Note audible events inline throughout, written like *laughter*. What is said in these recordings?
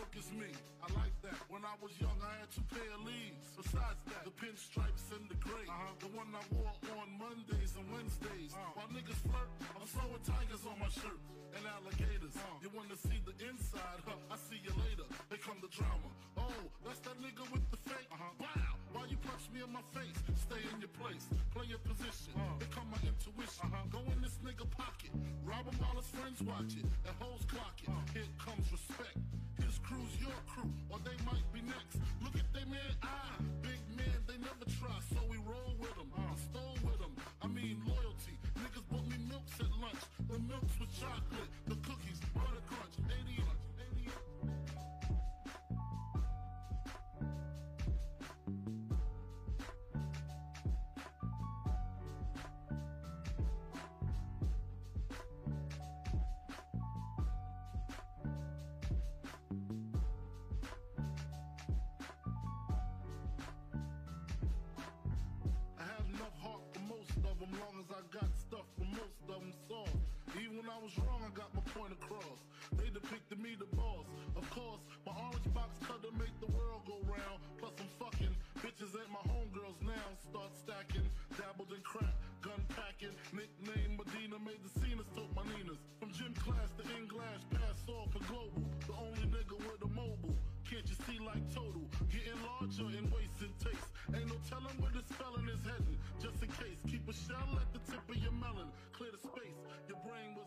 I like that. When I was young, I had two pair of leaves. Besides that, the pinstripes and the gray. Uh-huh. The one I wore on Mondays and Wednesdays. Uh-huh. While niggas flirt, I'm sewing tigers on my shirt and alligators. Uh-huh. You wanna see the inside? Huh? I see you later. They come the drama. Oh, that's that nigga with the fake. Uh-huh. Wow, why you punch me in my face? Stay in your place, play your position. Uh-huh. Here come my intuition. Uh-huh. Go in this nigga pocket, rob him while his friends watch it. And hoes clock it. Uh-huh. Here comes respect. Crew's your crew, or they might be next. Look at Larger in wasting taste. Ain't no telling where the spelling is heading. Just in case, keep a shell at the tip of your melon. Clear the space. Your brain was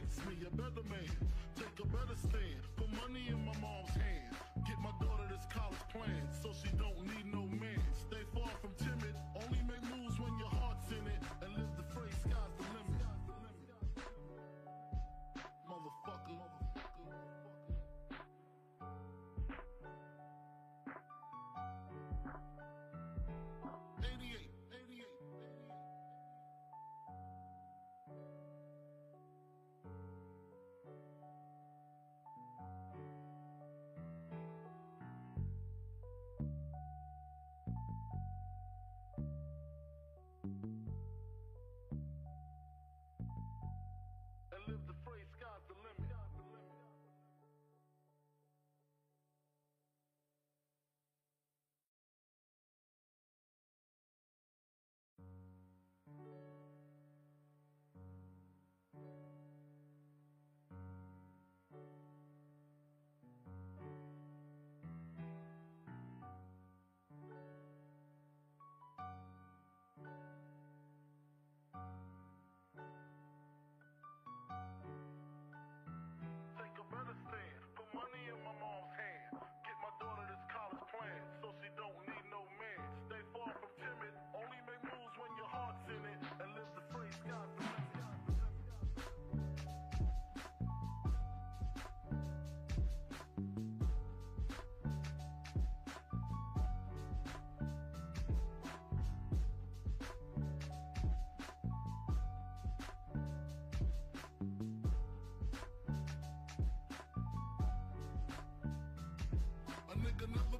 makes me a better man. Take a better stand, put money in my mom's hand. Get my daughter this college plan, so she don't need no man. Stay far from timid,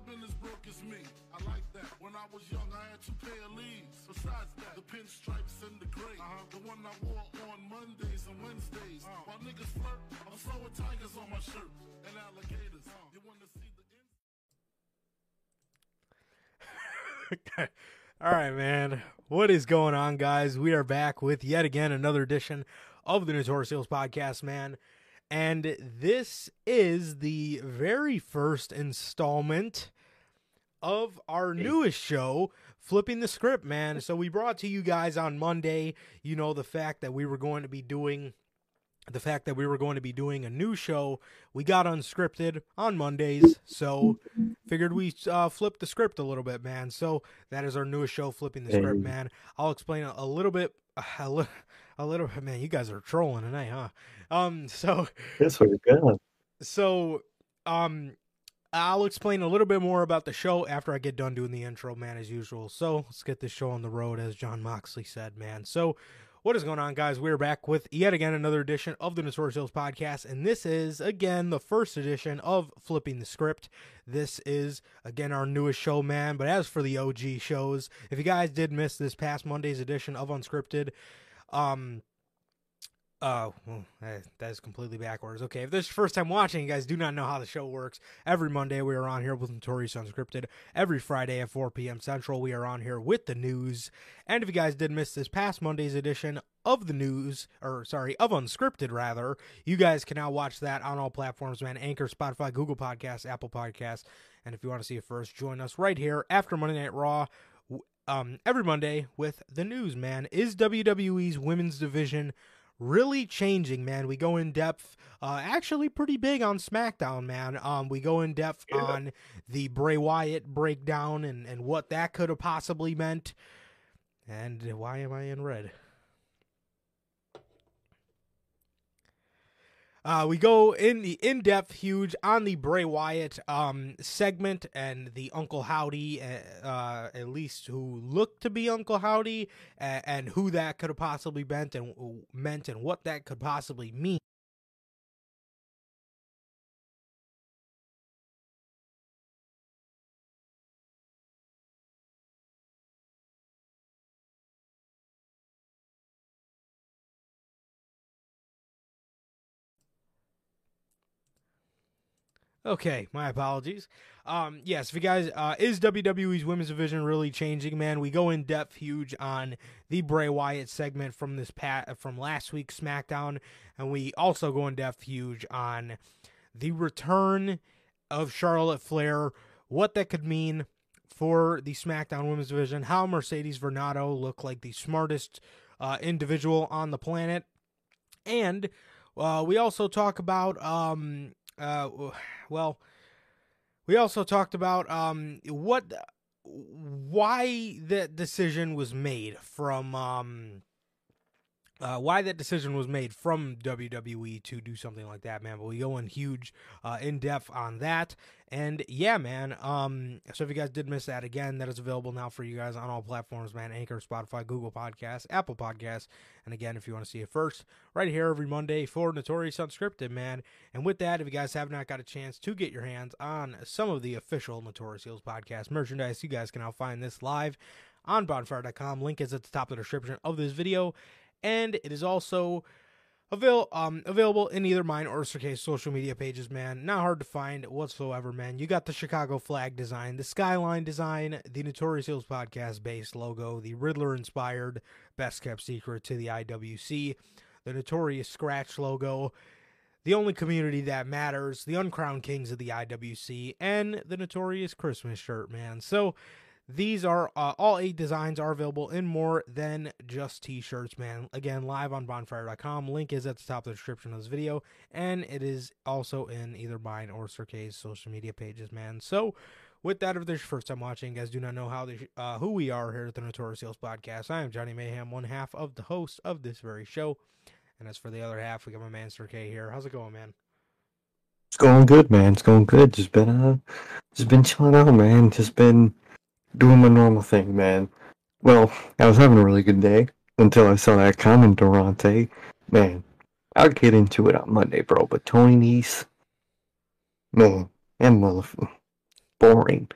been as broke as me. I like that. When I was young, I had two pair of leaves. Besides that, the pinstripes and the gray. Uh-huh. The one I wore on Mondays and Wednesdays. Uh-huh. While niggas flirt, I'm sewing tigers on my shirt and alligators. You wanna see the inside? *laughs* All right, man. What is going on, guys? We are back with yet again another edition of the Notorious Heels Podcast, man. and this is the very first installment of our newest show, Flipping the Script, man. So we brought to you guys on Monday, you know, the fact that we were going to be doing the fact that we were going to be doing a new show. We got unscripted on Mondays, so figured we uh, flip the script a little bit, man. So that is our newest show, Flipping the Script, man. I'll explain a, little bit, *laughs* a, li- a little bit, man. You guys are trolling tonight, huh? Um, so Yes, we're good. so um I'll explain a little bit more about the show after I get done doing the intro, man, as usual. So let's get this show on the road, as Jon Moxley said, man. So what is going on, guys? We're back with yet again another edition of the Notorious Heels podcast, and this is again the first edition of Flipping the Script. This is again our newest show, man. But as for the OG shows, if you guys did miss this past Monday's edition of Unscripted, um, uh, well, that, that is completely backwards. Okay, if this is your first time watching, you guys do not know how the show works. Every Monday we are on here with Notorious Unscripted. Every Friday at 4 p.m. Central we are on here with the news. And if you guys did miss this past Monday's edition of the news, or sorry, of Unscripted rather, you guys can now watch that on all platforms, man. Anchor, Spotify, Google Podcasts, Apple Podcasts. And if you want to see it first, join us right here after Monday Night Raw. Um, every Monday with the news, man. Is WWE's women's division really changing, man. We go in depth, uh, actually pretty big on SmackDown, man. Um, we go in depth Yeah. on the Bray Wyatt breakdown and, and what that could have possibly meant. And why am I in red? Uh, we go in the in-depth huge on the Bray Wyatt um, segment and the Uncle Howdy, uh, uh, at least who looked to be Uncle Howdy, uh, and who that could have possibly meant and meant and what that could possibly mean. Okay, my apologies. Um, yes, if you guys, uh, is WWE's women's division really changing, man? We go in depth huge on the Bray Wyatt segment from this pat from last week's SmackDown, and we also go in depth huge on the return of Charlotte Flair, what that could mean for the SmackDown women's division, how Mercedes Varnado looked like the smartest uh, individual on the planet, and uh, we also talk about um, uh, *sighs* well, we also talked about um what why that decision was made from um uh, why that decision was made from WWE to do something like that, man. But we go in huge, uh, in depth on that, and yeah, man. Um, so if you guys did miss that again, that is available now for you guys on all platforms, man. Anchor, Spotify, Google Podcasts, Apple Podcasts, and again, if you want to see it first, right here every Monday for Notorious Unscripted, man. And with that, if you guys have not got a chance to get your hands on some of the official Notorious Heels podcast merchandise, you guys can now find this live on bonfire.com. Link is at the top of the description of this video and it is also avail- um, available in either mine or Sir K's social media pages, man. Not hard to find whatsoever, man. You got the Chicago flag design, the skyline design, the Notorious Heels podcast based logo, the Riddler inspired best kept secret to the IWC, the Notorious Scratch logo, the only community that matters, the Uncrowned Kings of the IWC, and the Notorious Christmas shirt, man. So, these are uh, all eight designs are available in more than just t-shirts, man. Again, live on bonfire.com. Link is at the top of the description of this video, and it is also in either mine or Sir K's social media pages, man. So, with that, if this is your first time watching, guys do not know how the, uh, who we are here at the Notorious Heels Podcast. I am Johnny Mayhem, one half of the host of this very show. And as for the other half, we got my man Sir K here. How's it going, man? It's going good, man. It's going good. Just been uh, just been chilling out, man. Just been doing my normal thing, man. Well, I was having a really good day until I saw that comment, Durante. Man, I'll get into it on Monday, bro. But Tony Nese, man, and motherfucker, boring,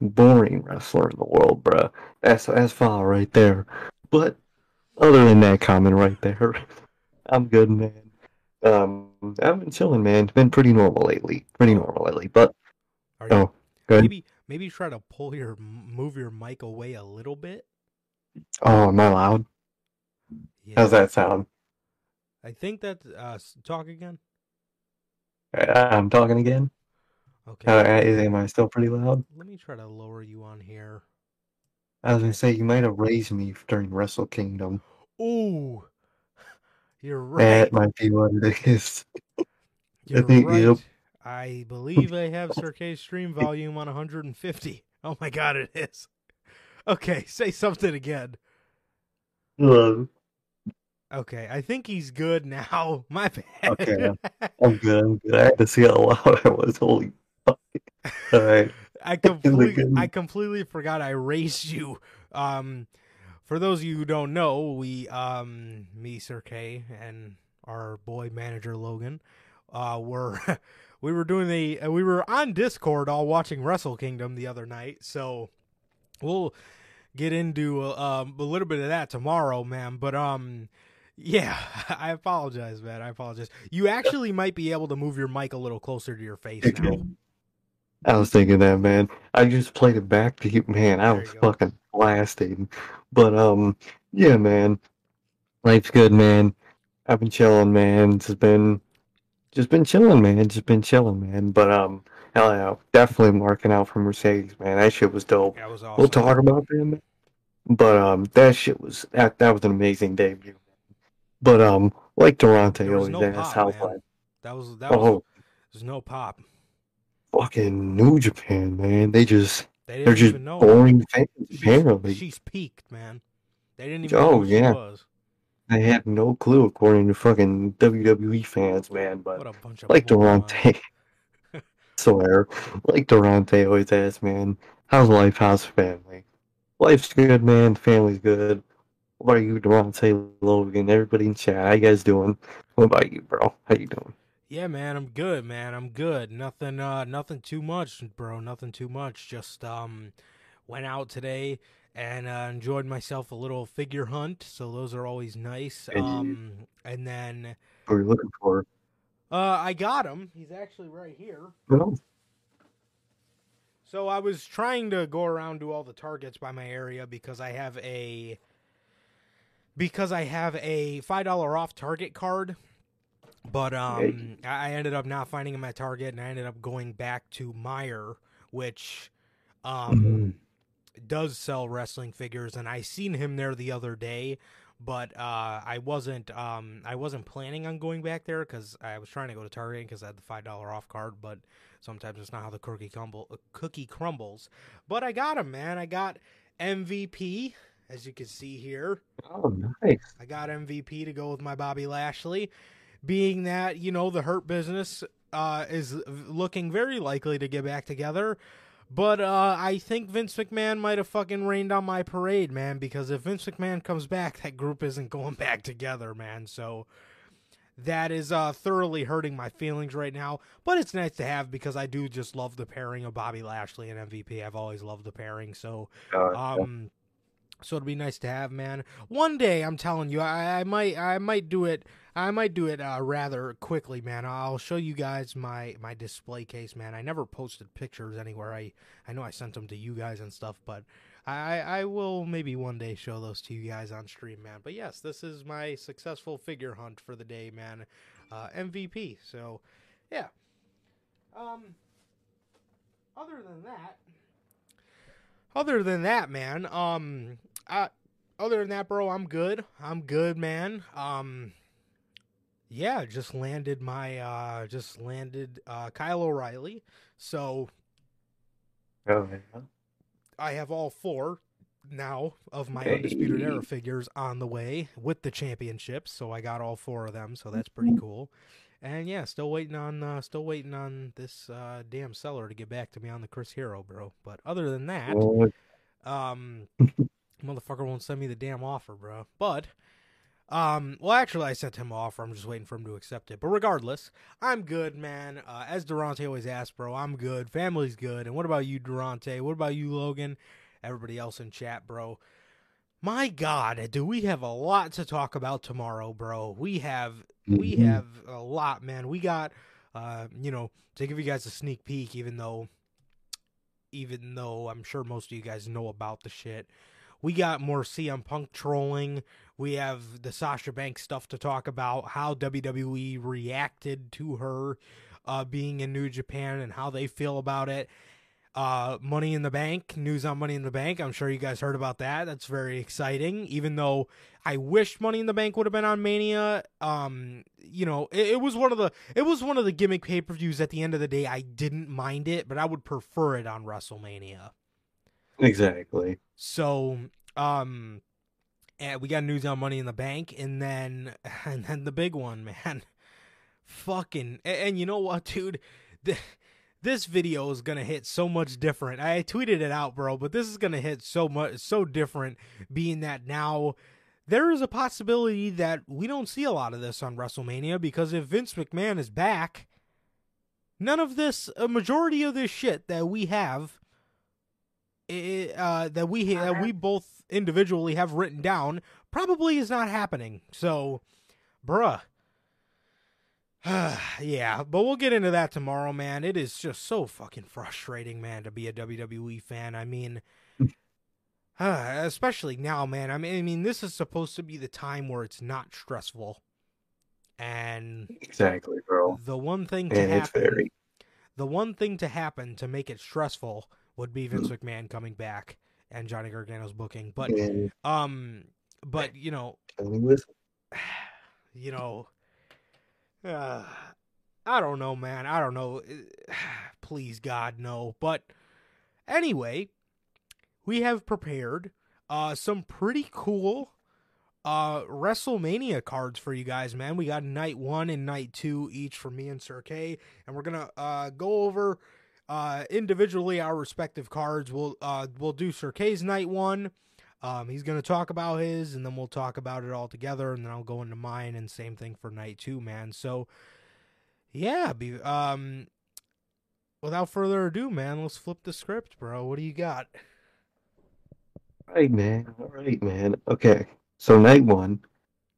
boring wrestler in the world, bro. That's that's foul right there. But other than that comment right there, *laughs* I'm good, man. Um, I've been chilling, man. It's been pretty normal lately. Pretty normal lately. But oh, good. maybe maybe try to pull your move your mic away a little bit? Oh, am I loud? Yeah. How's that sound? I think that uh talk again. Uh, I'm talking again. Okay. Uh, is- am I still pretty loud? Let me try to lower you on here. I was gonna say you might have raised me during Wrestle Kingdom. Ooh. *laughs* You're right. That might be what it is. You're *laughs* think- right. yep. I *laughs* believe I have Sir K's stream volume on 150. Oh my god, it is. Okay, say something again. Okay, I think he's good now. *laughs* My bad. Okay. I'm good. I'm good. I had to see how loud I was. Holy fuck. All right. *laughs* I completely. I completely forgot I raised you. Um for those of you who don't know, we um me Sir K and our boy manager Logan uh were we were doing the uh, we were on Discord all watching Wrestle Kingdom the other night. So we'll get into uh, um a little bit of that tomorrow, man, but um yeah, *laughs* I apologize, man. I apologize. You actually might be able to move your mic a little closer to your face now. I was thinking that, man. I just played it back to you, man. I There was fucking blasting. But um, yeah, man. Life's good, man. I've been chilling, man. It's been, just been chilling, man. Just been chilling, man. But um, hell yeah, definitely marking out for Mercedes, man. That shit was dope. That was awesome. We'll talk about them. But um, that shit was that that was an amazing debut. But um, like Durante always no asks, man. life? That was that was Oh, there's no pop. fucking New Japan, man. They just they they're just boring fans. She's, Apparently, she's peaked, man. They didn't even Oh, yeah. They had no clue, according to fucking WWE fans, man. But What a bunch of like. Durante, *laughs* *laughs* swear, like Durante always asks, man, how's life? How's family? Life's good, man. Family's good. What about you, Durante, Logan, everybody in chat? How you guys doing? What about you, bro? How you doing? Yeah, man, I'm good, man. I'm good. Nothing uh nothing too much, bro. Nothing too much. Just um went out today and uh, enjoyed myself a little figure hunt, so those are always nice. Um and then What are you looking for? uh I got him. He's actually right here. No. So I was trying to go around to all the targets by my area because I have a because I have a five dollar off target card. But um I I ended up not finding him at Target and I ended up going back to Meijer, which um does sell wrestling figures and I seen him there the other day, but uh I wasn't um I wasn't planning on going back there cuz I was trying to go to Target cuz I had the $5 off card, but sometimes it's not how the cookie crumble uh, cookie crumbles. But I got him, man. I got MVP as you can see here. Oh, nice. I got MVP to go with my Bobby Lashley, being that you know the Hurt Business uh, is looking very likely to get back together. But uh, I think Vince McMahon might have fucking rained on my parade, man. Because if Vince McMahon comes back, that group isn't going *laughs* back together, man. So that is uh, thoroughly hurting my feelings right now. But it's nice to have because I do just love the pairing of Bobby Lashley and MVP. I've always loved the pairing. So Uh, um, so it'd be nice to have, man. One day, I'm telling you, I, I might, I might do it. I might do it uh, rather quickly, man. I'll show you guys my my display case, man. I never posted pictures anywhere. I I know I sent them to you guys and stuff, but I I will maybe one day show those to you guys on stream, man. But yes, this is my successful figure hunt for the day, man. Uh, MVP. So, yeah. Um. Other than that, other than that, man, um, I, other than that, bro, I'm good. I'm good, man. Um, yeah, just landed my, uh, just landed, uh, Kyle O'Reilly. So oh, yeah. I have all four now of my Undisputed Era figures on the way with the championships. So I got all four of them. So that's pretty cool. And yeah, still waiting on, uh, still waiting on this, uh, damn seller to get back to me on the Chris Hero, bro. But other than that, um, *laughs* motherfucker won't send me the damn offer, bro. But, um, well, actually, I sent him an offer. I'm just waiting for him to accept it. But regardless, I'm good, man. Uh, as Durante always asks, bro, I'm good. Family's good. And what about you, Durante? What about you, Logan? Everybody else in chat, bro. My God, do we have a lot to talk about tomorrow, bro? We have we Mhm. have a lot, man. We got, uh, you know, to give you guys a sneak peek, even though, even though I'm sure most of you guys know about the shit. We got more CM Punk trolling. We have the Sasha Banks stuff to talk about. How WWE reacted to her. uh, being in New Japan and how they feel about it. Uh, Money in the Bank, news on Money in the Bank. I'm sure you guys heard about that. That's very exciting. Even though I wish Money in the Bank would have been on Mania. Um, you know, it, it was one of the it was one of the gimmick pay per views. At the end of the day, I didn't mind it, but I would prefer it on WrestleMania. Exactly. So, um, and we got news on Money in the Bank, and then *laughs* and then the big one, man. *laughs* Fucking and, and you know what, dude. The, this video is gonna hit so much different. I tweeted it out, bro, but this is gonna hit so much so different, being that now there is a possibility that we don't see a lot of this on WrestleMania because if Vince McMahon is back, none of this, a majority of this shit that we have, uh, that we that we both individually have written down, probably is not happening. So, bruh. *sighs* yeah, but we'll get into that tomorrow, man. It is just so fucking frustrating, man, to be a WWE fan. I mean, uh, *sighs* especially now, man. I mean, I mean, this is supposed to be the time where it's not stressful, and exactly, bro. The one thing to and happen, very... the one thing to happen to make it stressful would be Vince McMahon coming back and Johnny Gargano's booking. But, um, but you know, *sighs* you know uh, I don't know, man. I don't know. *sighs* Please, God, no. But anyway, we have prepared uh, some pretty cool uh, WrestleMania cards for you guys, man. We got night one and night two each for me and Sir K, and we're gonna uh, go over uh, individually our respective cards. We'll uh, we'll do Sir K's night one. Um, he's gonna talk about his, and then we'll talk about it all together, and then I'll go into mine, and same thing for night two, man. So, yeah, be, um, without further ado, man, let's flip the script, bro. What do you got? Right, man. All right, man. Okay, so night one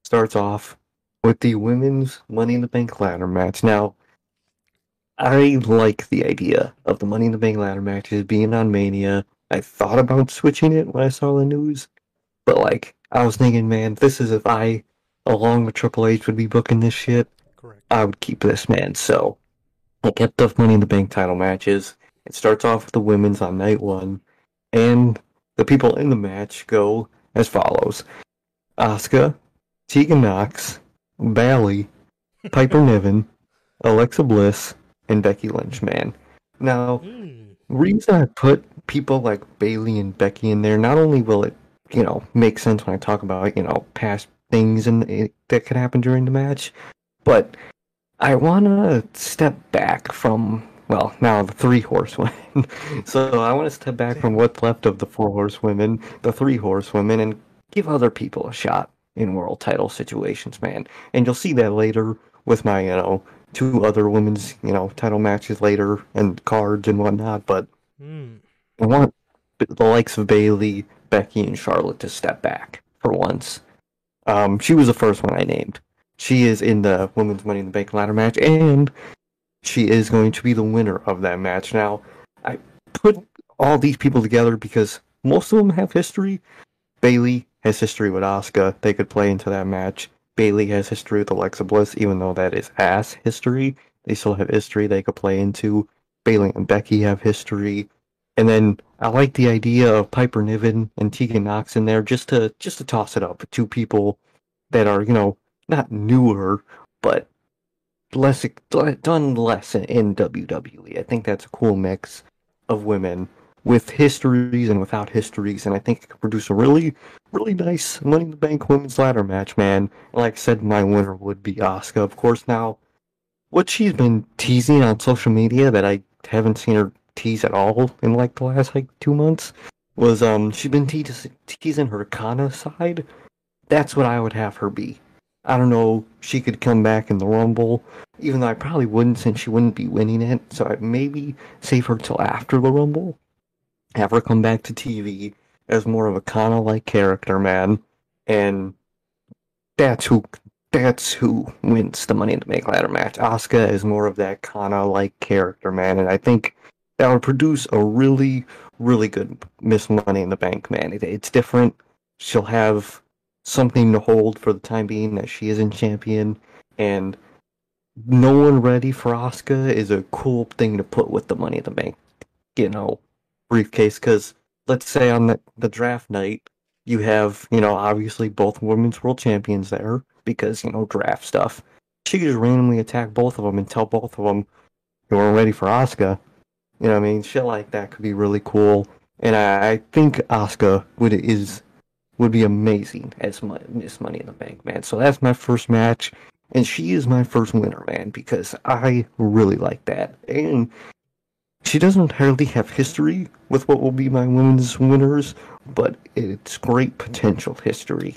starts off with the women's Money in the Bank ladder match. Now, I like the idea of the Money in the Bank ladder matches being on Mania I thought about switching it when I saw the news, but like I was thinking, man, this is if I, along with Triple H, would be booking this shit. Correct. I would keep this man. So I kept the Money in the Bank title matches. It starts off with the women's on night one, and the people in the match go as follows: Asuka, Tegan Knox, Bayley, Piper *laughs* Niven, Alexa Bliss, and Becky Lynch. Man, now. Mm reason I put people like Bayley and Becky in there, not only will it, you know, make sense when I talk about, you know, past things and eh, that could happen during the match, but I want to step back from, well, now the three horsewomen. *laughs* so I want to step back from what's left of the four horsewomen, the three horsewomen, and give other people a shot in world title situations, man. And you'll see that later with my, you know, two other women's, you know, title matches later and cards and whatnot. But mm. I want the likes of Bayley, Becky, and Charlotte to step back for once. Um, she was the first one I named. She is in the women's Money in the Bank ladder match, and she is going to be the winner of that match. Now, I put all these people together because most of them have history. Bayley has history with Asuka; they could play into that match. Bayley has history with Alexa Bliss, even though that is ass history. They still have history they could play into. Bayley and Becky have history. And then I like the idea of Piper Niven and Tegan Knox in there just to just to toss it up. Two people that are, you know, not newer, but less done less in WWE. I think that's a cool mix of women with histories and without histories, and I think it could produce a really, really nice Money in the Bank women's ladder match, man. Like I said, my winner would be Asuka. Of course, now, what she's been teasing on social media that I haven't seen her tease at all in like the last like two months was um she's been te- teasing her Kana side. That's what I would have her be. I don't know. She could come back in the Rumble, even though I probably wouldn't since she wouldn't be winning it. So I'd maybe save her till after the Rumble her come back to TV as more of a Kana like character, man. And that's who that's who wins the Money in the Bank ladder match. Asuka is more of that Kana like character, man, and I think that would produce a really, really good Miss Money in the Bank, man. It, it's different. She'll have something to hold for the time being that she isn't champion, and no one ready for Asuka is a cool thing to put with the Money in the Bank, you know, briefcase. Because let's say on the, the draft night, you have, you know, obviously both women's world champions there because, you know, draft stuff. She could just randomly attack both of them and tell both of them you weren't ready for Asuka. You know what I mean? Shit like that could be really cool. And I, I think Asuka would is would be amazing as Miss Money in the Bank, man. So that's my first match, and she is my first winner, man, because I really like that. And she doesn't entirely have history with what will be my women's winners, but it's great potential history.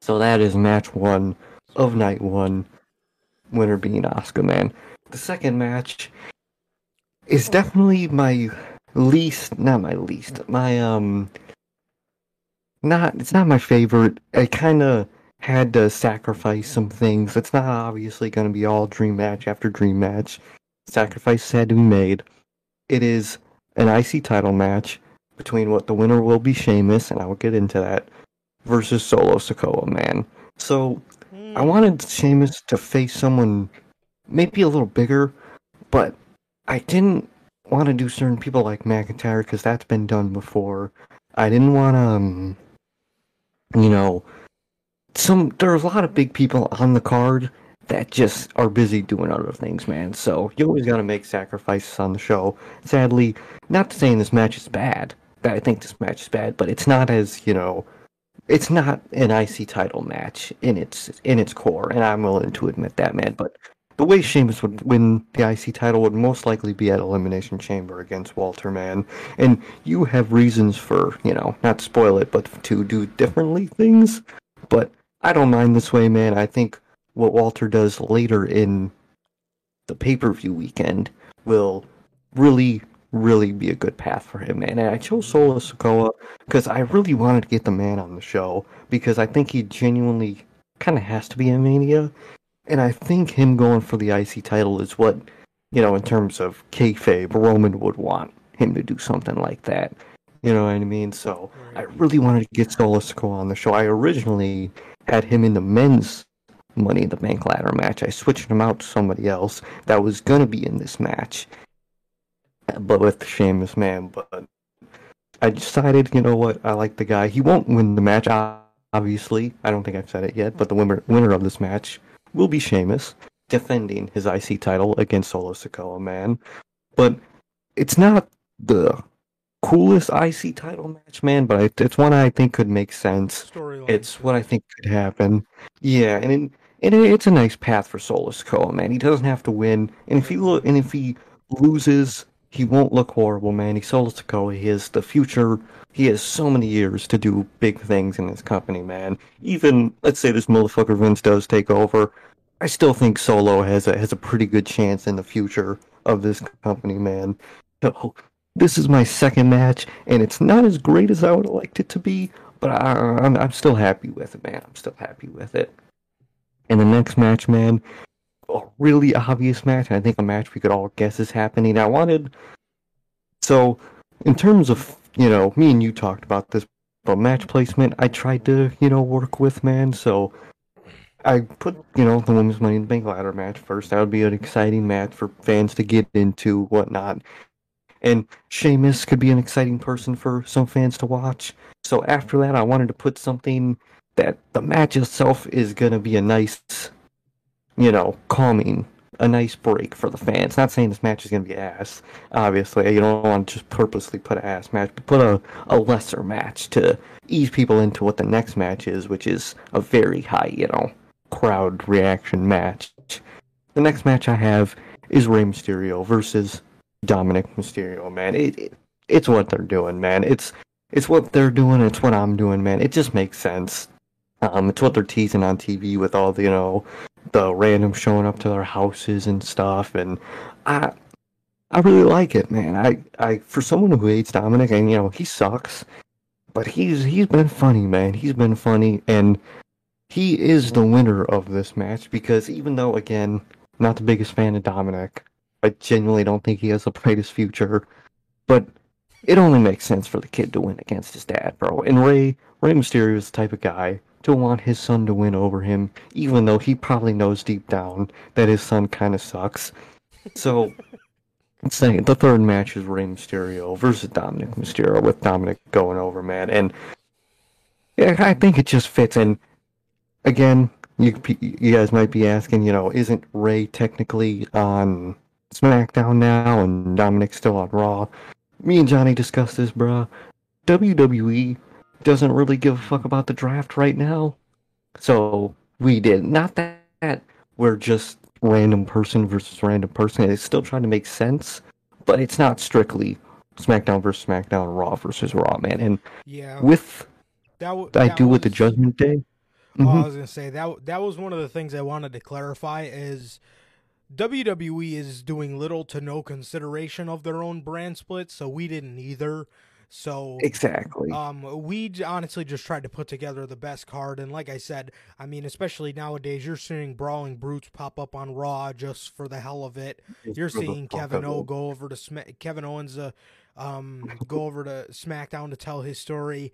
So that is match one of night one, winner being Asuka man. The second match is definitely my least, not my least, my um not it's not my favorite. I kind of had to sacrifice some things. It's not obviously going to be all dream match after dream match. Sacrifices had to be made. It is an IC title match between what the winner will be Sheamus, and I will get into that, versus Solo Sikoa, man. So I wanted Sheamus to face someone maybe a little bigger, but I didn't want to do certain people like McIntyre because that's been done before. I didn't want to um, you know, some there's a lot of big people on the card that just are busy doing other things, man. So you always got to make sacrifices on the show. Sadly, not to saying this match is bad. That I think this match is bad, but it's not as you know, it's not an IC title match in its in its core, and I'm willing to admit that, man. But the way Sheamus would win the IC title would most likely be at Elimination Chamber against Walter, man. And you have reasons for, you know, not spoil it, but to do differently things. But I don't mind this way, man. I think what Walter does later in the pay per view weekend will really, really be a good path for him. And I chose Solo Sikoa because I really wanted to get the man on the show because I think he genuinely kind of has to be a Mania and I think him going for the IC title is what, you know, in terms of kayfabe, Roman would want him to do something like that. You know what I mean? So I really wanted to get Solo Sikoa on the show. I originally had him in the men's Money in the Bank ladder match. I switched him out to somebody else that was gonna be in this match, but with Sheamus, man. But I decided, you know what? I like the guy. He won't win the match, obviously. I don't think I've said it yet, but the winner winner of this match will be Sheamus defending his IC title against Solo Sikoa, man. But it's not the coolest IC title match, man, but it's one I think could make sense. It's what I think could happen. Yeah, and it, it's a nice path for Solo Sikoa, man. He doesn't have to win, and if he lo- and if he loses, he won't look horrible, man. He's Solo Sikoa. He has the future. He has so many years to do big things in this company, man. Even let's say this motherfucker Vince does take over, I still think Solo has a has a pretty good chance in the future of this company, man. So this is my second match, and it's not as great as I would have liked it to be, but I, I'm I'm still happy with it, man. I'm still happy with it. And the next match, man, a really obvious match. I think a match we could all guess is happening. I wanted so in terms of you know me and you talked about this, but match placement I tried to you know work with, man. So I put, you know, the women's Money in the Bank ladder match first. That would be an exciting match for fans to get into, whatnot. And Sheamus could be an exciting person for some fans to watch. So after that, I wanted to put something that the match itself is going to be a nice, you know, calming, a nice break for the fans. Not saying this match is going to be ass. Obviously, you don't want to just purposely put an ass match, but put a, a lesser match to ease people into what the next match is, which is a very high, you know, crowd reaction match. The next match I have is Rey Mysterio versus Dominic Mysterio. Man, it, it it's what they're doing, man. It's it's what they're doing. It's what I'm doing, man. It just makes sense. Um, it's what they're teasing on TV with all the you know the random showing up to their houses and stuff, and I I really like it, man. I I for someone who hates Dominic, and you know he sucks, but he's he's been funny, man. He's been funny, and he is the winner of this match because even though, again, not the biggest fan of Dominic, I genuinely don't think he has the brightest future. But it only makes sense for the kid to win against his dad, bro. And Rey, Rey Mysterio is the type of guy to want his son to win over him, even though he probably knows deep down that his son kind of sucks. So, *laughs* second, the third match is Rey Mysterio versus Dominic Mysterio, with Dominic going over, man. And yeah, I think it just fits. And again, you you guys might be asking, you know, isn't Rey technically on SmackDown now and Dominic still on Raw? Me and Johnny discussed this, bruh. WWE doesn't really give a fuck about the draft right now. So we did. Not that we're just random person versus random person. It's still trying to make sense, but it's not strictly SmackDown versus SmackDown, Raw versus Raw, man. And Yeah, with that, w- I that do with the Judgment Day. Oh, Mhm. I was gonna say that that was one of the things I wanted to clarify is WWE is doing little to no consideration of their own brand split, so we didn't either. So Exactly. um, we honestly just tried to put together the best card, and like I said, I mean, especially nowadays, you're seeing brawling brutes pop up on Raw just for the hell of it. You're seeing Kevin O go over to Sma- Kevin Owens, uh, um, go *laughs* over to SmackDown to tell his story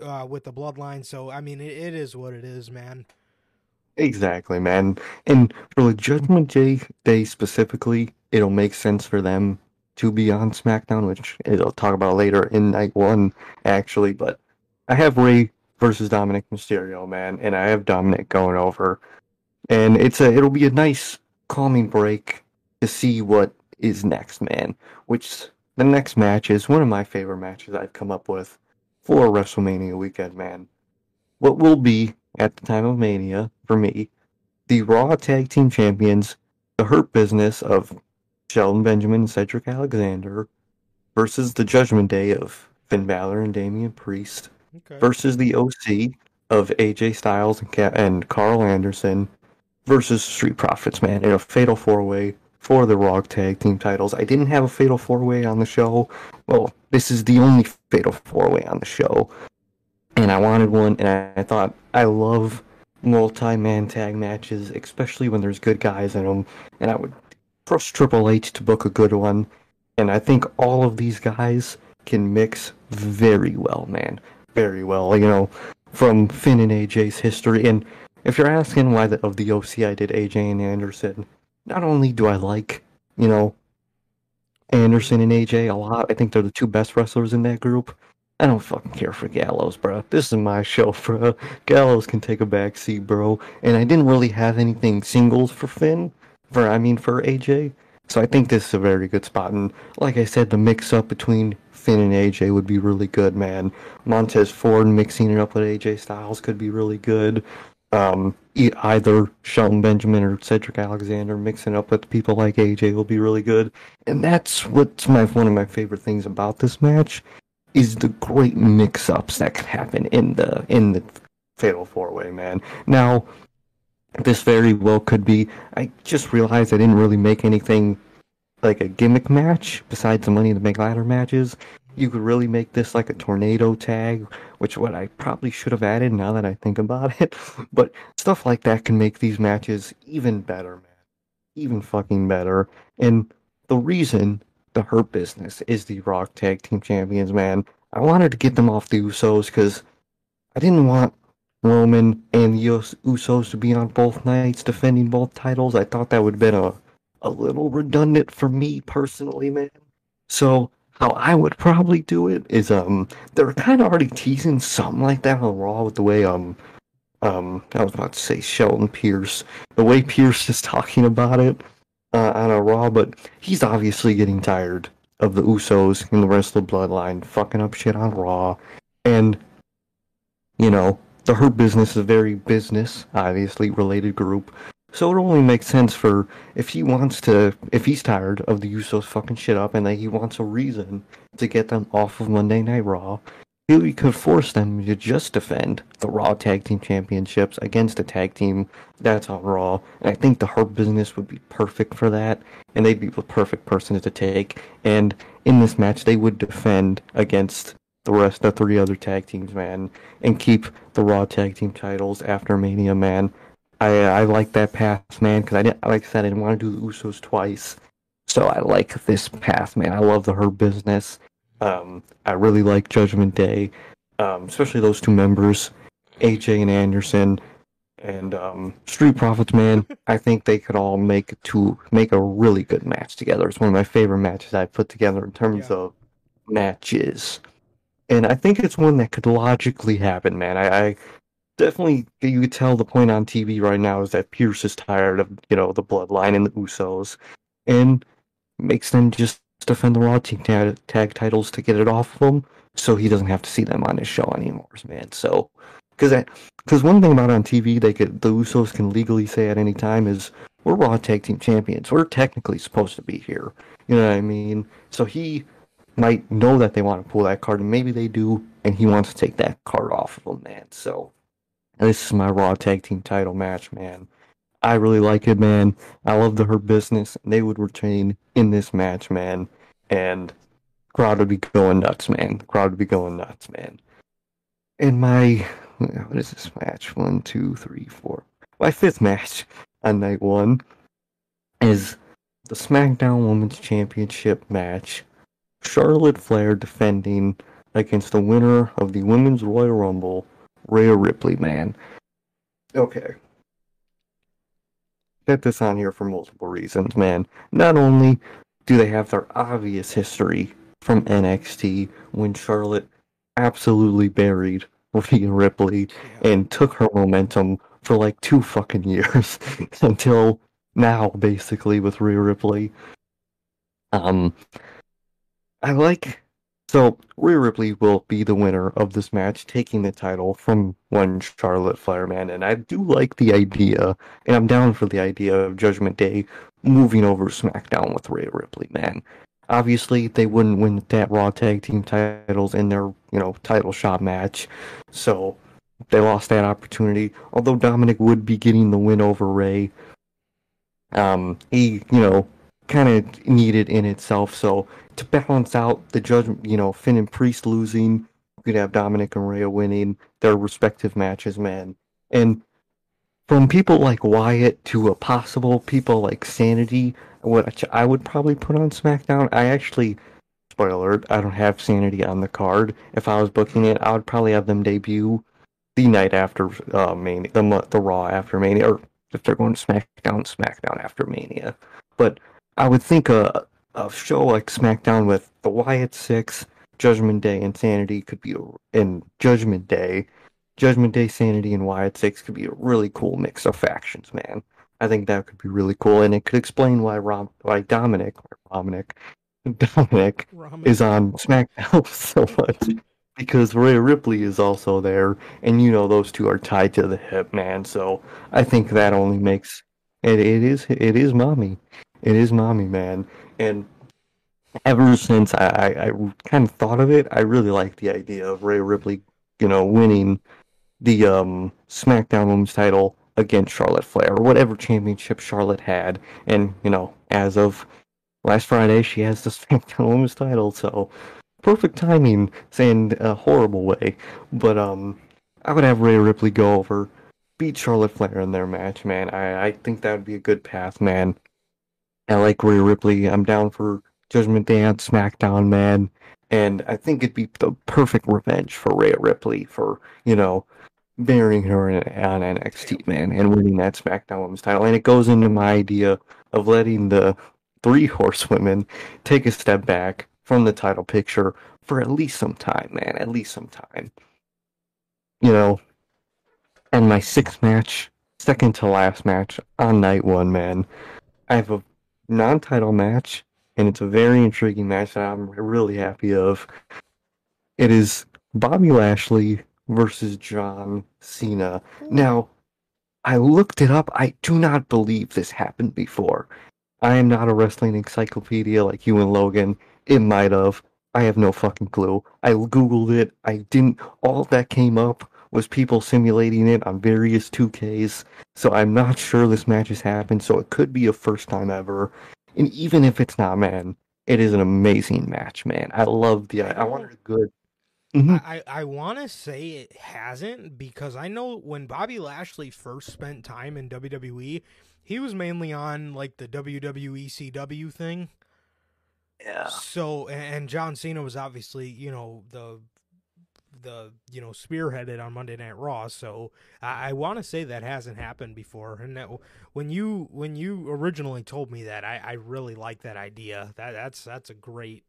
uh, with the Bloodline. So I mean, it, it is what it is, man. Exactly, man. And for the Judgment Day, Day specifically, it'll make sense for them to be on SmackDown, which I'll talk about later in night one, actually. But I have Rey versus Dominic Mysterio, man, and I have Dominic going over, and it's a it'll be a nice calming break to see what is next, man. Which the next match is one of my favorite matches I've come up with for WrestleMania weekend, man. What will be at the time of Mania for me, the Raw Tag Team Champions, the Hurt Business of Shelton Benjamin and Cedric Alexander versus the Judgment Day of Finn Balor and Damian Priest Okay. versus the OC of AJ Styles and, and Karl Anderson versus Street Profits, man, in a fatal four way for the Raw Tag Team titles. I didn't have a fatal four way on the show. Well, this is the only fatal four way on the show. And I wanted one, and I, I thought I love multi man tag matches, especially when there's good guys in them. And I would trust Triple H to book a good one. And I think all of these guys can mix very well, man very well, you know, from Finn and AJ's history. And if you're asking why the, of the OC I did AJ and Anderson, not only do I like, you know, Anderson and AJ a lot, I think they're the two best wrestlers in that group. I don't fucking care for Gallows, bro. This is my show, *laughs* bro. Gallows can take a back seat, bro. And I didn't really have anything singles for Finn, for I mean for AJ. So I think this is a very good spot. And like I said, the mix up between Finn and AJ would be really good, man. Montez Ford mixing it up with AJ Styles could be really good. Um, either Shelton Benjamin or Cedric Alexander mixing up with people like AJ will be really good. And that's what's my one of my favorite things about this match is the great mix-ups that can happen in the in the Fatal Four Way, man. Now, this very well could be. I just realized I didn't really make anything like a gimmick match besides the Money the Bank ladder matches. You could really make this like a tornado tag, which what I probably should have added now that I think about it. *laughs* But stuff like that can make these matches even better, man. Even fucking better. And the reason the Hurt Business is the Raw Tag Team Champions, man. I wanted to get them off the Usos because I didn't want Roman and the Us- Usos to be on both nights defending both titles. I thought that would have been a, a little redundant for me personally, man. So how I would probably do it is um they're kind of already teasing something like that on Raw with the way um um I was about to say Shelton Pearce the way Pearce is talking about it uh, on a Raw, but he's obviously getting tired of the Usos and the rest of the Bloodline fucking up shit on Raw, and you know the Hurt Business is a very business obviously related group. So it only makes sense for if he wants to, if he's tired of the Usos fucking shit up and that he wants a reason to get them off of Monday Night Raw, he could force them to just defend the Raw Tag Team Championships against a tag team that's on Raw. And I think the Hurt Business would be perfect for that, and they'd be the perfect person to take. And in this match, they would defend against the rest of the three other tag teams, man, and keep the Raw Tag Team titles after Mania, man. I I like that path, man, because I didn't like I said I didn't want to do the Usos twice, so I like this path, man. I love the Hurt Business. Um, I really like Judgment Day, um, especially those two members. AJ and Anderson and um, Street Profits, man, I think they could all make to make a really good match together. It's one of my favorite matches I've put together in terms Yeah. of matches, and I think it's one that could logically happen, man. I, I definitely you could tell the point on TV right now is that Pearce is tired of you know the Bloodline and the Usos, and makes them just defend the Raw tag, tag titles to get it off of them, so he doesn't have to see them on his show anymore, man. So, because because one thing about on TV, they could the Usos can legally say at any time is we're Raw Tag Team Champions. We're technically supposed to be here. You know what I mean? So he might know that they want to pull that card, and maybe they do, and he wants to take that card off of them, man. So this is my Raw Tag Team title match, man. I really like it, man. I love the Hurt Business, they would retain in this match, man. And crowd would be going nuts, man. The crowd would be going nuts, man. In my what is this match? One, two, three, four. My fifth match on night one is the SmackDown Women's Championship match. Charlotte Flair defending against the winner of the Women's Royal Rumble, Rhea Ripley, man. Okay. Set this on here for multiple reasons, man. Not only do they have their obvious history from NXT when Charlotte absolutely buried Rhea Ripley and took her momentum for like two fucking years *laughs* until now, basically, with Rhea Ripley. Um, I like so Rhea Ripley will be the winner of this match, taking the title from one Charlotte Flair and I do like the idea, and I'm down for the idea of Judgment Day moving over SmackDown with Rhea Ripley, man. Obviously, they wouldn't win that Raw Tag Team titles in their, you know, title shot match, so they lost that opportunity. Although Dominic would be getting the win over Rey, um, he, you know, kind of needed in itself. So to balance out the judgment, you know, Finn and Priest losing, you could have Dominic and Rhea winning their respective matches, man. And from people like Wyatt to a possible people like Sanity, what I would probably put on SmackDown, I actually, spoiler alert, I don't have Sanity on the card. If I was booking it, I would probably have them debut the night after uh, Mania, the, the Raw after Mania, or if they're going to SmackDown, SmackDown after Mania. But I would think a, a show like SmackDown with the Wyatt Six, Judgment Day, and Sanity could be, a, and Judgment Day, Judgment Day, Sanity, and Wyatt Six could be a really cool mix of factions, man. I think that could be really cool, and it could explain why Rom, why Dominic, *laughs* Dominic, Dominic is on SmackDown *laughs* so much because Rhea Ripley is also there, and you know those two are tied to the hip, man. So I think that only makes it. It is. It is mommy. It is mommy, man. And ever since I, I, I kind of thought of it, I really like the idea of Rhea Ripley, you know, winning the um, SmackDown Women's title against Charlotte Flair or whatever championship Charlotte had, and you know, as of last Friday, she has the *laughs* SmackDown Women's title. So perfect timing, saying a horrible way. But um, I would have Rhea Ripley go over, beat Charlotte Flair in their match, man. I I think that would be a good path, man. I like Rhea Ripley. I'm down for Judgment Day on SmackDown, man. And I think it'd be the perfect revenge for Rhea Ripley for, you know, burying her on NXT, man, and winning that SmackDown Women's title. And it goes into my idea of letting the three *laughs* horsewomen take a step back from the title picture for at least some time, man. At least some time. You know, and my sixth match, second to last match on night one, man. I have a non title match, and it's a very intriguing match that I'm really happy of. It is Bobby Lashley versus John Cena. Now, I looked it up. I do not believe this happened before. I am not a wrestling encyclopedia like you and Logan. It might have. I have no fucking clue. I googled it. I didn't. All that came up was people simulating it on various 2Ks. So I'm not sure this match has happened. So it could be a first time ever. And even if it's not, man, it is an amazing match, man. I love the. I wanted a good. Mhm. I, I, I want to say it hasn't because I know when Bobby Lashley first spent time in WWE, he was mainly on like the WWE CW thing. Yeah. So and John Cena was obviously you know the the you know spearheaded on Monday Night Raw. So I, I want to say that hasn't happened before. And that, when you when you originally told me that, I, I really like that idea. That that's that's a great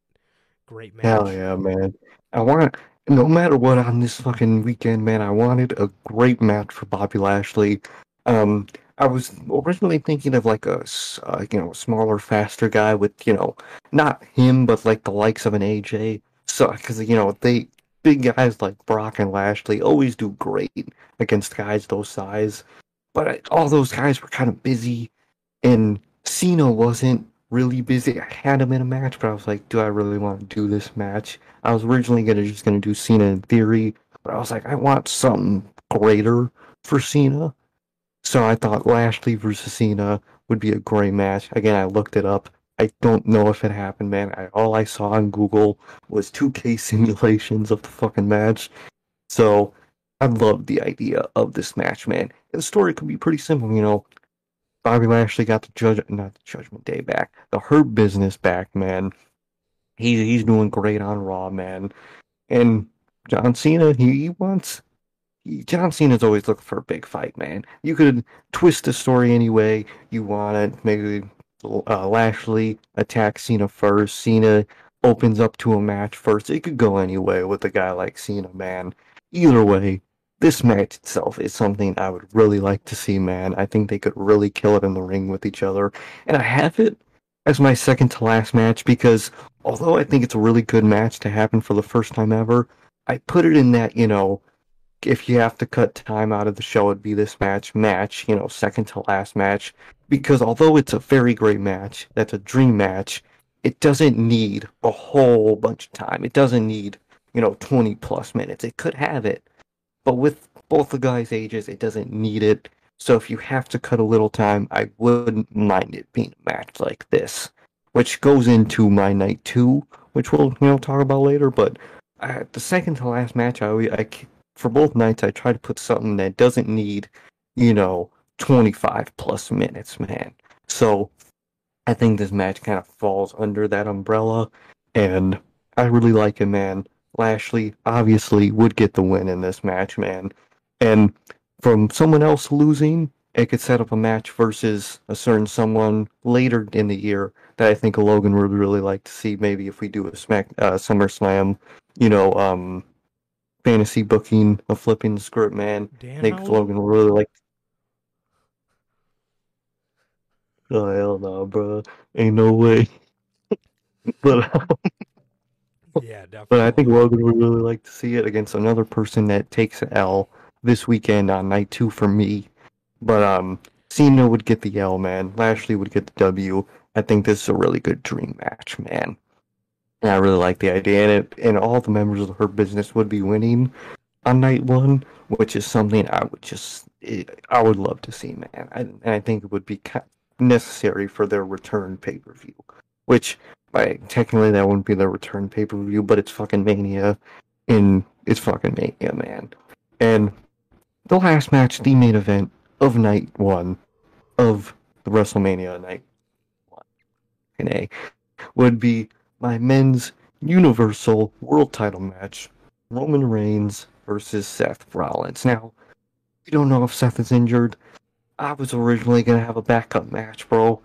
great match. Hell yeah, man! I want no matter what on this fucking weekend, man. I wanted a great match for Bobby Lashley. Um, I was originally thinking of like a uh, you know smaller, faster guy with you know not him, but like the likes of an AJ. So because you know they big guys like Brock and Lashley always do great against guys those size, but I, all those guys were kind of busy, and Cena wasn't really busy. I had him in a match, but I was like, do I really want to do this match? I was originally gonna just gonna do Cena in theory, but I was like, I want something greater for Cena. So I thought Lashley versus Cena would be a great match. Again, I looked it up. I don't know if it happened, man. I, all I saw on Google was 2K *laughs* simulations of the fucking match. So I love the idea of this match, man. And the story could be pretty simple, you know. Bobby Lashley got the judge, not the Judgment Day back, the Hurt Business back, man. He's he's doing great on Raw, man. And John Cena, he, he wants John Cena's always looking for a big fight, man. You could twist the story any way you want it. Maybe uh, Lashley attacks Cena first. Cena opens up to a match first. It could go any way with a guy like Cena, man. Either way, this match itself is something I would really like to see, man. I think they could really kill it in the ring with each other. And I have it as my second to last match because although I think it's a really good match to happen for the first time ever, I put it in that, you know, if you have to cut time out of the show, it'd be this match, match, you know, second to last match. Because although it's a very great match, that's a dream match, it doesn't need a whole bunch of time. It doesn't need, you know, 20 plus minutes. It could have it. But with both the guys' ages, it doesn't need it. So if you have to cut a little time, I wouldn't mind it being a match like this. Which goes into my night two, which we'll, you know, talk about later. But uh, the second to last match, I, I for both nights, I try to put something that doesn't need, you know, 25 plus minutes, man. So I think this match kind of falls under that umbrella, and I really like it, man. Lashley obviously would get the win in this match, man. And from someone else losing, it could set up a match versus a certain someone later in the year that I think a Logan would really like to see. Maybe if we do a Smack uh, SummerSlam, you know, um, fantasy booking of flipping the script, man. Dan Nick Howell? Logan will really like. Oh hell no, bro! Ain't no way. *laughs* but Yeah, definitely. but I think Logan would really like to see it against another person that takes an L this weekend on night two for me. But um, Cena would get the L, man. Lashley would get the W. I think this is a really good dream match, man. And I really like the idea, and it, and all the members of Hurt Business would be winning on night one, which is something I would just it, I would love to see, man. I, and I think it would be necessary for their return pay per view, which by technically that wouldn't be their return pay per view, but it's fucking Mania, and it's fucking Mania, man. And the last match, the main event of night one of the WrestleMania night one, and A, would be my men's Universal World Title match, Roman Reigns versus Seth Rollins. Now, we don't know if Seth is injured. I was originally gonna have a backup match, bro,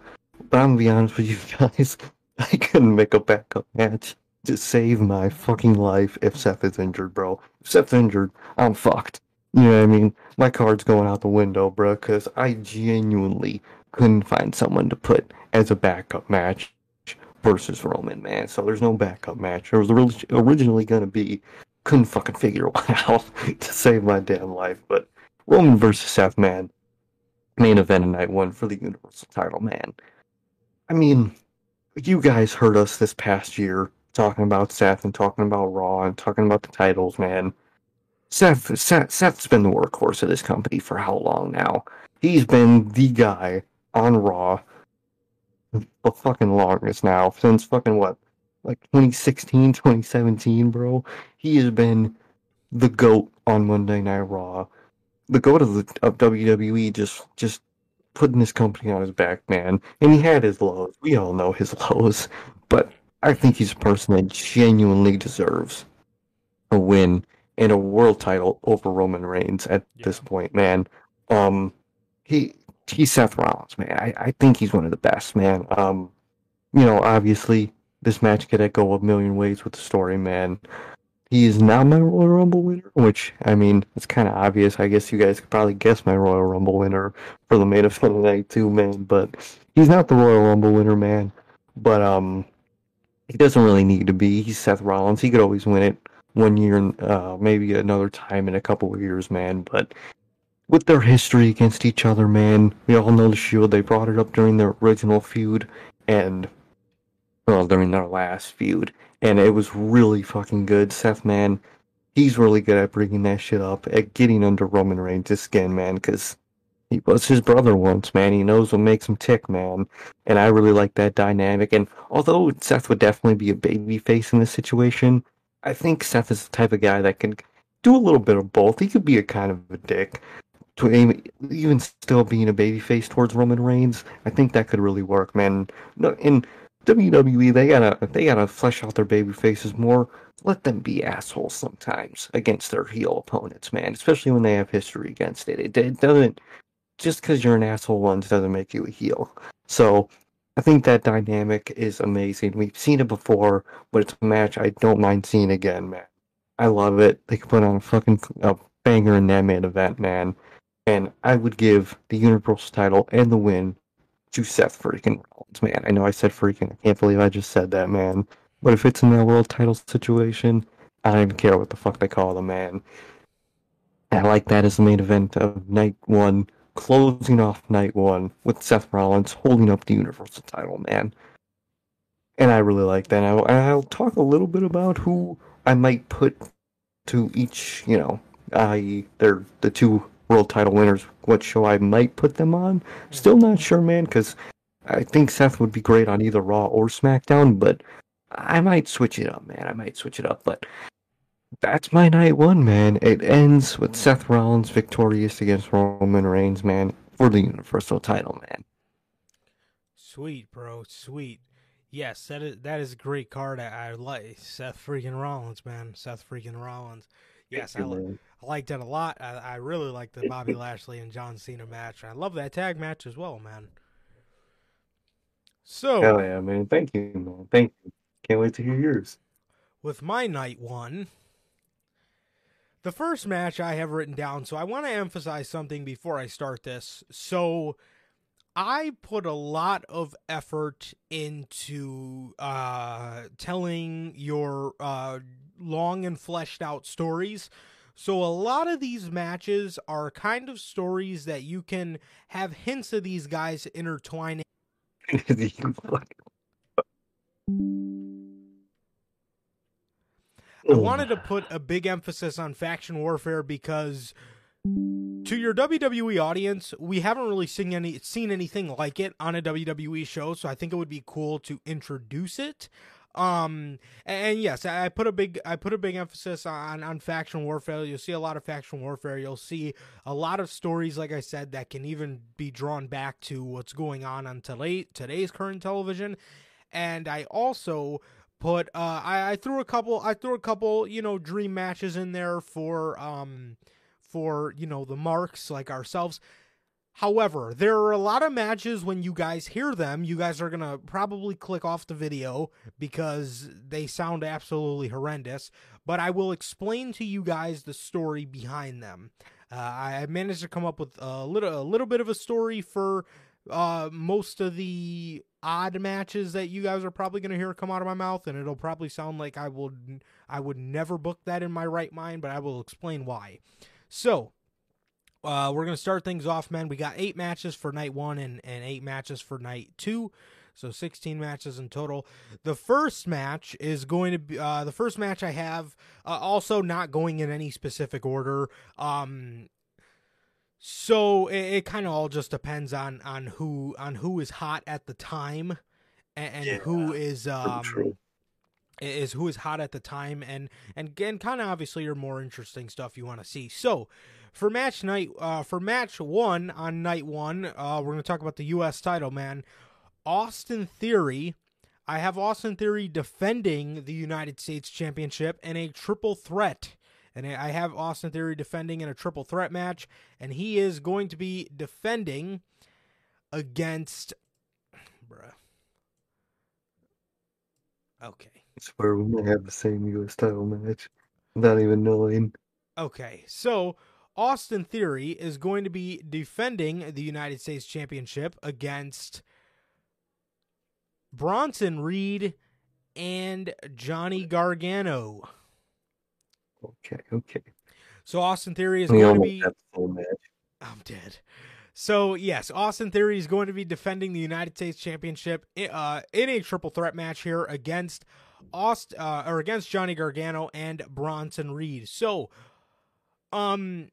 but I'm gonna be honest with you *laughs* guys, I couldn't make a backup match to save my fucking life if Seth is injured, bro. If Seth's injured, I'm fucked. You know what I mean? My card's going out the window, bro, because I genuinely couldn't find someone to put as a backup match versus Roman, man. So there's no backup match. There was originally going to be, couldn't fucking figure *laughs* one out to save my damn life. But Roman versus Seth, man. Main event of night one for the Universal title, man. I mean, you guys heard us this past year talking about Seth and talking about Raw and talking about the titles, man. Seth, Seth Seth's been the workhorse of this company for how long now? He's been the guy on Raw the fucking longest now since fucking what like 2016 2017 bro? He has been the goat on monday night raw. The goat of, the, of wwe just just putting this company on his back man. And he had his lows. We all know his *laughs* lows. But i think he's a person that genuinely deserves a win and a world title over Roman Reigns at Yeah. this point, man. Um, he he's Seth Rollins, man. I, I think he's one of the best, man. Um, you know, obviously this match could go a million ways with the story, man. He is not my Royal Rumble winner, which I mean, it's kind of obvious. I guess you guys could probably guess my Royal Rumble winner for the main *laughs* event tonight too, man. But he's not the Royal Rumble winner, man. But um, he doesn't really need to be. He's Seth Rollins. He could always win it one year, and uh, maybe another time in a couple of years, man. But with their history against each other, man, we all know the Shield. They brought it up during their original feud, and well, during their last feud, and it was really fucking good. Seth, man, he's really good at bringing that shit up, at getting under Roman Reigns' skin, man, because he was his brother once, man. He knows what makes him tick, man. And I really like that dynamic. And although Seth would definitely be a baby face in this situation, I think Seth is the type of guy that can do a little bit of both. He could be a kind of a dick, to aim, even still being a baby face towards Roman Reigns. I think that could really work, man. No, in WWE, they gotta they gotta flesh out their baby faces more. Let them be assholes sometimes against their heel opponents, man. Especially when they have history against it. It, it doesn't just because you're an asshole once doesn't make you a heel. So I think that dynamic is amazing. We've seen it before, but it's a match I don't mind seeing again, man. I love it. They could put on a fucking a banger in that main event, man. And I would give the Universal title and the win to Seth freaking Rollins, man. I know I said freaking. I can't believe I just said that, man. But if it's in that world title situation, I don't even care what the fuck they call the man. I like that as the main event of night one, closing off night one with Seth Rollins holding up the Universal title, man. And I really like that. I'll, I'll talk a little bit about who I might put to each, you know, i.e., they're the two world title winners, what show I might put them on. Still not sure, man, because I think Seth would be great on either Raw or SmackDown, but I might switch it up, man. I might switch it up, but that's my night one, man. It ends with Seth Rollins victorious against Roman Reigns, man, for the Universal title, man. Sweet, bro. Sweet. Yes, that is that is a great card. I, I like Seth freaking Rollins, man. Seth freaking Rollins. Yes, I, li- I liked it a lot. I, I really like the Bobby Lashley and John Cena match. I love that tag match as well, man. So Hell yeah, man. Thank you, man. Thank you. Can't wait to hear yours. with my night one, the first match I have written down. So I want to emphasize something before I start this. So I put a lot of effort into uh, telling your uh, long and fleshed out stories. So a lot of these matches are kind of stories that you can have hints of these guys intertwining. *laughs* I wanted to put a big emphasis on faction warfare because to your WWE audience, we haven't really seen any seen anything like it on a WWE show, so I think it would be cool to introduce it. Um and yes, I I put a big I put a big emphasis on on faction warfare. You'll see a lot of faction warfare. You'll see a lot of stories like I said that can even be drawn back to what's going on on today today's current television. And I also put uh I, I threw a couple I threw a couple, you know, dream matches in there for um for, you know, the marks like ourselves. However, there are a lot of matches when you guys hear them, you guys are going to probably click off the video because they sound absolutely horrendous, but I will explain to you guys the story behind them. Uh, I managed to come up with a little a little bit of a story for uh, most of the odd matches that you guys are probably going to hear come out of my mouth and it'll probably sound like I would I would never book that in my right mind, but I will explain why. So, uh, we're going to start things off, man. We got eight matches for night one and, and eight matches for night two. So 16 matches in total. The first match is going to be uh, the first match I have, uh, also not going in any specific order. Um, so it, it kind of all just depends on on who on who is hot at the time and, and Yeah, who is um true. is who is hot at the time and and again kind of obviously your more interesting stuff you want to see so for match night uh for match one on night one uh we're gonna talk about the us title man austin theory i have austin theory defending the united states championship in a triple threat And I have Austin Theory defending in a triple threat match, and he is going to be defending against. Bruh. Okay. I swear we may have the same U.S. title match. Not even knowing. Okay, so Austin Theory is going to be defending the United States Championship against Bronson Reed and Johnny Gargano. Okay, okay. So Austin Theory is We going to be. have the same match. I'm dead. So yes, Austin Theory is going to be defending the United States Championship i- uh, in a triple threat match here against Aust uh, or against Johnny Gargano and Bronson Reed. So, um,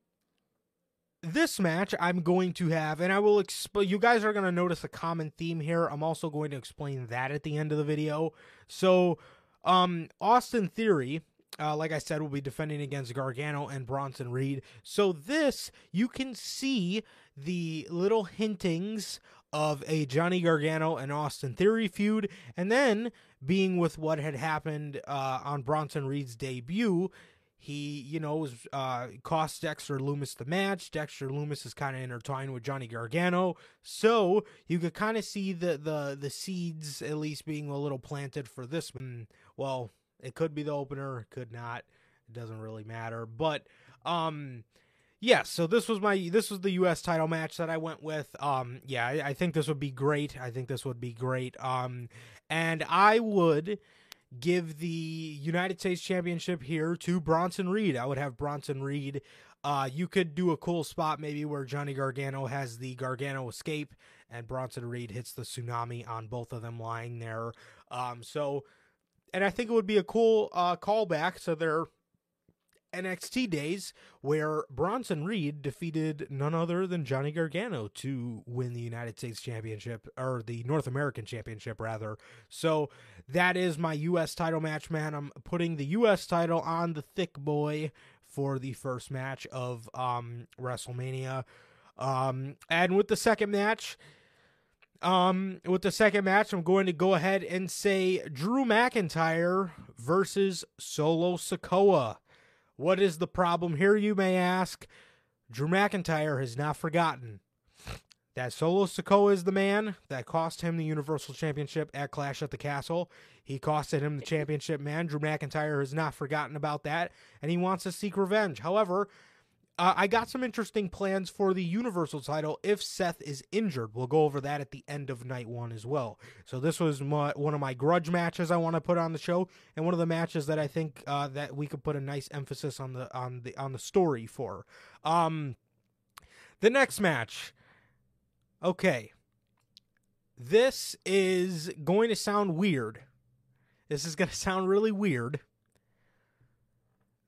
this match I'm going to have, and I will explain. You guys are going to notice a common theme here. I'm also going to explain that at the end of the video. So, um, Austin Theory. Uh, like I said, will be defending against Gargano and Bronson Reed. So this you can see the little hintings of a Johnny Gargano and Austin Theory feud, and then being with what had happened uh, on Bronson Reed's debut, he, you know, was uh, cost Dexter Lumis the match. Dexter Lumis is kind of intertwined with Johnny Gargano, so you could kind of see the the the seeds at least being a little planted for this. one. Well, it could be the opener, it could not. It doesn't really matter, but um Yes, so this was my this was the US title match that I went with. Um yeah, I, I think this would be great. I think this would be great. Um and I would give the United States Championship here to Bronson Reed. I would have Bronson Reed uh you could do a cool spot maybe where Johnny Gargano has the Gargano escape and Bronson Reed hits the tsunami on both of them lying there. Um so and I think it would be a cool uh callback to their NXT days where Bronson Reed defeated none other than Johnny Gargano to win the United States Championship or the North American Championship rather. So that is my US title match, man. I'm putting the US title on the thick boy for the first match of um WrestleMania. Um and with the second match, um, with the second match, I'm going to go ahead and say Drew McIntyre versus Solo Sikoa. What is the problem here, you may ask? Drew McIntyre has not forgotten that Solo Sikoa is the man that cost him the Universal Championship at Clash at the Castle. He costed him the championship, man. Drew McIntyre has not forgotten about that, and he wants to seek revenge. However, uh, I got some interesting plans for the Universal title if Seth is injured. We'll go over that at the end of night one as well. So this was my, one of my grudge matches I want to put on the show, and one of the matches that I think uh, that we could put a nice emphasis on the on the on the story for. Um, the next match. Okay. This is going to sound weird. This is going *laughs* to sound really weird.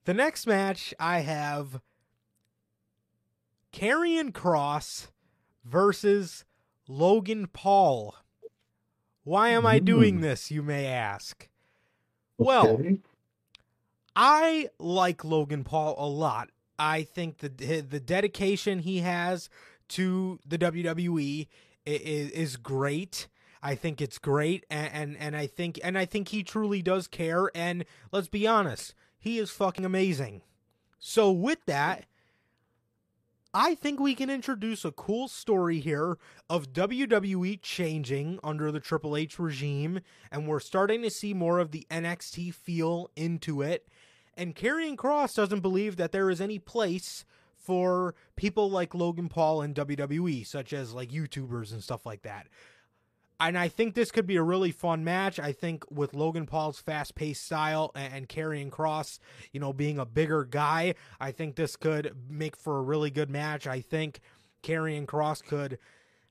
The next match I have Karrion Kross versus Logan Paul. Why am I doing Hmm. this, you may ask? Well, Okay. I like Logan Paul a lot. I think the the dedication he has to the WWE is, is great. I think it's great, and, and and I think and I think he truly does care. And let's be honest, he is fucking amazing. So with that, I think we can introduce a cool story here of WWE changing under the Triple H regime, and we're starting to see more of the NXT feel into it. And Karrion Kross doesn't believe that there is any place for people like Logan Paul and WWE, such as like YouTubers and stuff like that. And I think this could be a really fun match. I think with Logan Paul's fast paced style and, Karrion Kross, you know, being a bigger guy, I think this could make for a really good match. I think Karrion Kross could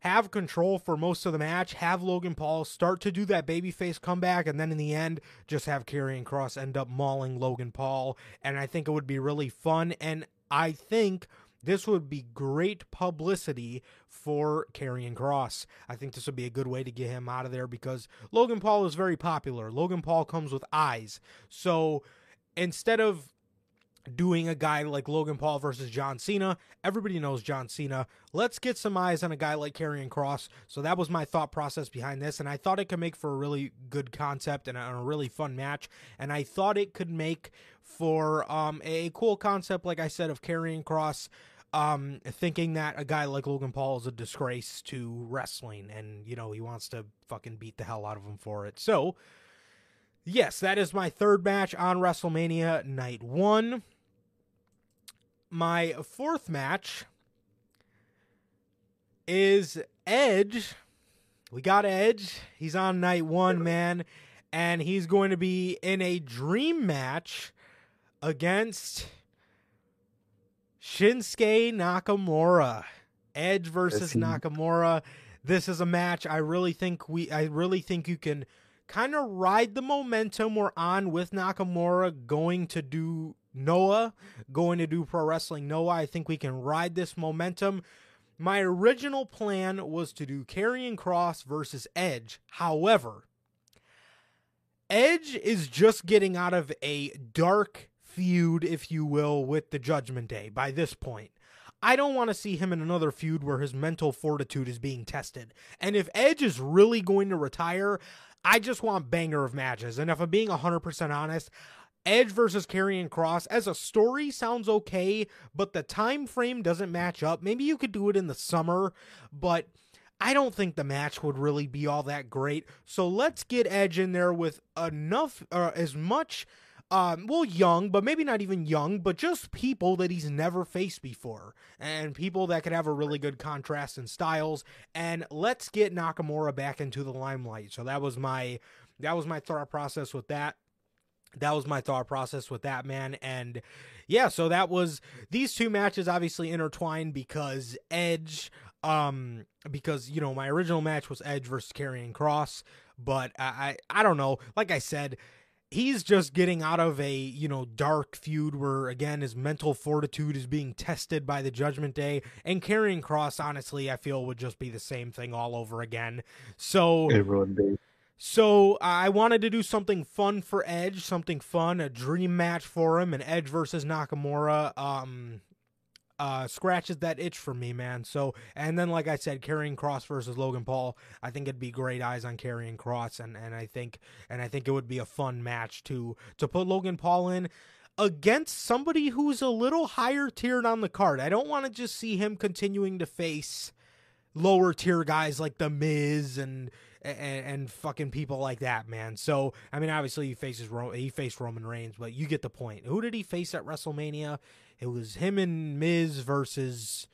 have control for most of the match, have Logan Paul start to do that babyface comeback, and then in the end, just have Karrion Kross end up mauling Logan Paul. And I think it would be really fun. And I think this would be great publicity for Karrion Kross. I think this would be a good way to get him out of there because Logan Paul is very popular. Logan Paul comes with eyes. So instead of doing a guy like Logan Paul versus John Cena. Everybody knows John Cena. Let's get some eyes on a guy like Karrion Kross. So that was my thought process behind this, and I thought it could make for a really good concept and a, really fun match. And I thought it could make for um, a cool concept, like I said, of Karrion Kross. Um, thinking that a guy like Logan Paul is a disgrace to wrestling, and you know he wants to fucking beat the hell out of him for it. So, yes, that is my third match on WrestleMania Night One my fourth match is Edge. We got Edge. He's on night one, man. And he's going to be in a dream match against Shinsuke Nakamura. Edge versus Nakamura. This is a match I really think we I really think you can kind of ride the momentum we're on with Nakamura going to do Noah going to do pro wrestling Noah. I think we can ride this momentum. My original plan was to do Karrion Kross versus Edge. However, Edge is just getting out of a dark feud, if you will, with the Judgment Day by this point. I don't want to see him in another feud where his mental fortitude is being tested. And if Edge is really going to retire, I just want banger of matches. And if I'm being 100% honest, Edge versus Karrion Kross as a story sounds okay, but the time frame doesn't match up. Maybe you could do it in the summer, but I don't think the match would really be all that great. So let's get Edge in there with enough, uh, as much, um, well, young, but maybe not even young, but just people that he's never faced before, and people that could have a really good contrast in styles. And let's get Nakamura back into the limelight. So that was my that was my thought process with that that was my thought process with that man and yeah so that was these two matches obviously intertwined because edge um because you know my original match was edge versus Karrion Kross, but I, I i don't know like i said he's just getting out of a you know dark feud where again his mental fortitude is being tested by the judgment day and Karrion Kross honestly i feel would just be the same thing all over again so it would be so I wanted to do something fun for Edge, something fun, a dream match for him, and Edge versus Nakamura. Um, uh, scratches that itch for me, man. So, and then like I said, Karrion Kross versus Logan Paul. I think it'd be great eyes on Karrion Kross, and and I think and I think it would be a fun match to to put Logan Paul in against somebody who's a little higher tiered on the card. I don't want to just see him continuing to face lower tier guys like the Miz and and, and, fucking people like that, man. So I mean, obviously he faces he faced Roman Reigns, but you get the point. Who did he face at WrestleMania? It was him and Miz versus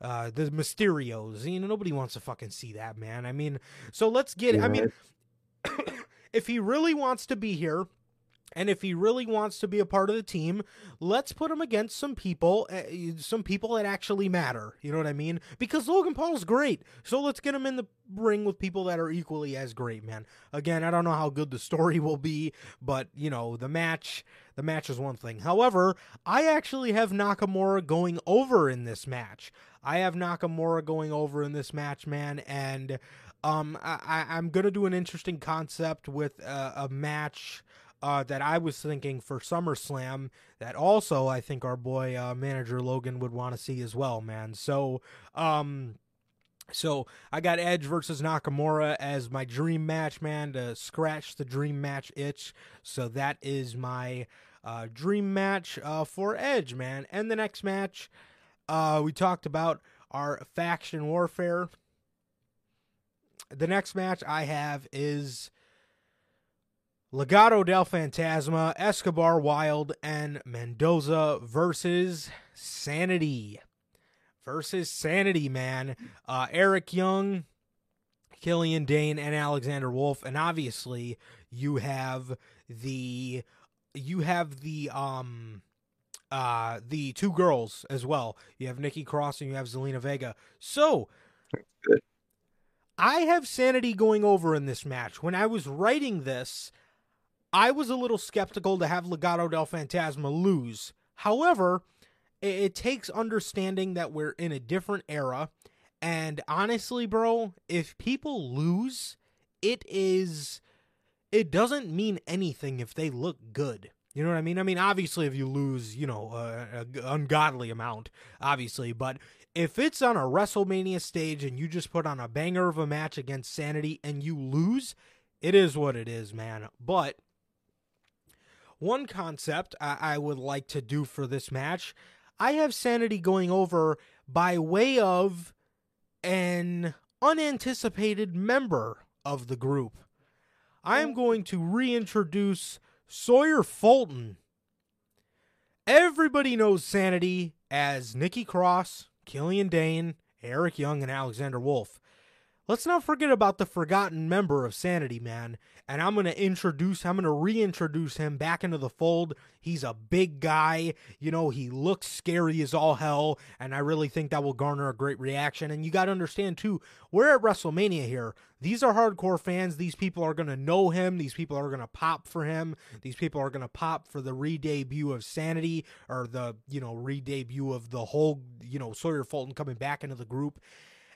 uh, the Mysterios. You know, nobody wants to fucking see that, man. I mean, so let's get. Yeah. I mean, *coughs* if he really wants to be here, and if he really wants to be a part of the team, let's put him against some people, uh, some people that actually matter. You know what I mean? Because Logan Paul's great. So let's get him in the ring with people that are equally as great, man. Again, I don't know how good the story *laughs* will be, but you know, the match, the match is one thing. However, I actually have Nakamura going over in this match. I have Nakamura going over in this match, man, and um, I, I'm gonna do an interesting concept with a, a match uh, that I was thinking for SummerSlam that also I think our boy uh, manager Logan would want to see as well, man. So, um, so I got Edge versus Nakamura as my dream match, man, to scratch the dream match itch. So that is my uh, dream match uh, for Edge, man. And the next match, uh, we talked about our faction warfare. The next match I have is Legado del Fantasma, Escobar Wilde, and Mendoza versus Sanity. Versus Sanity, man. Uh, Eric Young, Killian Dain, and Alexander Wolfe. And obviously, you have the you have the um uh the two girls as well. You have Nikki Cross and you have Zelina Vega. So I have Sanity going over in this match. When I was writing this, I was a little skeptical to have Legado del Fantasma lose. However, it, it takes understanding that we're in a different era. And honestly, bro, if people lose, it is. It doesn't mean anything if they look good. You know what I mean? I mean, obviously, if you lose, you know, a, a ungodly amount, obviously, but if it's on a WrestleMania stage and you just put on a banger of a match against Sanity and you lose, it is what it is, man. But one concept I, I would like to do for this match, I have Sanity going over by way of an unanticipated member of the group. I am going to reintroduce Sawyer Fulton. Everybody knows Sanity as Nikki Cross, Killian Dain, Eric Young, and Alexander Wolfe. Let's not forget about the forgotten member of Sanity, man. And I'm going to introduce, I'm going to reintroduce him back into the fold. He's a big guy. You know, he looks scary as all hell. And I really think that will garner a great reaction. And you got to understand, too, we're at WrestleMania here. These are hardcore fans. These people are going to know him. These people are going to pop for him. These people are going to pop for the re debut of Sanity or the, you know, re debut of the whole, you know, Sawyer Fulton coming back into the group.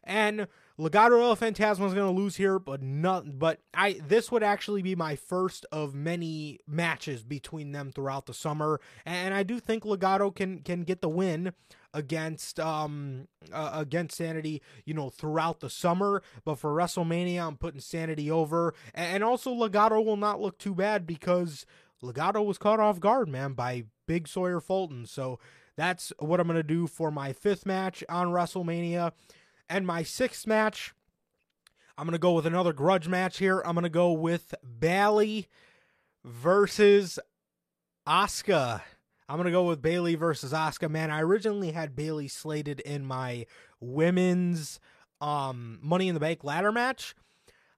And Legado El Fantasma is going to lose here, but not. But I this would actually be my first of many matches between them throughout the summer, and I do think Legado can can get the win against um uh, against Sanity, you know, throughout the summer. But for WrestleMania, I'm putting Sanity over, and also Legado will not look too bad because Legado was caught off guard, man, by Big Sawyer Fulton. So that's what I'm gonna do for my fifth match on WrestleMania. And my sixth match, I'm going to go with another grudge match here. I'm going to go with Bayley versus Asuka. I'm going to go with Bayley versus Asuka. Man, I originally had Bayley slated in my women's um, Money in the Bank ladder match.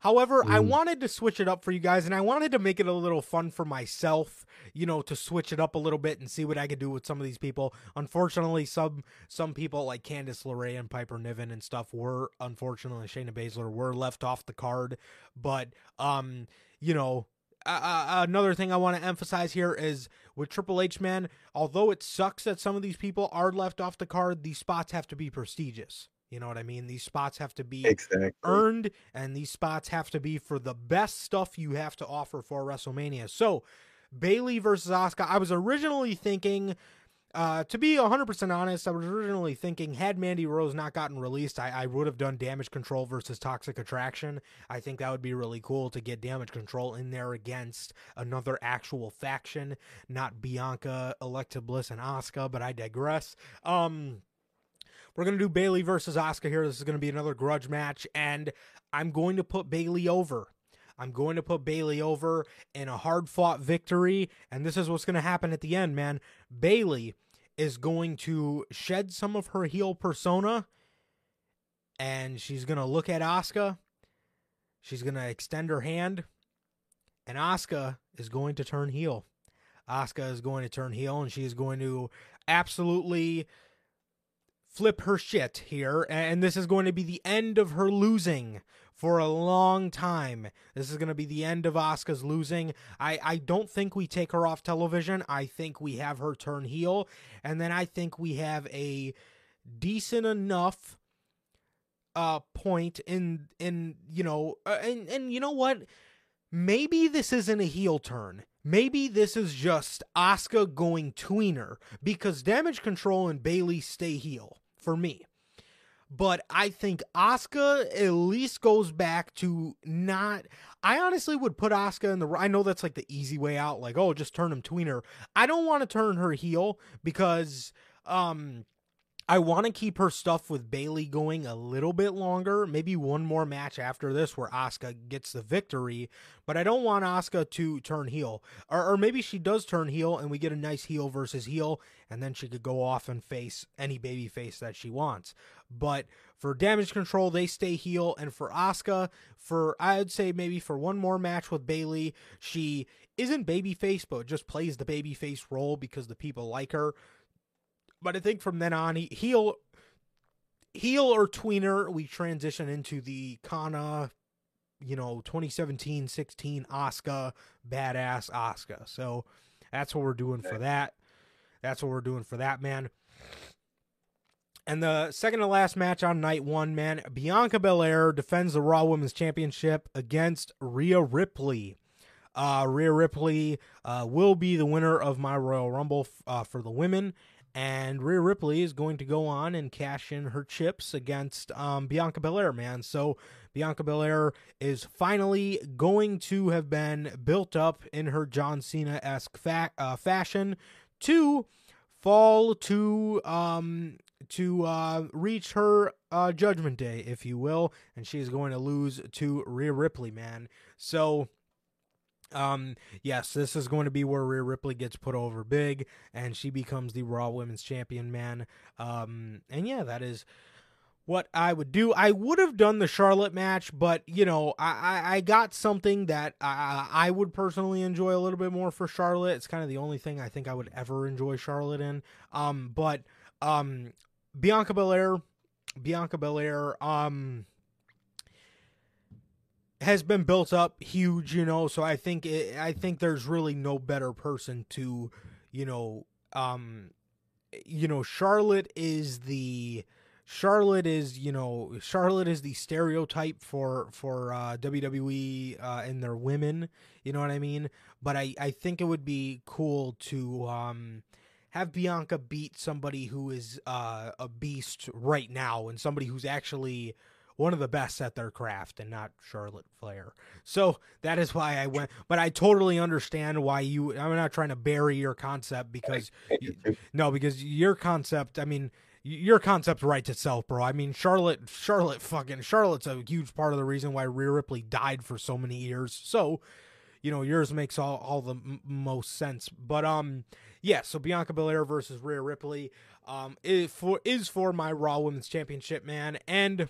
However, mm. I wanted to switch it up for you guys and I wanted to make it a little fun for myself, you know, to switch it up a little bit and see what I could do with some of these people. Unfortunately, some some people like Candice LeRae and Piper Niven and stuff were unfortunately Shayna Baszler were left off the card, but um, you know, uh, another thing I want to emphasize here is with Triple H, man, although it sucks that some of these people are left off the card, these spots have to be prestigious. You know what I mean? These spots have to be exactly. earned, and these spots have to be for the best stuff you have to offer for WrestleMania. So, Bayley versus Asuka. I was originally thinking, uh, to be 100% honest, I was originally thinking, had Mandy Rose not gotten released, I, I would have done Damage Control versus Toxic Attraction. I think that would be really cool to get Damage Control in there against another actual faction, not Bianca, Alexa Bliss, and Asuka, but I digress. Um, we're going to do Bayley versus Asuka here. This is going to be another grudge match, and I'm going to put Bayley over. I'm going to put Bayley over in a hard fought victory, and this is what's going to happen at the end, man. Bayley is going to shed some of her heel persona, and she's going to look at Asuka. She's going to extend her hand, and Asuka is going to turn heel. Asuka is going to turn heel, and she is going to absolutely flip her shit here, and this is going to be the end of her losing for a long time. This is going to be the end of Asuka's losing. I, I don't think we take her off television. I think we have her turn heel, and then I think we have a decent enough uh point in in you know uh, and and you know what maybe this isn't a heel turn Maybe this is just Asuka going tweener because damage control and Bayley stay heel for me. But I think Asuka at least goes back to not. I honestly would put Asuka in the. I know that's like the easy way out, like oh, just turn him tweener. I don't want to turn her heel because um I want to keep her stuff with Bayley going a little bit longer, maybe one more match after this where Asuka gets the victory, but I don't want Asuka to turn heel. Or, or maybe she does turn heel and we get a nice heel versus heel, and then she could go off and face any baby face that she wants. But for damage control, they stay heel, and for Asuka, for I'd say maybe for one more match with Bayley, she isn't babyface, but just plays the babyface role because the people like her. But I think from then on, he, heel, heel or tweener, we transition into the Kana, you know, 2017 16 Asuka, badass Asuka. So that's what we're doing for that. That's what we're doing for that, man. And the second to last match on night one, man, Bianca Belair defends the Raw Women's Championship against Rhea Ripley. Uh, Rhea Ripley uh, will be the winner of my Royal Rumble uh, for the women. And Rhea Ripley is going to go on and cash in her chips against um, Bianca Belair, man. So Bianca Belair is finally going to have been built up in her John Cena esque fa- uh, fashion to fall to um to uh reach her uh judgment day if you will and she's going to lose to Rhea Ripley man. So um yes this is going to be where Rhea Ripley gets put over big and she becomes the Raw Women's Champion man. Um and yeah that is what I would do. I would have done the Charlotte match, but you know, I, I got something that I, I would personally enjoy a little bit more for Charlotte. It's kind of the only thing I think I would ever enjoy Charlotte in. Um, but um, Bianca Belair, Bianca Belair, um, has been built up huge, you know. So I think it, I think there's really no better person to, you know, um, you know, Charlotte is the Charlotte is, you know, Charlotte is the stereotype for for uh, WWE uh, and their women. You know what I mean? But I I think it would be cool to um, have Bianca beat somebody who is uh, a beast right now and somebody who's actually one of the best at their craft and not Charlotte Flair. So that is why I went. But I totally understand why you. I'm not trying to bury your concept because you, no, because your concept. I mean your concept writes itself, bro. I mean, Charlotte, Charlotte, fucking Charlotte's a huge part of the reason why Rhea Ripley died for so many years. So, you know, yours makes all all the m- most sense. But um, yeah. So Bianca Belair versus Rhea Ripley um is for is for my Raw Women's Championship, man, and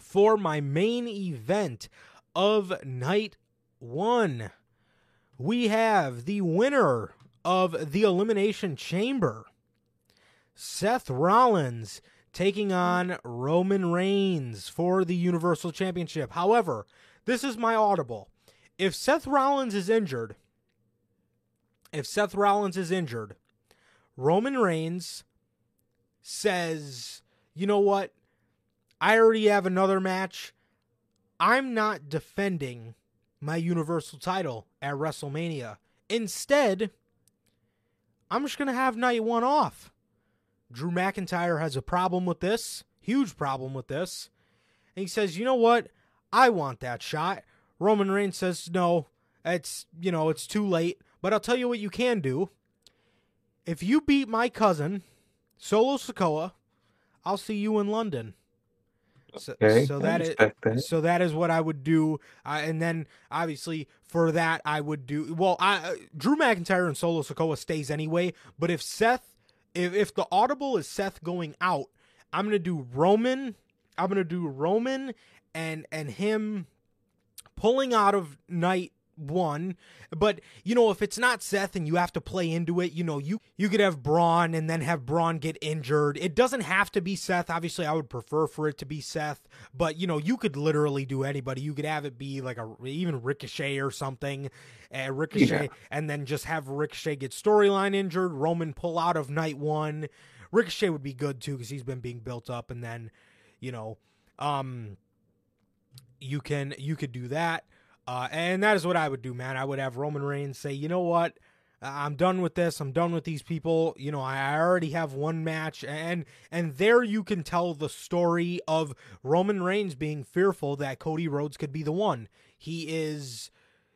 for my main event of night one, we have the winner of the Elimination Chamber Seth Rollins taking on Roman Reigns for the Universal Championship. However, this is my audible. If Seth Rollins is injured, if Seth Rollins is injured, Roman Reigns says, you know what? I already have another match. I'm not defending my Universal title at WrestleMania. Instead, I'm just going to have night one off. Drew McIntyre has a problem with this, huge problem with this. And he says, "You know what? I want that shot." Roman Reigns says, "No, it's, you know, it's too late, but I'll tell you what you can do. If you beat my cousin, Solo Sikoa, I'll see you in London." So, Okay, so that is that. so that is what I would do, uh, and then obviously for that I would do well. I uh, Drew McIntyre and Solo Sikoa stays anyway, but if Seth, if if the audible is Seth going out, I'm gonna do Roman. I'm gonna do Roman and and him pulling out of night one. But you know, if it's not Seth and you have to play into it, you know, you you could have Braun and then have Braun get injured. It doesn't have to be Seth. Obviously, I would prefer for it to be Seth, but you know, you could literally do anybody. You could have it be like a even Ricochet or something, uh, Ricochet, Yeah. and then just have Ricochet get storyline injured, Roman pull out of night one. Ricochet would be good too because he's been being built up, and then, you know, um, you can you could do that. Uh, and that is what I would do, man. I would have Roman Reigns say, you know what? I'm done with this. I'm done with these people. You know, I already have one match, and and there you can tell the story of Roman Reigns being fearful that Cody Rhodes could be the one. He is,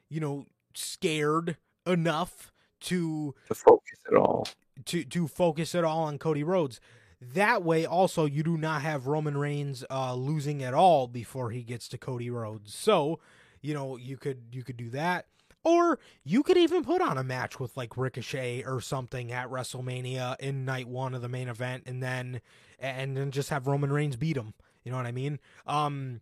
you know, scared enough to to focus at all. to to focus at all on Cody Rhodes. That way, also, you do not have Roman Reigns uh, losing at all before he gets to Cody Rhodes. So, you know, you could you could do that, or you could even put on a match with like Ricochet or something at WrestleMania in night one of the main event, and then and then just have Roman Reigns beat him. You know what I mean? Um,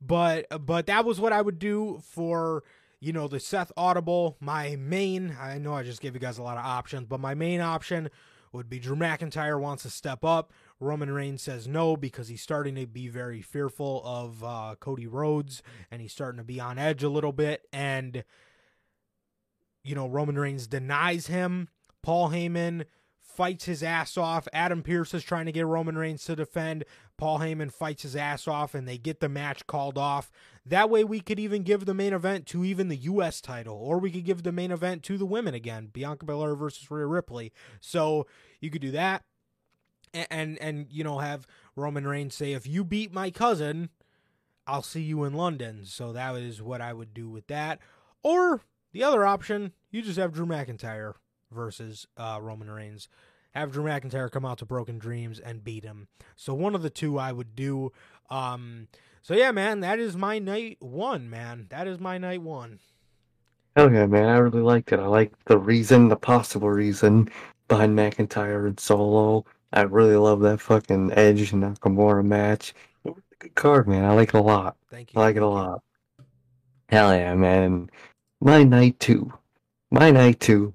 but but that was what I would do for you know the Seth Audible. My main, I know I just gave you guys a lot of options, but my main option would be Drew McIntyre wants to step up. Roman Reigns says no because he's starting to be very fearful of uh, Cody Rhodes and he's starting to be on edge a little bit. And, you know, Roman Reigns denies him. Paul Heyman fights his ass off. Adam Pearce is trying to get Roman Reigns to defend. Paul Heyman fights his ass off and they get the match called off. That way we could even give the main event to even the US title or we could give the main event to the women again, Bianca Belair versus Rhea Ripley. So you could do that and and, you know have Roman Reigns say if you beat my cousin, I'll see you in London. So that is what I would do with that. Or the other option, you just have Drew McIntyre versus uh, Roman Reigns. Have Drew McIntyre come out to Broken Dreams and beat him. So one of the two I would do. Um, so yeah, man, that is my night one, man. That is my night one. Hell yeah, man! I really liked it. I like the reason, the possible reason behind McIntyre and Solo. I really love that fucking Edge and Nakamura match. Good card, man. I like it a lot. Thank you. I like it a lot. Hell yeah, man. My night two. My night two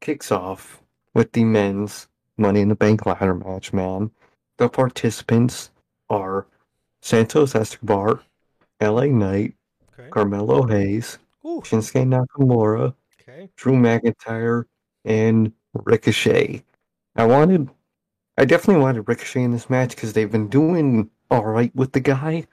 kicks off with the men's Money in the Bank ladder match, man. The participants are Santos Escobar, LA Knight, Okay. Carmelo Hayes, Ooh, Shinsuke Nakamura, okay. Drew McIntyre, and Ricochet. I wanted, I definitely wanted Ricochet in this match because they've been doing all right with the guy,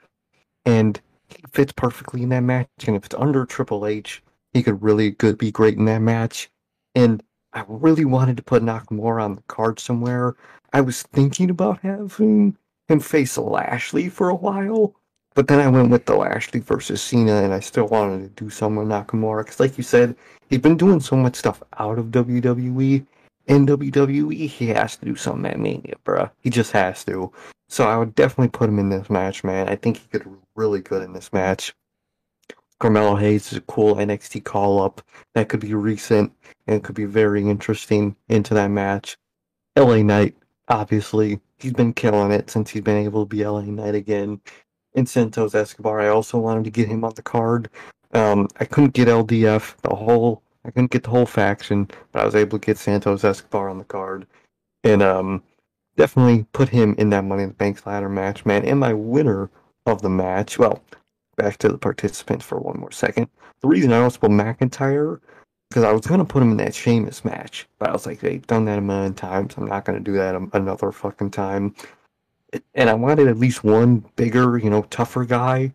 and he fits perfectly in that match. And if it's under Triple H, he could really good be great in that match. And I really wanted to put Nakamura on the card somewhere. I was thinking about having him face Lashley for a while, but then I went with the Lashley versus Cena, and I still wanted to do some with Nakamura because, like you said, he's been doing so much stuff out of WWE. In WWE, he has to do something at Mania, bruh. He just has to. So I would definitely put him in this match, man. I think he could really good in this match. Carmelo Hayes is a cool NXT call up that could be recent and could be very interesting into that match. LA Knight, obviously, he's been killing it since he's been able to be LA Knight again. And Santos Escobar, I also wanted to get him on the card. Um, I couldn't get LDF, the whole, I couldn't get the whole faction, but I was able to get Santos Escobar on the card. And um, definitely put him in that Money in the Bank ladder match, man. And my winner of the match, well, back to the participants for one more second. The reason I also put McIntyre because I was gonna put him in that Sheamus match, but I was like, they've done that a million times. I'm not gonna do that another fucking time. And I wanted at least one bigger, you know, tougher guy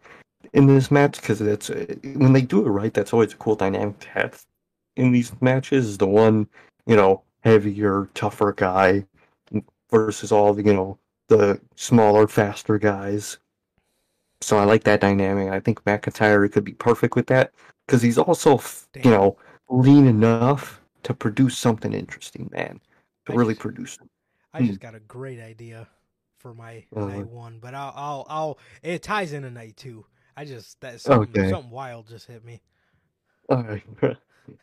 in this match because it's when they do it right, that's always a cool dynamic to have in these matches. Is the one, you know, heavier, tougher guy versus all the, you know, the smaller, faster guys. So I like that dynamic. I think McIntyre could be perfect with that because he's also, f- you know, lean enough to produce something interesting, man. To I really just- produce. I just got a great idea for my Uh-huh. night one, but I'll, I'll, I'll. It ties into night two. I just that something, Okay. something wild just hit me. All right, *laughs*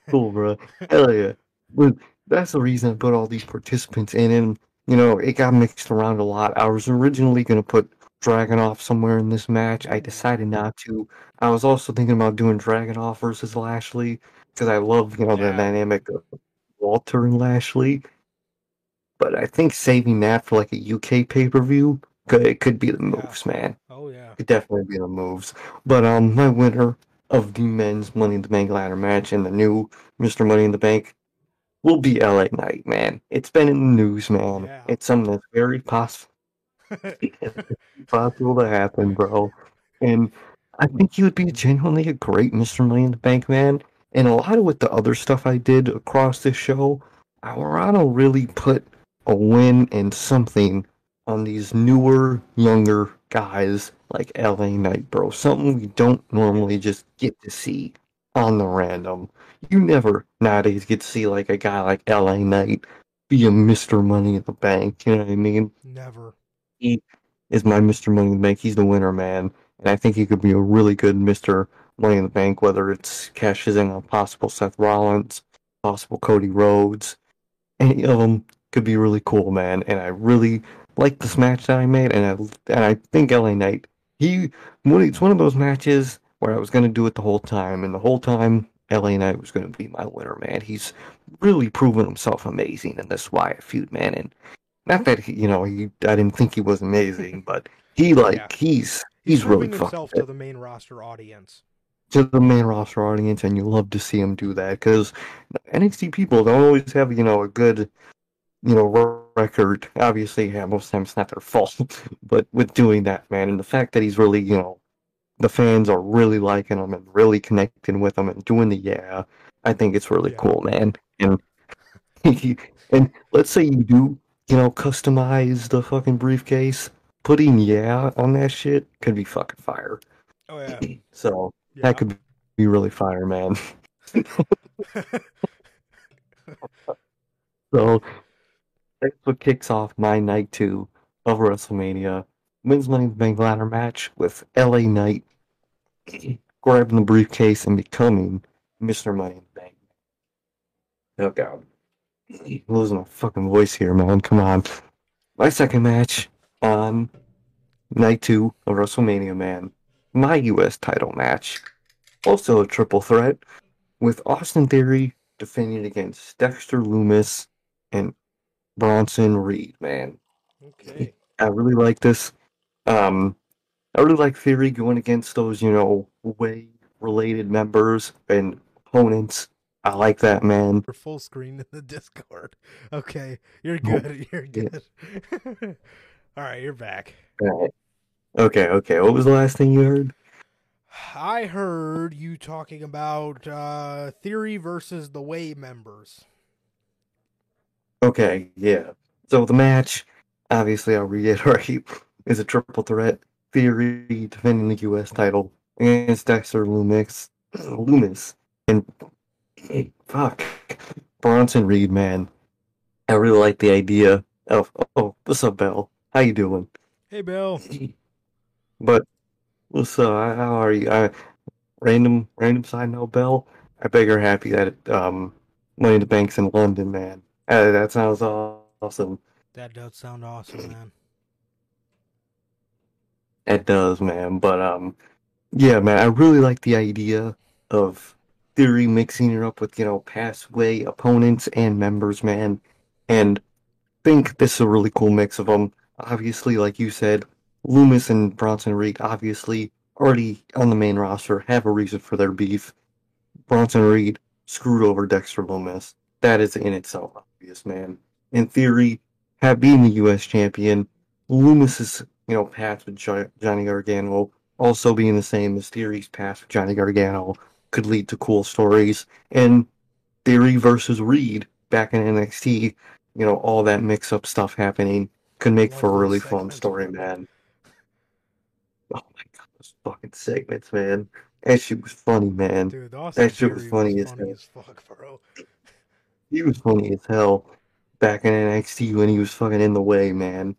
cool, bro. Hell yeah. But that's the reason I put all these participants in, and you know, it got mixed around a lot. I was originally gonna put Dragunov somewhere in this match. I decided not to. I was also thinking about doing Dragunov versus Lashley because I love, you know, the dynamic of Walter and Lashley. But I think saving that for like a UK pay per view could it could be the moves, man. Oh yeah. Could definitely be the moves. But um, my winner of the men's Money in the Bank ladder match and the new Mr. Money in the Bank will be LA Knight, man. It's been in the news, man. Yeah. It's something that's very possible *laughs* possible to happen, bro. And I think he would be genuinely a great Mr. Money in the Bank man. And a lot of with the other stuff I did across this show, to really put a win and something on these newer, younger guys like LA Knight, bro. Something we don't normally just get to see on the random. You never nowadays get to see like a guy like LA Knight be a Mr. Money in the Bank. You know what I mean? Never. He is my Mr. Money in the Bank. He's the winner, man. And I think he could be a really good Mr. Money in the Bank, whether it's cashes in on possible Seth Rollins, possible Cody Rhodes. Any of them could be really cool, man. And I really like this match that I made, and I and I think LA Knight. He one it's one of those matches where I was gonna do it the whole time, and the whole time LA Knight was gonna be my winner, man. He's really proven himself amazing in this Wyatt feud, man. And not that he, you know, he I didn't think he was amazing, *laughs* but he like Yeah. he's he's really proving fucking himself to the main roster audience. to the main roster audience, and you love to see him do that because NXT people don't always have you know a good you know, record. Obviously, yeah, most times it's not their fault, *laughs* but with doing that, man, and the fact that he's really, you know, the fans are really liking him and really connecting with him and doing the yeah, I think it's really Yeah. cool, man. And *laughs* and let's say you do, you know, customize the fucking briefcase, putting yeah on that shit could be fucking fire. Oh yeah. *clears throat* So yeah. that could be really fire, man. *laughs* So that's what kicks off my night two of WrestleMania. Men's Money in the Bank ladder match with LA Knight *clears throat* grabbing the briefcase and becoming Mr. Money in the Bank. Oh god. I'm losing my fucking voice here, man. Come on. My second match on night two of WrestleMania, man. My US title match. Also a triple threat with Austin Theory defending against Dexter Lumis and Bronson Reed, man. okay. I really like this. Um, I really like Theory going against those, you know, way related members and opponents. I like that, man. For full screen in the Discord. *laughs* Okay, you're good. You're yeah. good. *laughs* *laughs* All right, you're back. Alright. Okay, okay. What was the last thing you heard? I heard you talking about uh, Theory versus the Way members. Okay, yeah. So the match, obviously, I'll reiterate, *laughs* is a triple threat. Theory defending the U.S. title against Dexter Lumis, Lumis, *clears throat* and fuck Bronson Reed. Man, I really like the idea of. Oh, what's up, Bell? How you doing? Hey, Bell. *clears throat* But what's up? How are you? I, random, random side note, Bell. I bet you're happy that um, Money in the Bank's in London, man. Uh, that sounds awesome. That does sound awesome, man. It does, man. But um, yeah, man, I really like the idea of Theory mixing it up with you know past way opponents and members, man, and think this is a really cool mix of them. Obviously, like you said, Lumis and Bronson Reed obviously already on the main roster have a reason for their beef. Bronson Reed screwed over Dexter Lumis. That is in itself obvious, man. In theory, have being the U.S. champion, Lumis's you know path with Jo- Johnny Gargano also being the same as Theory's path with Johnny Gargano could lead to cool stories. And Theory versus Reed back in NXT, you know, all that mix-up stuff happening could make for a really fun story, man. Oh my god, those fucking segments, man. That shit was funny, man. Dude, Austin That shit was funny was as funny as fuck, bro. He was funny as hell back in NXT when he was fucking in the way, man.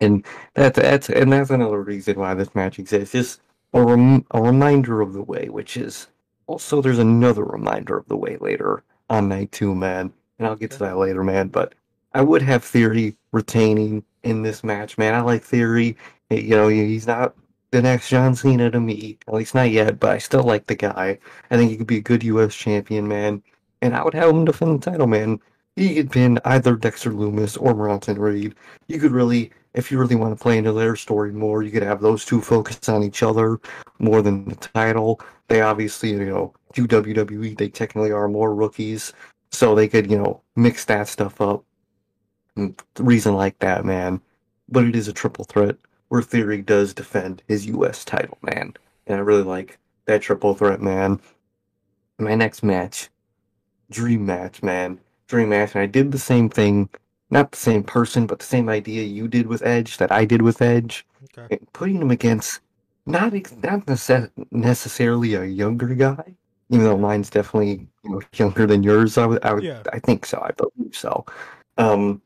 And that's that's and that's another reason why this match exists. Just a rem- a reminder of the way, which is also there's another reminder of the way later on night two, man. And I'll get to that later, man. But I would have Theory retaining in this match, man. I like Theory. You know, he's not the next John Cena to me, at least not yet. But I still like the guy. I think he could be a good U.S. champion, man. And I would have him defend the title, man. He could pin either Dexter Lumis or Bronson Reed. You could really, if you really want to play into their story more, you could have those two focus on each other more than the title. They obviously, you know, do WWE. They technically are more rookies, so they could, you know, mix that stuff up. Reason like that, man. But it is a triple threat where Theory does defend his U.S. title, man. And I really like that triple threat, man. My next match, dream match, man. Dream match. And I did the same thing, not the same person, but the same idea you did with Edge that I did with Edge. Okay. Putting him against not not necess- necessarily a younger guy, even though mine's definitely you know, younger than yours. I would, I would, Yeah. I think so. I believe so. Um,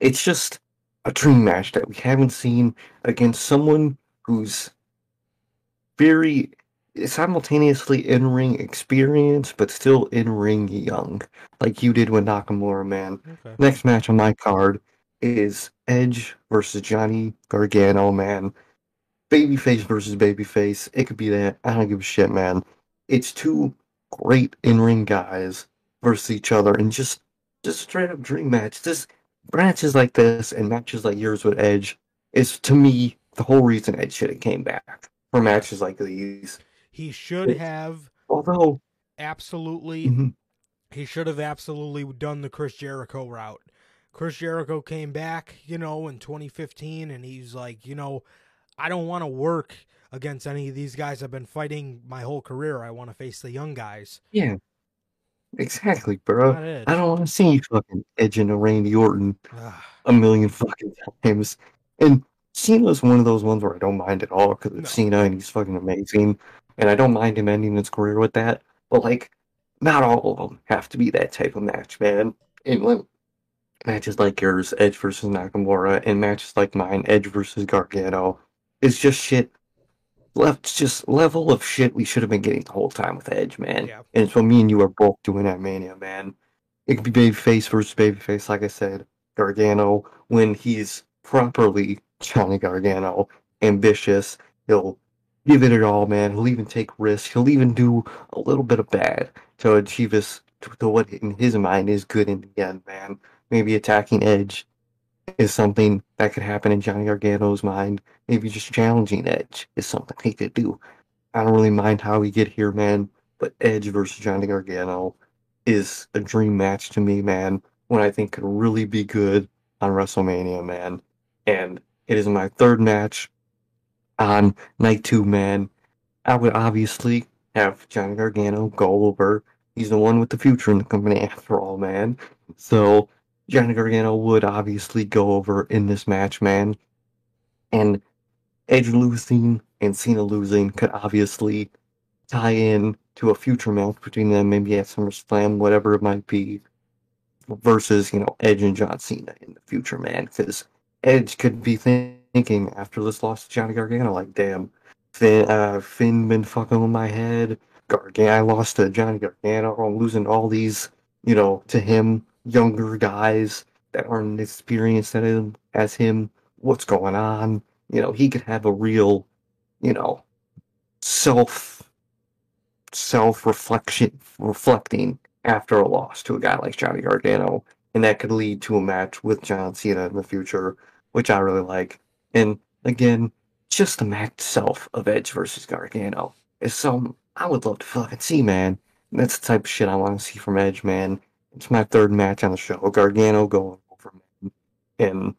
it's just a dream match that we haven't seen against someone who's very simultaneously in ring experience, but still in ring young, like you did with Nakamura, man. Okay. Next match on my card is Edge versus Johnny Gargano, man. Babyface versus babyface. It could be that. I don't give a shit, man. It's two great in-ring guys versus each other, and just just straight up dream match. This matches like this and matches like yours with Edge is to me the whole reason Edge should have came back for matches like these. He should have Although, absolutely mhm, he should have absolutely done the Chris Jericho route Chris Jericho came back, you know, in 2015, and he's like, you know, I don't want to work against any of these guys I've been fighting my whole career. I want to face the young guys. Yeah. Exactly, bro. I don't want to see you fucking edging a Randy Orton a million fucking times. And Cena's one of those ones where I don't mind at all because No. it's Cena and he's fucking amazing. And I don't mind him ending his career with that. But, like, not all of them have to be that type of match, man. And like, matches like yours, Edge versus Nakamura, and matches like mine, Edge versus Gargano, is just shit. Left, just level of shit we should have been getting the whole time with Edge, man. Yeah. And it's what me and you are both doing at Mania, man. It could be babyface versus babyface, like I said. Gargano, when he's properly Johnny Gargano, ambitious, he'll give it it all, man. He'll even take risks. He'll even do a little bit of bad to achieve his to, to what in his mind is good in the end, man. Maybe attacking Edge is something that could happen in Johnny Gargano's mind. Maybe just challenging Edge is something he could do. I don't really mind how we get here, man. But Edge versus Johnny Gargano is a dream match to me, man. One I think could really be good on WrestleMania, man. And it is my third match on night two, man. I would obviously have Johnny Gargano go over. He's the one with the future in the company, after all, man. So Johnny Gargano would obviously go over in this match, man. And Edge losing and Cena losing could obviously tie in to a future match between them, maybe at SummerSlam, whatever it might be, versus, you know, Edge and John Cena in the future, man. Because Edge could be thinking after this loss to Johnny Gargano, like, damn, Finn, uh, Finn been fucking with my head. Gargano, I lost to Johnny Gargano. I'm losing all these, you know, to him, younger guys that aren't experienced at him, as him. What's going on? You know, he could have a real, you know, self self reflection reflecting after a loss to a guy like Johnny Gargano, and that could lead to a match with John Cena in the future, which I really like. And again, just the match itself of Edge versus Gargano is some I would love to fucking see, man. And that's the type of shit I want to see from Edge, man. It's my third match on the show. Gargano going over, man. And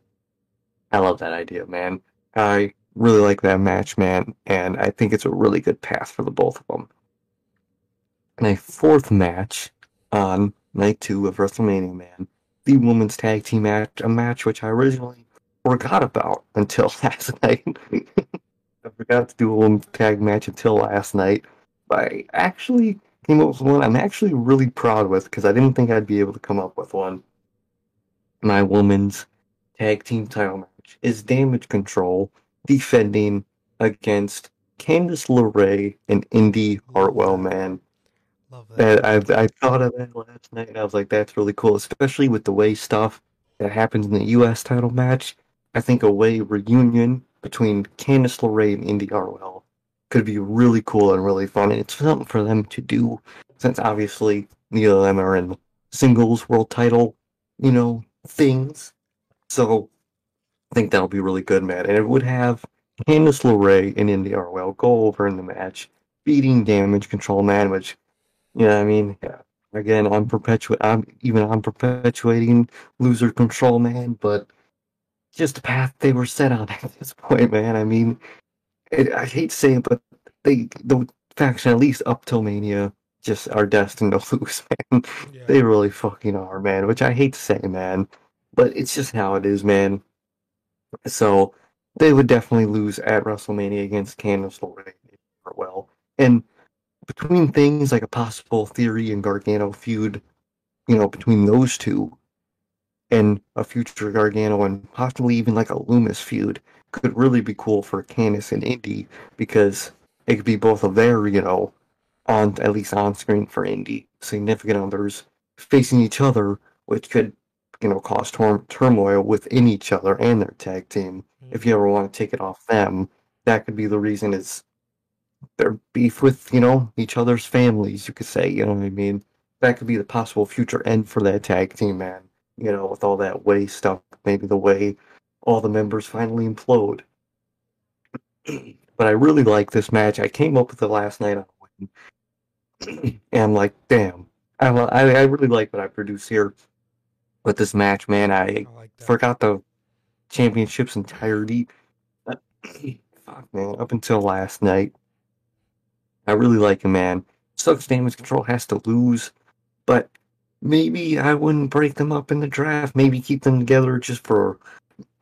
I love that idea, man. I really like that match, man, and I think it's a really good path for the both of them. And a fourth match on night two of WrestleMania, man, the women's tag team match, a match which I originally forgot about until *laughs* last night. I forgot to do a women's tag match until last night, but I actually came up with one I'm actually really proud with because I didn't think I'd be able to come up with one. My women's tag team title match is Damage Control defending against Candice LeRae and Indi Hartwell, man. Love that. I I thought of that last night, and I was like, that's really cool, especially with the way stuff that happens in the U.S. title match. I think a way reunion between Candice LeRae and Indi Hartwell could be really cool and really fun, and it's something for them to do, since obviously neither of them are in singles world title, you know, things. So I think that'll be really good, man. And it would have Candice LeRae and Indi Hartwell go over in the match, beating Damage Control Man, which you yeah, I mean, yeah. Again, I'm perpetuate. I'm even I'm perpetuating loser control, man. But just the path they were set on *laughs* at this point, man. I mean, it, I hate to say it, but they the faction at least up till Mania just are destined to *laughs* lose, man. Yeah. They really fucking are, man. Which I hate to say, man, but it's just how it is, man. So they would definitely lose at WrestleMania against Candice LeRae well. And between things like a possible Theory and Gargano feud, you know, between those two, and a future Gargano and possibly even like a Lumis feud, could really be cool for Candice and Indi because it could be both of their, you know, on at least on screen for Indi, significant others facing each other, which could, you know, cause tor- turmoil within each other and their tag team. Hmm. If you ever want to take it off them, that could be the reason is their beef with, you know, each other's families, you could say, you know what I mean? That could be the possible future end for that tag team, man. You know, with all that way stuff, maybe the way all the members finally implode. *clears throat* but I really like this match. I came up with it last night on Win. *clears throat* and I'm like, damn. I, I I really like what I produce here. with this match, man. I I like forgot the championship's entirety. *clears throat* Fuck, man. Up until last night, I really like him, man. Sucks damage control has to lose, but maybe I wouldn't break them up in the draft. Maybe keep them together just for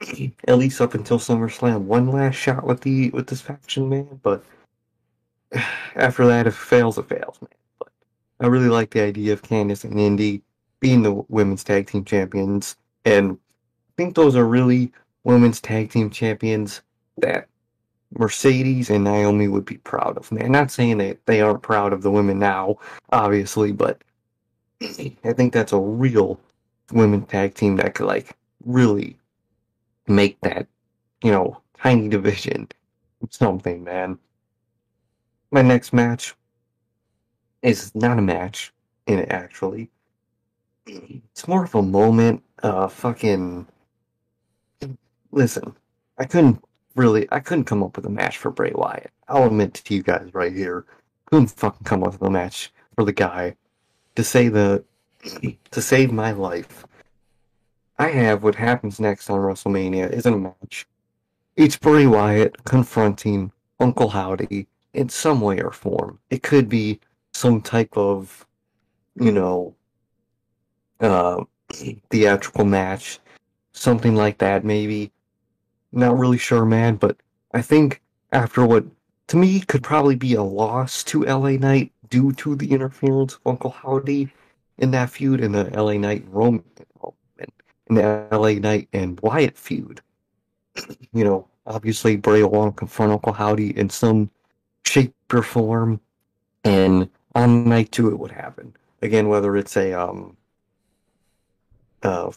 *clears throat* at least up until SummerSlam. One last shot with the with this faction, man. But *sighs* after that, if it fails, it fails, man. But I really like the idea of Candice and Indi being the women's tag team champions, and I think those are really women's tag team champions that Mercedes and Naomi would be proud of. Man, not saying that they aren't proud of the women now, obviously, but I think that's a real women tag team that could like really make that, you know, tiny division *laughs* something, man. My next match is not a match in it actually. It's more of a moment, uh fucking listen, I couldn't really I couldn't come up with a match for Bray Wyatt. I'll admit to you guys right here. Couldn't fucking come up with a match for the guy to say the to save my life. I have what happens next on WrestleMania isn't a match. It's Bray Wyatt confronting Uncle Howdy in some way or form. It could be some type of, you know, uh, *clears throat* theatrical match, something like that, maybe. Not really sure, man, but I think after what to me could probably be a loss to LA Knight due to the interference of Uncle Howdy in that feud in the LA Knight and Roman in the LA Knight and Wyatt feud. You know, obviously Bray will confront Uncle Howdy in some shape or form, and on night two it would happen again. Whether it's a um, uh,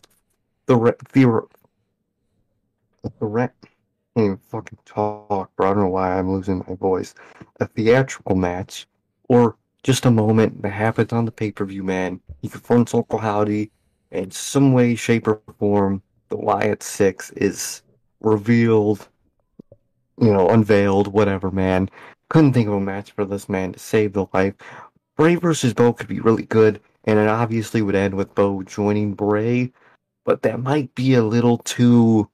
the re- the the re- can't even fucking talk, bro. I don't know why I'm losing my voice. A theatrical match, or just a moment that happens on the pay per view, man. He confronts Uncle Howdy in some way, shape, or form. The Wyatt Six is revealed, you know, unveiled, whatever, man. Couldn't think of a match for this man to save the life. Bray versus Bo could be really good, and it obviously would end with Bo joining Bray, but that might be a little too,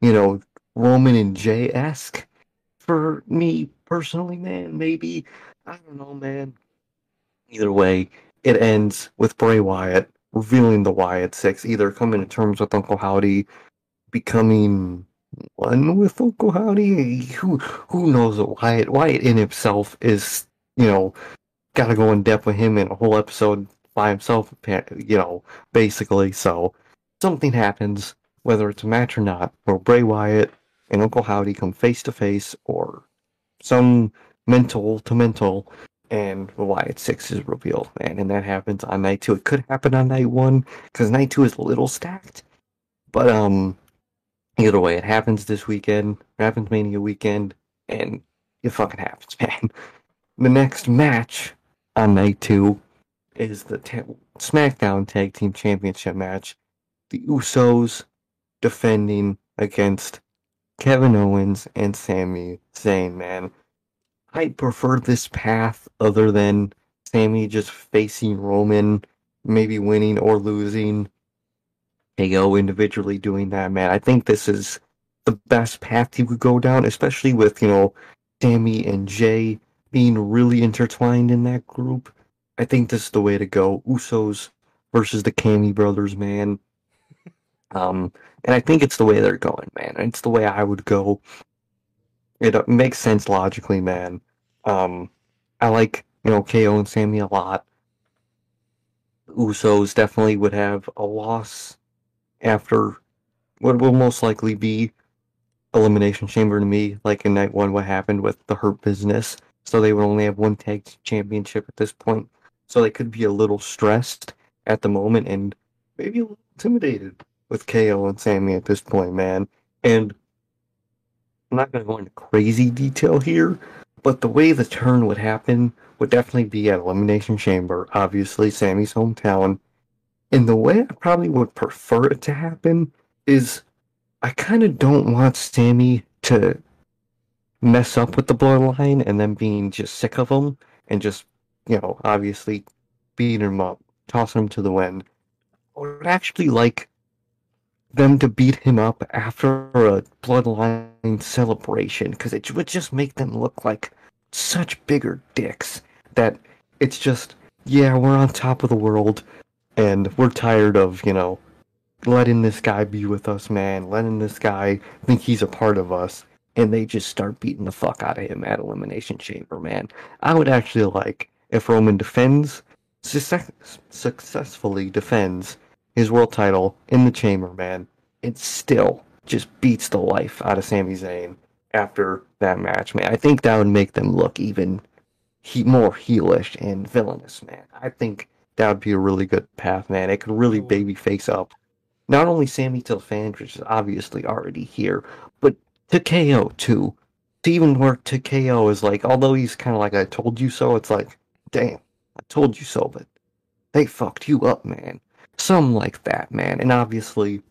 you know, Roman and Jey esque for me personally, man. Maybe I don't know, man. Either way, it ends with Bray Wyatt revealing the Wyatt Six, either coming to terms with Uncle Howdy, becoming one with Uncle Howdy. Who who knows what Wyatt Wyatt in himself is, you know, gotta go in depth with him in a whole episode by himself, you know, basically. So something happens, whether it's a match or not, where Bray Wyatt and Uncle Howdy come face to face, or some mental to mental, and Wyatt Six is revealed, man. And that happens on night two. It could happen on night one, because night two is a little stacked. But um either way, it happens this weekend, happens Mania weekend, and it fucking happens, *laughs* man. The next match on night two is the ta- SmackDown Tag Team Championship match. The Usos defending against Kevin Owens and Sami Zayn, man. I prefer this path other than Sami just facing Roman, maybe winning or losing. KO individually doing that, man. I think this is the best path he would go down, especially with, you know, Sami and Jey being really intertwined in that group. I think this is the way to go. Usos versus the Cammy brothers, man. Um, and I think it's the way they're going, man. It's the way I would go. It uh, makes sense logically, man. Um, I like, you know, KO and Sami a lot. Usos definitely would have a loss after what will most likely be Elimination Chamber to me, like in night one, what happened with the Hurt Business. So they would only have one tag championship at this point. So they could be a little stressed at the moment and maybe a little intimidated with KO and Sami at this point, man. And I'm not going to go into crazy detail here, but the way the turn would happen would definitely be at Elimination Chamber, obviously, Sami's hometown. And the way I probably would prefer it to happen is I kind of don't want Sami to mess up with the bloodline and then being just sick of him and just, you know, obviously beating him up, tossing him to the wind. I would actually like them to beat him up after a bloodline celebration because it would just make them look like such bigger dicks that it's just yeah we're on top of the world and we're tired of you know letting this guy be with us man letting this guy think he's a part of us. And they just start beating the fuck out of him at elimination chamber man. I would actually like if roman defends success- successfully defends his world title in the chamber, man, it still just beats the life out of Sami Zayn after that match, man. I think that would make them look even he more heelish and villainous, man. I think that would be a really good path, man. It could really baby face up not only Sami to which is obviously already here, but to KO too. To even work to KO is like, although he's kind of like I told you so, it's like, damn, I told you so, but they fucked you up, man. Some like that, man. And obviously,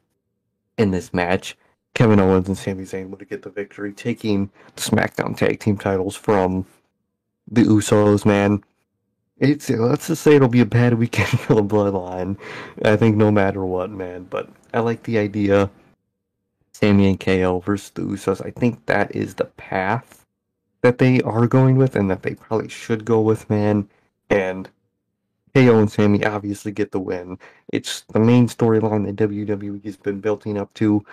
in this match, Kevin Owens and Sami Zayn would get the victory, taking the SmackDown Tag Team titles from the Usos, man. It's let's just say it'll be a bad weekend *laughs* for the Bloodline. I think no matter what, man. But I like the idea. Sami and KO versus the Usos. I think that is the path that they are going with, and that they probably should go with, man. And KO and Sami obviously get the win. It's the main storyline that WWE has been building up to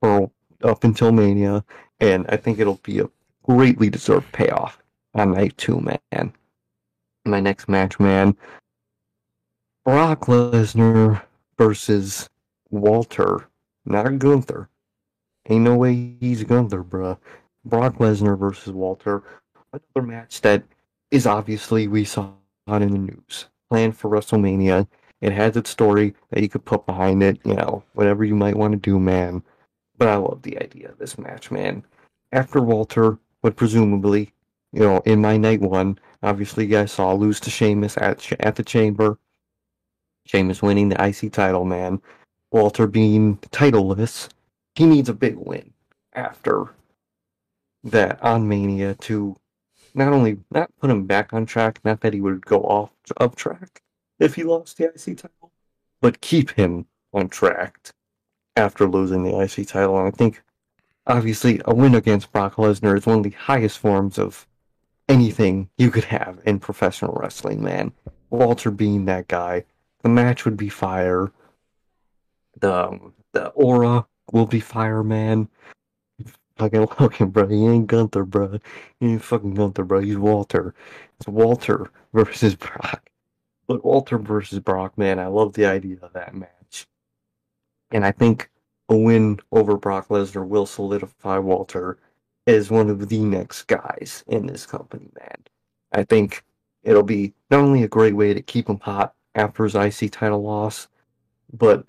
for up until Mania, and I think it'll be a greatly deserved payoff on night two, man. My next match, man. Brock Lesnar versus Walter, not Gunther. Ain't no way he's Gunther, bruh. Brock Lesnar versus Walter. Another match that is obviously we saw it in the news planned for WrestleMania. It has its story that you could put behind it, you know, whatever you might want to do, man. But I love the idea of this match, man. After Walter would presumably, you know, in my night one, obviously you guys saw lose to Sheamus at at the Chamber. Sheamus winning the IC title, man. Walter being titleless, he needs a big win after that on Mania to not only not put him back on track, not that he would go off of track if he lost the IC title, but keep him on track after losing the IC title. And I think, obviously, a win against Brock Lesnar is one of the highest forms of anything you could have in professional wrestling, man. Walter being that guy, the match would be fire. The um, the aura will be fire, man. Fucking Logan, bro. He ain't Gunther, bro. He ain't fucking Gunther, bro. He's Walter. It's Walter *laughs* versus Brock. But Walter versus Brock, man, I love the idea of that match. And I think a win over Brock Lesnar will solidify Walter as one of the next guys in this company, man. I think it'll be not only a great way to keep him hot after his IC title loss, but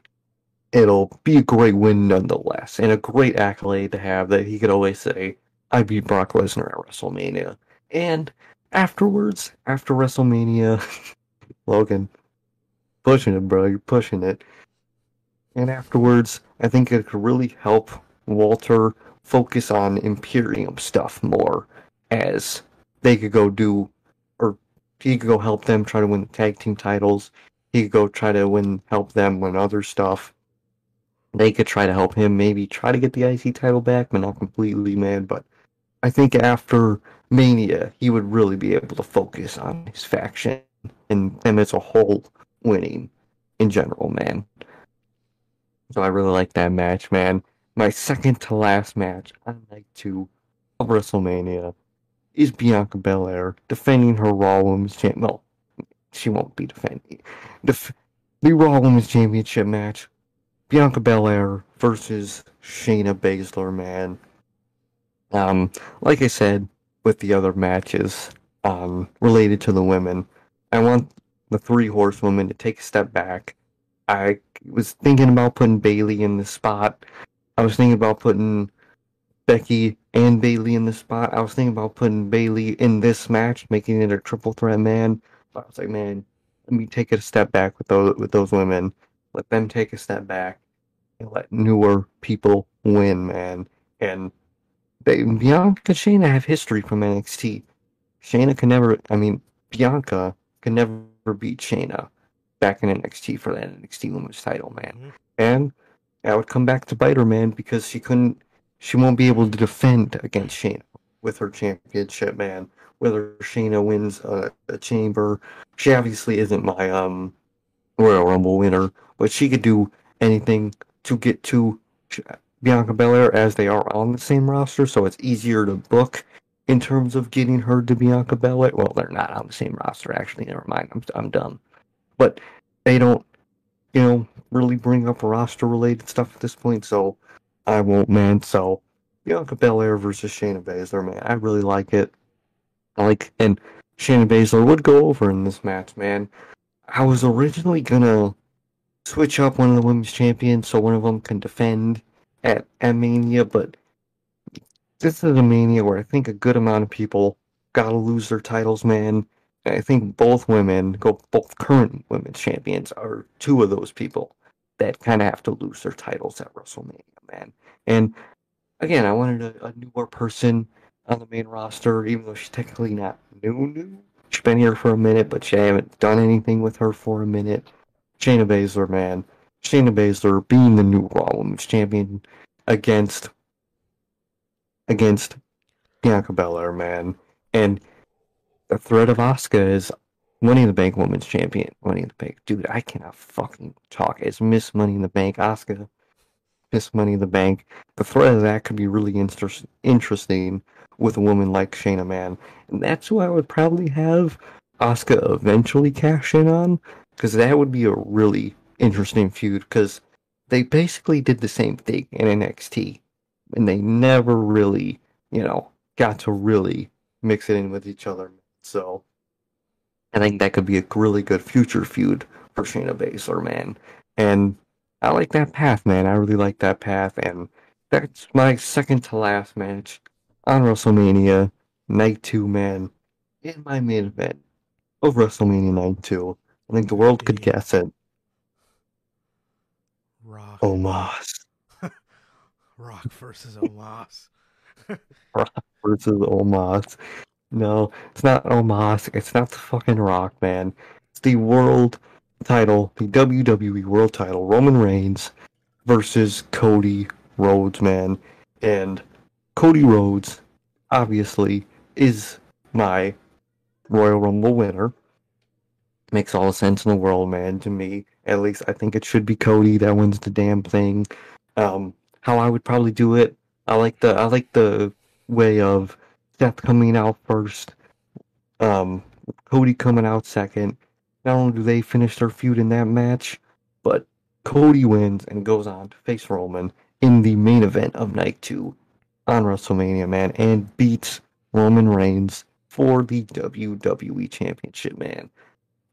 it'll be a great win nonetheless, and a great accolade to have that he could always say, I beat Brock Lesnar at WrestleMania. And afterwards, after WrestleMania, *laughs* Logan, pushing it, bro, you're pushing it. And afterwards, I think it could really help Walter focus on Imperium stuff more as they could go do, or he could go help them try to win the tag team titles. He could go try to win, help them win other stuff they could try to help him maybe try to get the IC title back, but not completely, man. But I think after Mania, he would really be able to focus on his faction and them as a whole winning in general, man. So I really like that match, man. My second to last match on night two of WrestleMania is Bianca Belair defending her Raw Women's Champion. Well, she won't be defending. Def- the Raw Women's Championship match Bianca Belair versus Shayna Baszler, man. Um, like I said with the other matches, um, related to the women, I want the three horsewomen to take a step back. I was thinking about putting Bayley in the spot. I was thinking about putting Becky and Bayley in the spot. I was thinking about putting Bayley in this match, making it a triple threat man. But I was like, man, let me take it a step back with those with those women let them take a step back and let newer people win, man. And they, Bianca and Shayna have history from NXT. Shayna can never, I mean, Bianca can never beat Shayna back in NXT for that NXT Women's title, man. Mm-hmm. And that would come back to bite her, man, because she couldn't, she won't be able to defend against Shayna with her championship, man. Whether Shayna wins a, a chamber, she obviously isn't my um Royal Rumble winner, but she could do anything to get to Bianca Belair as they are on the same roster, so it's easier to book in terms of getting her to Bianca Belair. Well, they're not on the same roster, actually. Never mind. I'm I'm dumb, but they don't, you know, really bring up roster related stuff at this point. So I won't, man. So Bianca Belair versus Shayna Baszler, man. I really like it. I like and Shayna Baszler would go over in this match, man. I was originally gonna switch up one of the women's champions so one of them can defend at, at Mania, but this is a Mania where I think a good amount of people gotta lose their titles, man. I think both women, both current women's champions, are two of those people that kind of have to lose their titles at WrestleMania, man. And again, I wanted a, a newer person on the main roster, even though she's technically not new, new. She's been here for a minute, but she haven't done anything with her for a minute. Shayna Baszler, man. Shayna Baszler being the new Raw Women's Champion against against Bianca Belair, man. And the threat of Asuka is Money in the Bank Women's Champion. Money in the Bank. Dude, I cannot fucking talk. It's Miss Money in the Bank. Asuka. Miss Money in the Bank. The threat of that could be really inter- interesting with a woman like Shayna, man. And that's who I would probably have Asuka eventually cash in on. Because that would be a really interesting feud. Because they basically did the same thing in NXT and they never really, you know, got to really mix it in with each other. So I think that could be a really good future feud for Shayna Baszler, man. And I like that path, man. I really like that path, and that's my second to last match on WrestleMania Night Two, man. In my main event of WrestleMania Night Two, I think the world could guess it. Rock. Omos. *laughs* Rock versus Omos. *laughs* Rock versus Omos. No, it's not Omos. It's not the fucking Rock, man. It's the world title, the WWE world title, Roman Reigns versus Cody Rhodes, man. And Cody Rhodes, obviously, is my Royal Rumble winner. Makes all the sense in the world, man, to me. At least I think it should be Cody that wins the damn thing. Um, how I would probably do it. I like the I like the way of Seth coming out first, um, Cody coming out second. Not only do they finish their feud in that match, but Cody wins and goes on to face Roman in the main event of night two on WrestleMania, man, and beats Roman Reigns for the WWE Championship, man.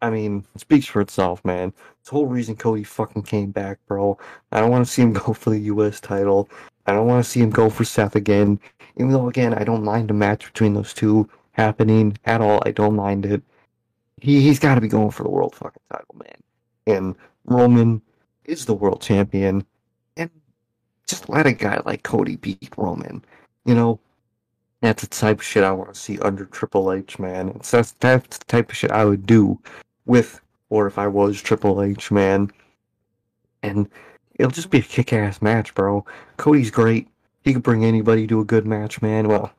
I mean, it speaks for itself, man. It's the whole reason Cody fucking came back, bro. I don't want to see him *laughs* go for the U.S. title. I don't want to see him go for Seth again. Even though, again, I don't mind a match between those two happening at all. I don't mind it. He he's got to be going for the world fucking title, man. And Roman is the world champion, and just let a guy like Cody beat Roman. You know, that's the type of shit I want to see under Triple H, man. That's that's the type of shit I would do with, or if I was Triple H, man. And it'll just be a kick ass match, bro. Cody's great. He could bring anybody to a good match, man. Well,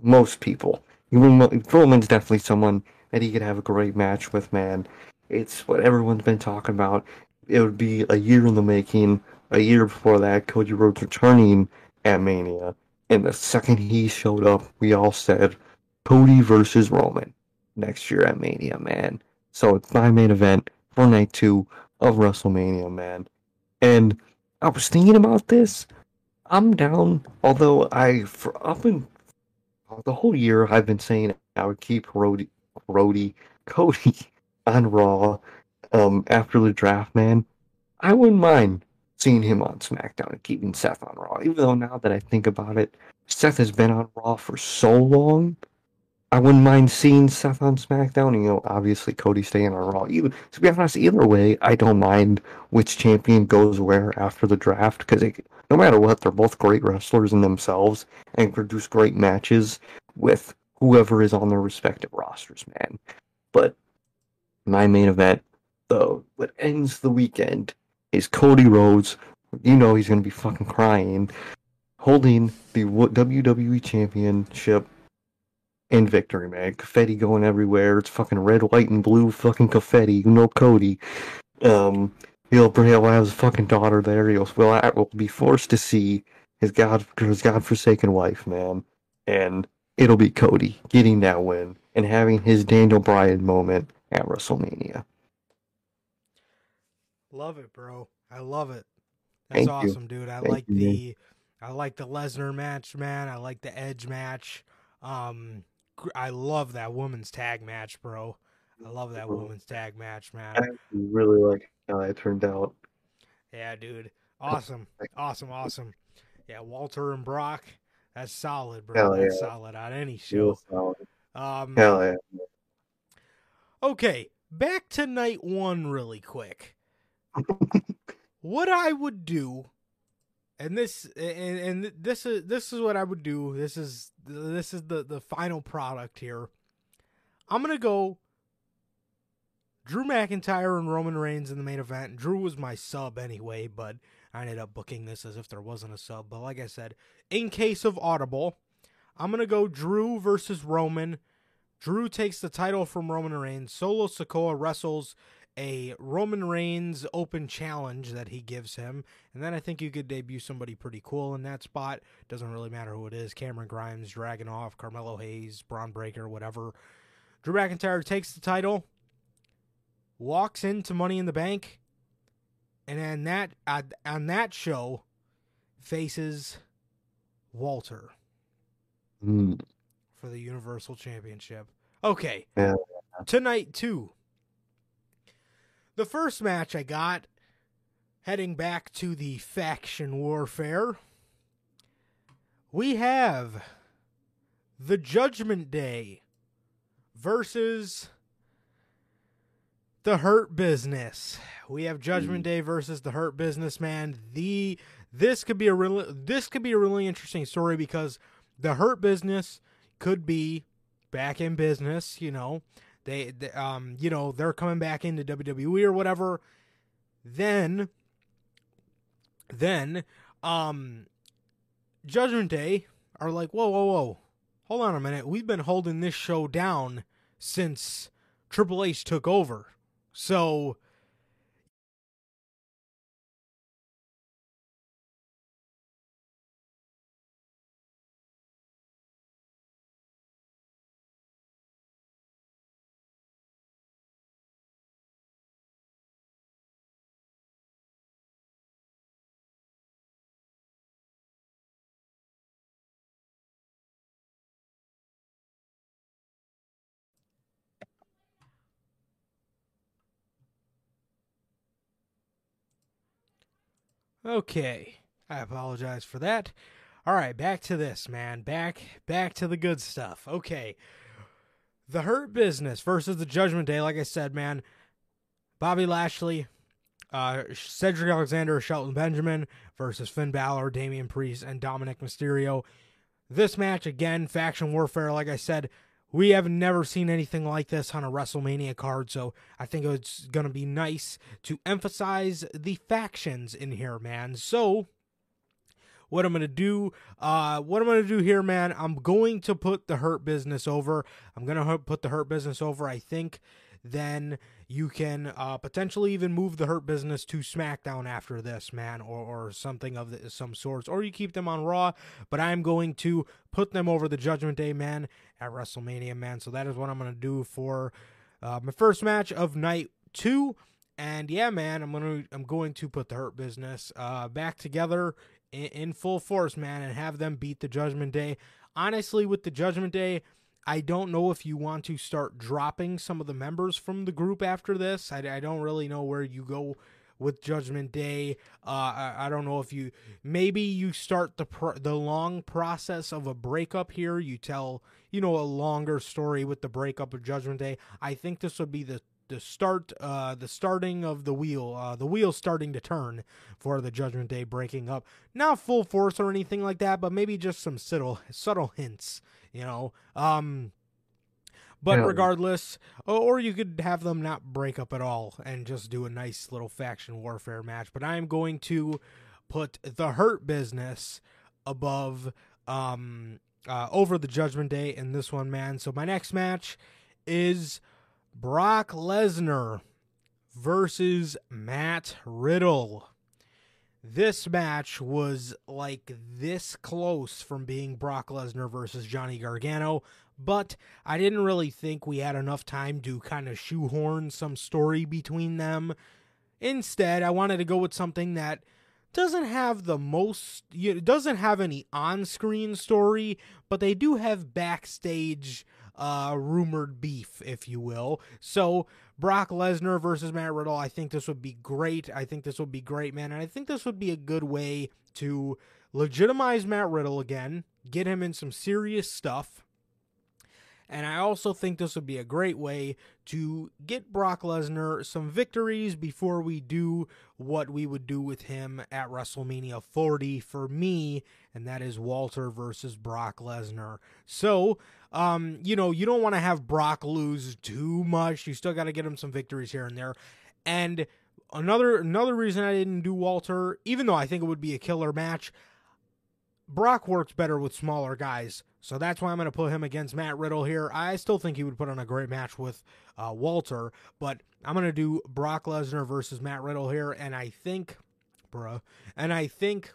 most people. Roman's definitely someone that he could have a great match with, man. It's what everyone's been talking about. It would be a year in the making. A year before that, Cody Rhodes returning at Mania. And the second he showed up, we all said Cody versus Roman next year at Mania, man. So it's my main event for night two of WrestleMania, man. And I was thinking about this. I'm down, although I for up in the whole year I've been saying I would keep Rody Cody *laughs* on Raw um, after the draft, man. I wouldn't mind seeing him on SmackDown and keeping Seth on Raw. Even though now that I think about it, Seth has been on Raw for so long I wouldn't mind seeing Seth on SmackDown. You know, obviously Cody staying on Raw. Even to be honest, either way, I don't mind which champion goes where after the draft because no matter what, they're both great wrestlers in themselves and produce great matches with whoever is on their respective rosters, man. But my main event, though, what ends the weekend is Cody Rhodes you know he's gonna be fucking crying, holding the WWE Championship in victory, man. Confetti going everywhere. It's fucking red, white, and blue fucking confetti. You know Cody. Um, he'll he'll have his fucking daughter there. He'll will will be forced to see his god his godforsaken wife, man, and it'll be Cody getting that win and having his Daniel Bryan moment at WrestleMania. Love it, bro. I love it. That's Thank you. awesome, dude. I Thank like you, man. the I like the Lesnar match, man. I like the Edge match. Um I love that women's tag match, bro. I love that Bro. women's tag match, man. I really like how that turned out. Yeah, dude. Awesome. *laughs* Awesome, awesome. Yeah, Walter and Brock. That's solid, bro. Hell That's yeah. solid on any show. Um Hell yeah. Okay, back to night 1 really quick. *laughs* what I would do and this and, and this is this is what I would do. This is this is the the final product here. I'm to go Drew McIntyre and Roman Reigns in the main event. Drew was my sub anyway, but I ended up booking this as if there wasn't a sub. But like I said, in case of audible, I'm to go Drew versus Roman. Drew takes the title from Roman Reigns. Solo Sikoa wrestles a Roman Reigns open challenge that he gives him. And then I think you could debut somebody pretty cool in that spot. Doesn't really matter who it is. Cameron Grimes, Dragunov, Carmelo Hayes, Bron Breakker, whatever. Drew McIntyre takes the title, walks into Money in the Bank, and on that on, on that show faces Walter Mm. for the Universal Championship. Okay. Yeah. Tonight too. The first match I got heading back to the faction warfare. We have the Judgment Day versus the Hurt Business. We have Judgment hmm. Day versus the Hurt Business man. The this could be a really this could be a really interesting story because the Hurt Business could be back in business, you know. They, they um you know, they're coming back into WWE or whatever. Then then um Judgment Day are like, "Whoa, whoa, whoa. Hold on a minute. We've been holding this show down since Triple H took over." So Okay. I apologize for that. All right, back to this, man. Back back to the good stuff. Okay. The Hurt Business versus the Judgment Day, like I said, man. Bobby Lashley, uh, Cedric Alexander, Shelton Benjamin versus Finn Balor, Damian Priest, and Dominic Mysterio. This match, again, faction warfare, like I said, we have never seen anything like this on a WrestleMania card, so I think it's going to be nice to emphasize the factions in here, man. So, what I'm going to do, uh, what I'm going to do here, man, I'm going to put the Hurt Business over. I'm going to put the Hurt Business over, I think. Then you can uh, potentially even move the Hurt Business to SmackDown after this, man, or, or something of the, some sorts, or you keep them on Raw. But I'm going to put them over the Judgment Day, man, at WrestleMania, man. So that is what I'm going to do for uh, my first match of night two. And yeah, man, I'm gonna I'm going to put the Hurt Business uh, back together in, in full force, man, and have them beat the Judgment Day. Honestly, with the Judgment Day, I don't know if you want to start dropping some of the members from the group after this. I, I don't really know where you go with Judgment Day. Uh, I, I don't know if you maybe you start the the long process of a breakup here. You tell you know a longer story with the breakup of Judgment Day. I think this would be the the start uh the starting of the wheel uh the wheel starting to turn for the judgment day breaking up not full force or anything like that but maybe just some subtle subtle hints you know um but Yeah. regardless or, you could have them not break up at all and just do a nice little faction warfare match but i am going to put the Hurt Business above um uh, over the Judgment Day in this one, man. So my next match is Brock Lesnar versus Matt Riddle. This match was like this close from being Brock Lesnar versus Johnny Gargano, but I didn't really think we had enough time to kind of shoehorn some story between them. Instead, I wanted to go with something that doesn't have the most doesn't have any on-screen story but they do have backstage uh rumored beef if you will. So Brock Lesnar versus Matt Riddle I think this would be great. I think this would be great man and I think this would be a good way to legitimize Matt Riddle again get him in some serious stuff and I also think this would be a great way to get Brock Lesnar some victories before we do what we would do with him at WrestleMania 40 for me, and that is Walter versus Brock Lesnar. So, um, you know, you don't want to have Brock lose too much. You still got to get him some victories here and there. And another another reason I didn't do Walter, even though I think it would be a killer match, Brock works better with smaller guys. So that's why I'm going to put him against Matt Riddle here. I still think he would put on a great match with uh, Walter, but I'm going to do Brock Lesnar versus Matt Riddle here. And I think, bruh, and I think.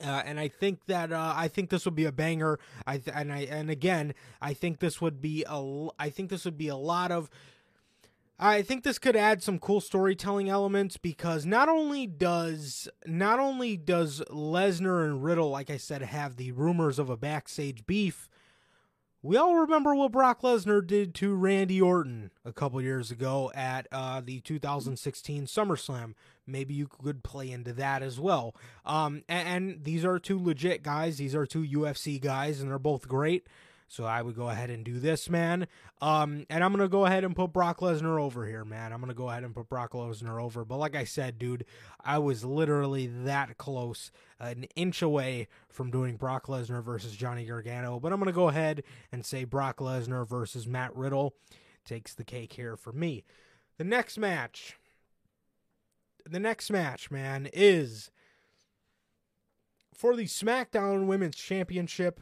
Uh, and I think that uh, I think this would be a banger. I th- and I and again I think this would be a I think this would be a lot of I think this could add some cool storytelling elements because not only does not only does Lesnar and Riddle, like I said, have the rumors of a backstage beef. We all remember what Brock Lesnar did to Randy Orton a couple years ago at uh, the 2016 SummerSlam. Maybe you could play into that as well. Um, and, and these are two legit guys. These are two UFC guys, and they're both great. So I would go ahead and do this, man. Um, and I'm gonna go ahead and put Brock Lesnar over here, man. I'm gonna go ahead and put Brock Lesnar over. But like I said, dude, I was literally that close, an inch away from doing Brock Lesnar versus Johnny Gargano. But I'm gonna go ahead and say Brock Lesnar versus Matt Riddle takes the cake here for me. The next match, the next match, man, is for the SmackDown Women's Championship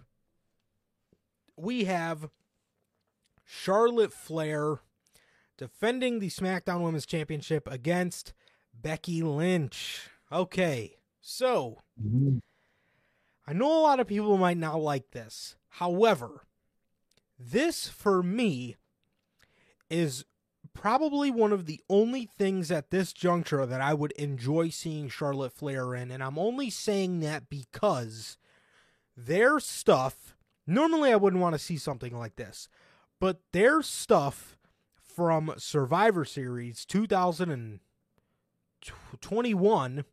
we have Charlotte Flair defending the SmackDown Women's Championship against Becky Lynch. Okay, so I know a lot of people might not like this. However, this for me is probably one of the only things at this juncture that I would enjoy seeing Charlotte Flair in. And I'm only saying that because their stuff Normally, I wouldn't want to see something like this, but their stuff from Survivor Series 2021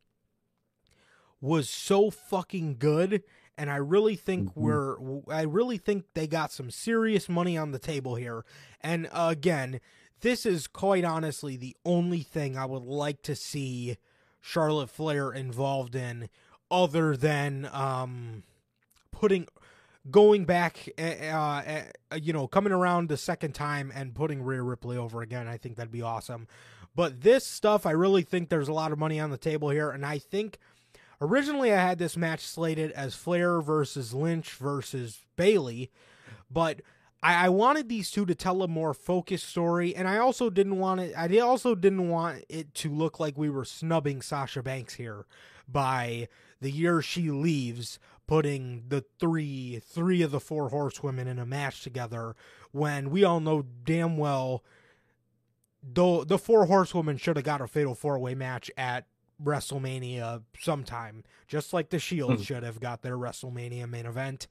was so fucking good and I really think mm-hmm. we're I really think they got some serious money on the table here. And again, this is quite honestly the only thing I would like to see Charlotte Flair involved in other than um putting going back, uh, you know, coming around the second time and putting Rhea Ripley over again. I think that'd be awesome. But this stuff, I really think there's a lot of money on the table here, and I think originally I had this match slated as Flair versus Lynch versus Bayley, but I, I wanted these two to tell a more focused story, and I also didn't want it. I also didn't want it to look like we were snubbing Sasha Banks here by the year she leaves putting the three three of the four horsewomen in a match together when we all know damn well the the four horsewomen should have got a fatal four way match at WrestleMania sometime, just like the Shield mm should have got their WrestleMania main event.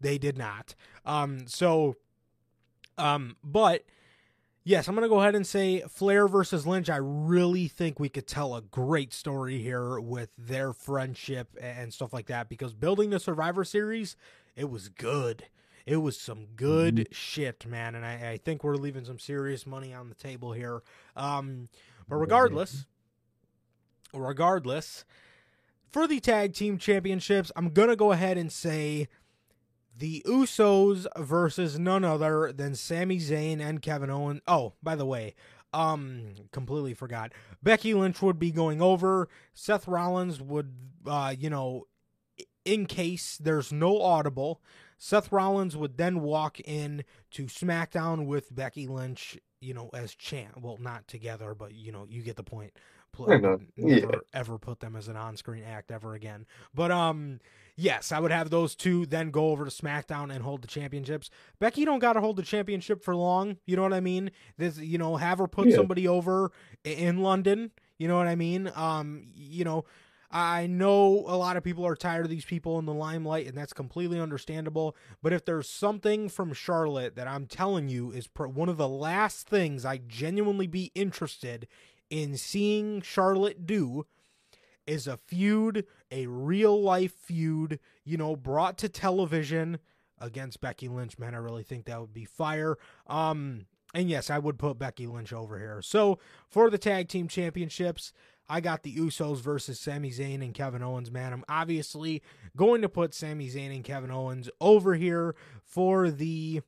They did not. Um, so, um, but yes, I'm going to go ahead and say Flair versus Lynch. I really think we could tell a great story here with their friendship and stuff like that because building the Survivor Series, it was good. It was some good mm-hmm. shit, man. And I, I, think we're leaving some serious money on the table here. Um, but regardless, regardless, for the tag team championships, I'm going to go ahead and say the Usos versus none other than Sami Zayn and Kevin Owens. Oh, by the way, Um, completely forgot. Becky Lynch would be going over. Seth Rollins would, uh, you know, in case there's no audible, Seth Rollins would then walk in to SmackDown with Becky Lynch, you know, as champ. Well, not together, but you know, you get the point. Never, yeah. ever put them as an on-screen act ever again. But um, yes, I would have those two then go over to SmackDown and hold the championships. Becky don't got to hold the championship for long. You know what I mean? This, you know, have her put yeah. somebody over in London. You know what I mean? Um, you know, I know a lot of people are tired of these people in the limelight, and that's completely understandable. But if there's something from Charlotte that I'm telling you is one of the last things I genuinely be interested in seeing Charlotte do, is a feud, a real life feud, you know, brought to television against Becky Lynch. Man, I really think that would be fire. Um, and yes, I would put Becky Lynch over here. So for the tag team championships, I got the Usos versus Sami Zayn and Kevin Owens, man. I'm obviously going to put Sami Zayn and Kevin Owens over here for the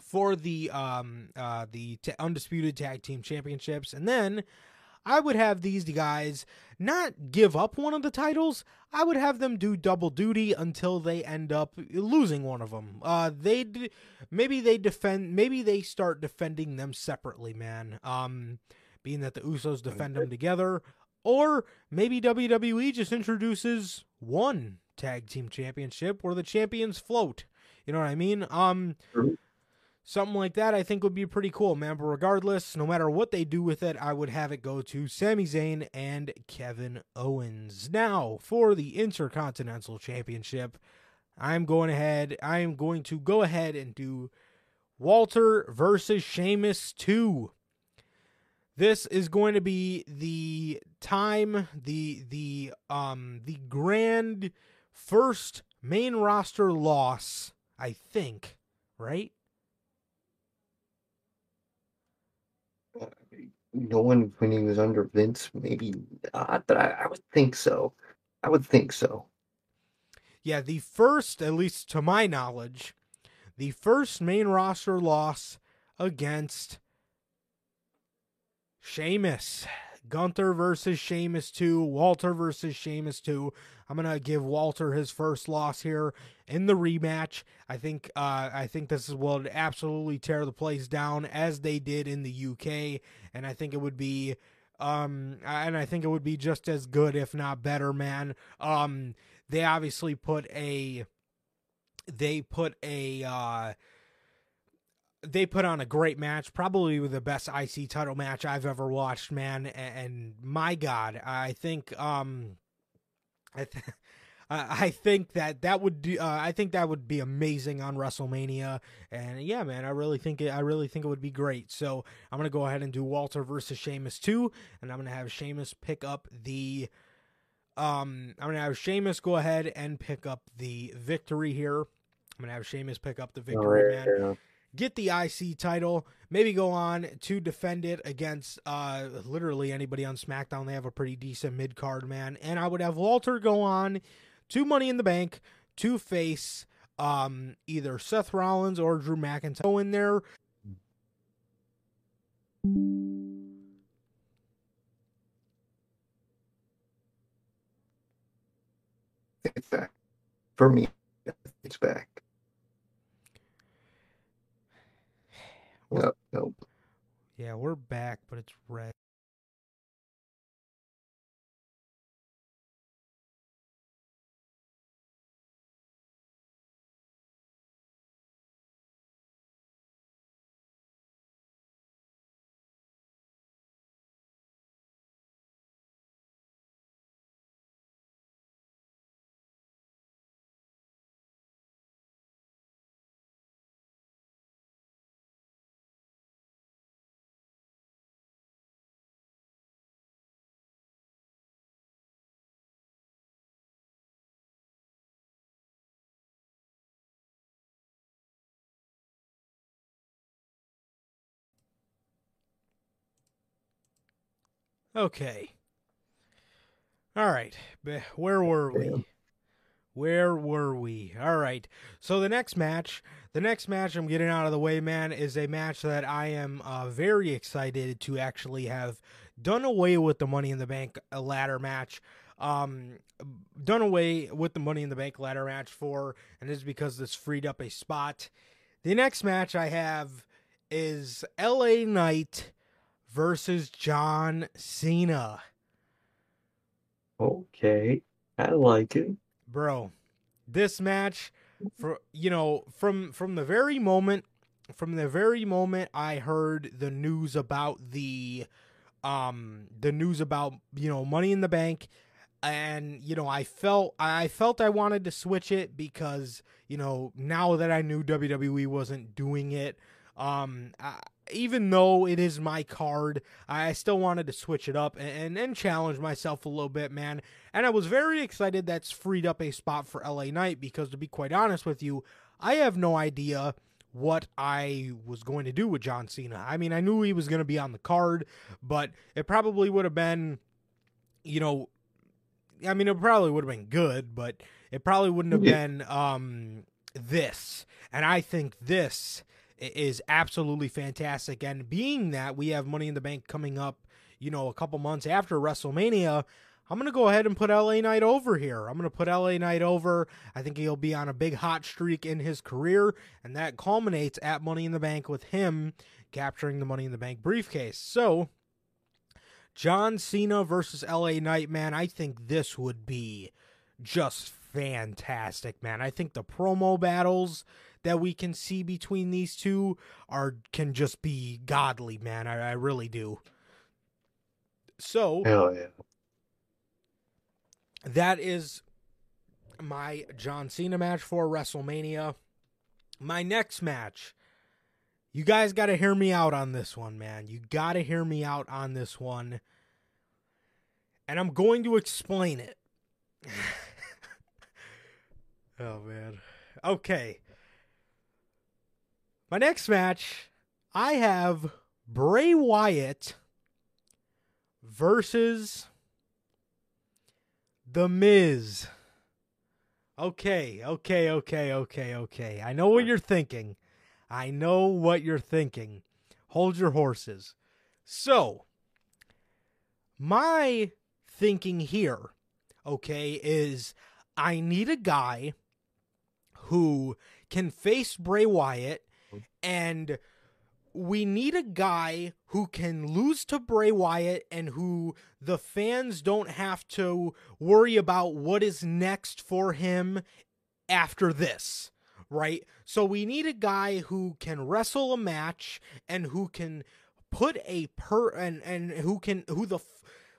for the um uh the t- undisputed tag team championships and then I would have these guys not give up one of the titles. I would have them do double duty until they end up losing one of them. Uh, they maybe they defend, maybe they start defending them separately, man. Um, being that the Usos defend them together, or maybe WWE just introduces one tag team championship where the champions float. You know what I mean? Um, something like that I think would be pretty cool, man. But regardless, no matter what they do with it, I would have it go to Sami Zayn and Kevin Owens. Now for the Intercontinental Championship, I'm going ahead. I am going to go ahead and do Walter versus Sheamus 2. This is going to be the time, the the um the grand first main roster loss, I think, right? No one when he was under Vince, maybe not, but I, I would think so. I would think so. Yeah, the first, at least to my knowledge, the first main roster loss against Sheamus. Gunther versus Sheamus 2, Walter versus Sheamus 2. I'm gonna give Walter his first loss here in the rematch. I think uh, I think this is will absolutely tear the place down as they did in the UK, and I think it would be um and I think it would be just as good if not better, man. Um they obviously put a they put a uh they put on a great match, probably the best IC title match I've ever watched, man. And my God, I think, um, I, th- *laughs* I think that that would do, uh, I think that would be amazing on WrestleMania. And yeah, man, I really think it, I really think it would be great. So I'm gonna go ahead and do Walter versus Sheamus two, and I'm gonna have Sheamus pick up the. Um, I'm gonna have Sheamus go ahead and pick up the victory here. I'm gonna have Sheamus pick up the victory, man. Get the IC title, maybe go on to defend it against uh, literally anybody on SmackDown. They have a pretty decent mid card, man. And I would have Walter go on to Money in the Bank to face um, either Seth Rollins or Drew McIntyre in there. It's back. For me, it's back. Yep, nope. Yeah, we're back, but it's red. Okay. All right. Where were we? Where were we? All right. So the next match, the next match I'm getting out of the way, man, is a match that I am uh, very excited to actually have done away with the Money in the Bank uh, ladder match. Um, done away with the Money in the Bank ladder match for, and this is because this freed up a spot. The next match I have is LA Knight versus John Cena. Okay, I like it. Bro, this match for you know from from the very moment from the very moment I heard the news about the um the news about you know money in the bank and you know I felt I felt I wanted to switch it because you know now that I knew WWE wasn't doing it um I, even though it is my card, I still wanted to switch it up and, and challenge myself a little bit, man. And I was very excited that's freed up a spot for LA Knight because, to be quite honest with you, I have no idea what I was going to do with John Cena. I mean, I knew he was going to be on the card, but it probably would have been, you know, I mean, it probably would have been good, but it probably wouldn't have yeah. been um, this. And I think this is absolutely fantastic. And being that we have Money in the Bank coming up, you know, a couple months after WrestleMania, I'm going to go ahead and put LA Knight over here. I'm going to put LA Knight over. I think he'll be on a big hot streak in his career, and that culminates at Money in the Bank with him capturing the Money in the Bank briefcase. So, John Cena versus LA Knight, man, I think this would be just fantastic, man. I think the promo battles that we can see between these two are can just be godly, man. I, I really do. So Hell yeah. That is my John Cena match for WrestleMania. My next match. You guys got to hear me out on this one, man. You got to hear me out on this one. And I'm going to explain it. *laughs* oh, man. Okay. My next match, I have Bray Wyatt versus The Miz. Okay, okay, okay, okay, okay. I know what you're thinking. I know what you're thinking. Hold your horses. So, my thinking here, okay, is I need a guy who can face Bray Wyatt and we need a guy who can lose to Bray Wyatt and who the fans don't have to worry about what is next for him after this, right? So we need a guy who can wrestle a match and who can put a per and and who can who the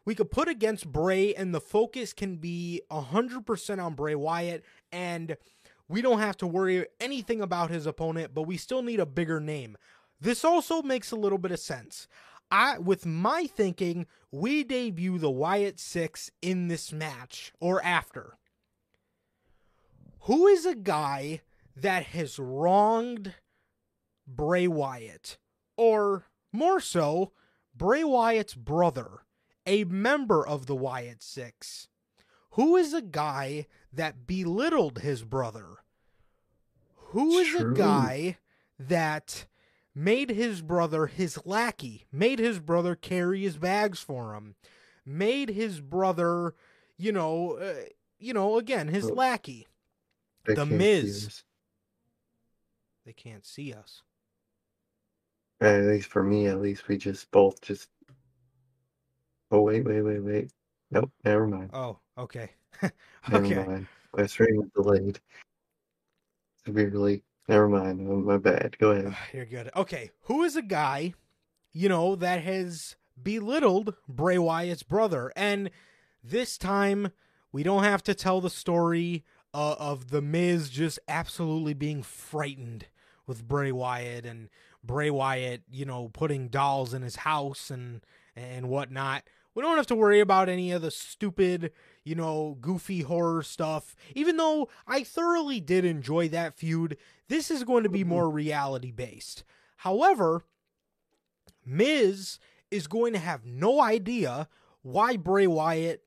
we could put against Bray and the focus can be 100% on Bray Wyatt and we don't have to worry anything about his opponent, but we still need a bigger name. This also makes a little bit of sense. I with my thinking, we debut the Wyatt 6 in this match or after. Who is a guy that has wronged Bray Wyatt or more so Bray Wyatt's brother, a member of the Wyatt 6? Who is a guy that belittled his brother? Who is True. a guy that made his brother his lackey, made his brother carry his bags for him, made his brother, you know, uh, you know, again, his well, lackey. The Miz. They can't see us. At least for me, at least we just both just. Oh wait, wait, wait, wait. Nope, never mind. Oh, okay. *laughs* okay. Never mind. My stream was delayed severely. Never mind. My bad. Go ahead. *sighs* You're good. Okay. Who is a guy, you know, that has belittled Bray Wyatt's brother? And this time, we don't have to tell the story uh, of The Miz just absolutely being frightened with Bray Wyatt and Bray Wyatt, you know, putting dolls in his house and and whatnot. We don't have to worry about any of the stupid, you know, goofy horror stuff. Even though I thoroughly did enjoy that feud, this is going to be mm-hmm. more reality based. However, Miz is going to have no idea why Bray Wyatt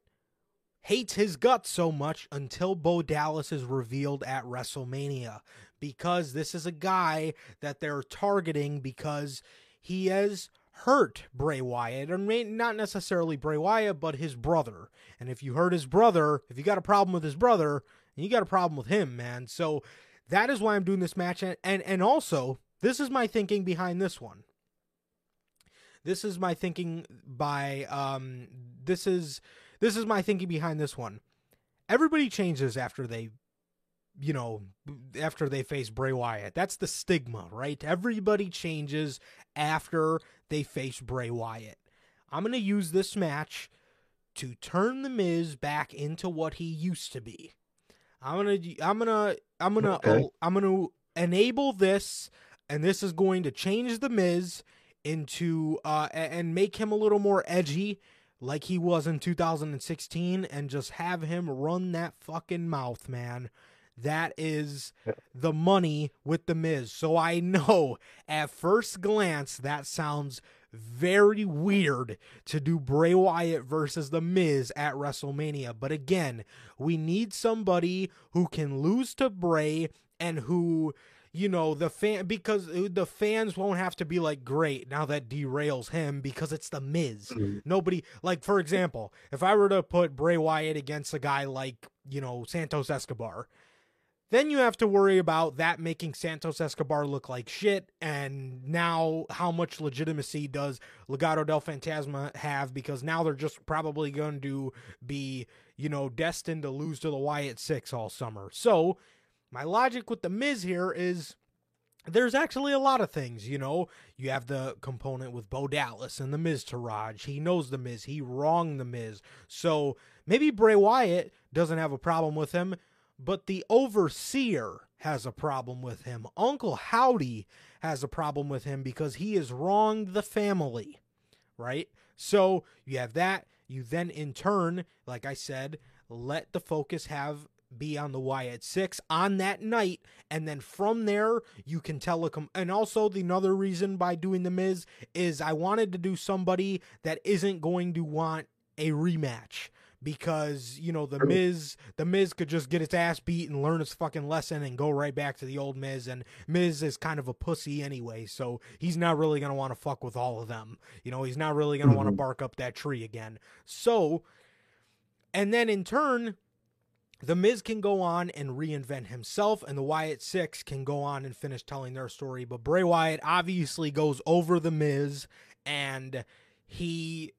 hates his guts so much until Bo Dallas is revealed at WrestleMania because this is a guy that they're targeting because he has hurt Bray Wyatt, or not necessarily Bray Wyatt, but his brother. And if you hurt his brother, if you got a problem with his brother, you got a problem with him, man. So that is why I'm doing this match, and and, and also this is my thinking behind this one. This is my thinking by um this is this is my thinking behind this one. Everybody changes after they you know, after they face Bray Wyatt. That's the stigma, right? Everybody changes after they face Bray Wyatt. I'm going to use this match to turn the Miz back into what he used to be. I'm going to I'm going to I'm going to okay. I'm going to enable this and this is going to change the Miz into uh and make him a little more edgy like he was in 2016 and just have him run that fucking mouth, man. That is the money with the Miz. So I know at first glance that sounds very weird to do Bray Wyatt versus The Miz at WrestleMania. But again, we need somebody who can lose to Bray and who you know the fan because the fans won't have to be like great now that derails him because it's the Miz. Mm-hmm. Nobody like for example, if I were to put Bray Wyatt against a guy like you know Santos Escobar, then you have to worry about that making Santos Escobar look like shit. And now, how much legitimacy does Legado del Fantasma have? Because now they're just probably going to be, you know, destined to lose to the Wyatt Six all summer. So, my logic with The Miz here is there's actually a lot of things, you know. You have the component with Bo Dallas and the Miztourage. He knows the Miz. He wronged the Miz. So maybe Bray Wyatt doesn't have a problem with him but the overseer has a problem with him. Uncle Howdy has a problem with him because he has wronged the family, right? So you have that. You then, in turn, like I said, let the focus have be on the Wyatt six on that night, and then from there you can tell telecom. And also, the another reason by doing the Miz is I wanted to do somebody that isn't going to want a rematch because you know the True. Miz, the Miz could just get his ass beat and learn his fucking lesson and go right back to the old Miz. And Miz is kind of a pussy anyway, so he's not really gonna want to fuck with all of them. You know, he's not really gonna mm-hmm. want to bark up that tree again. So, and then in turn, the Miz can go on and reinvent himself, and the Wyatt Six can go on and finish telling their story. But Bray Wyatt obviously goes over the Miz, and he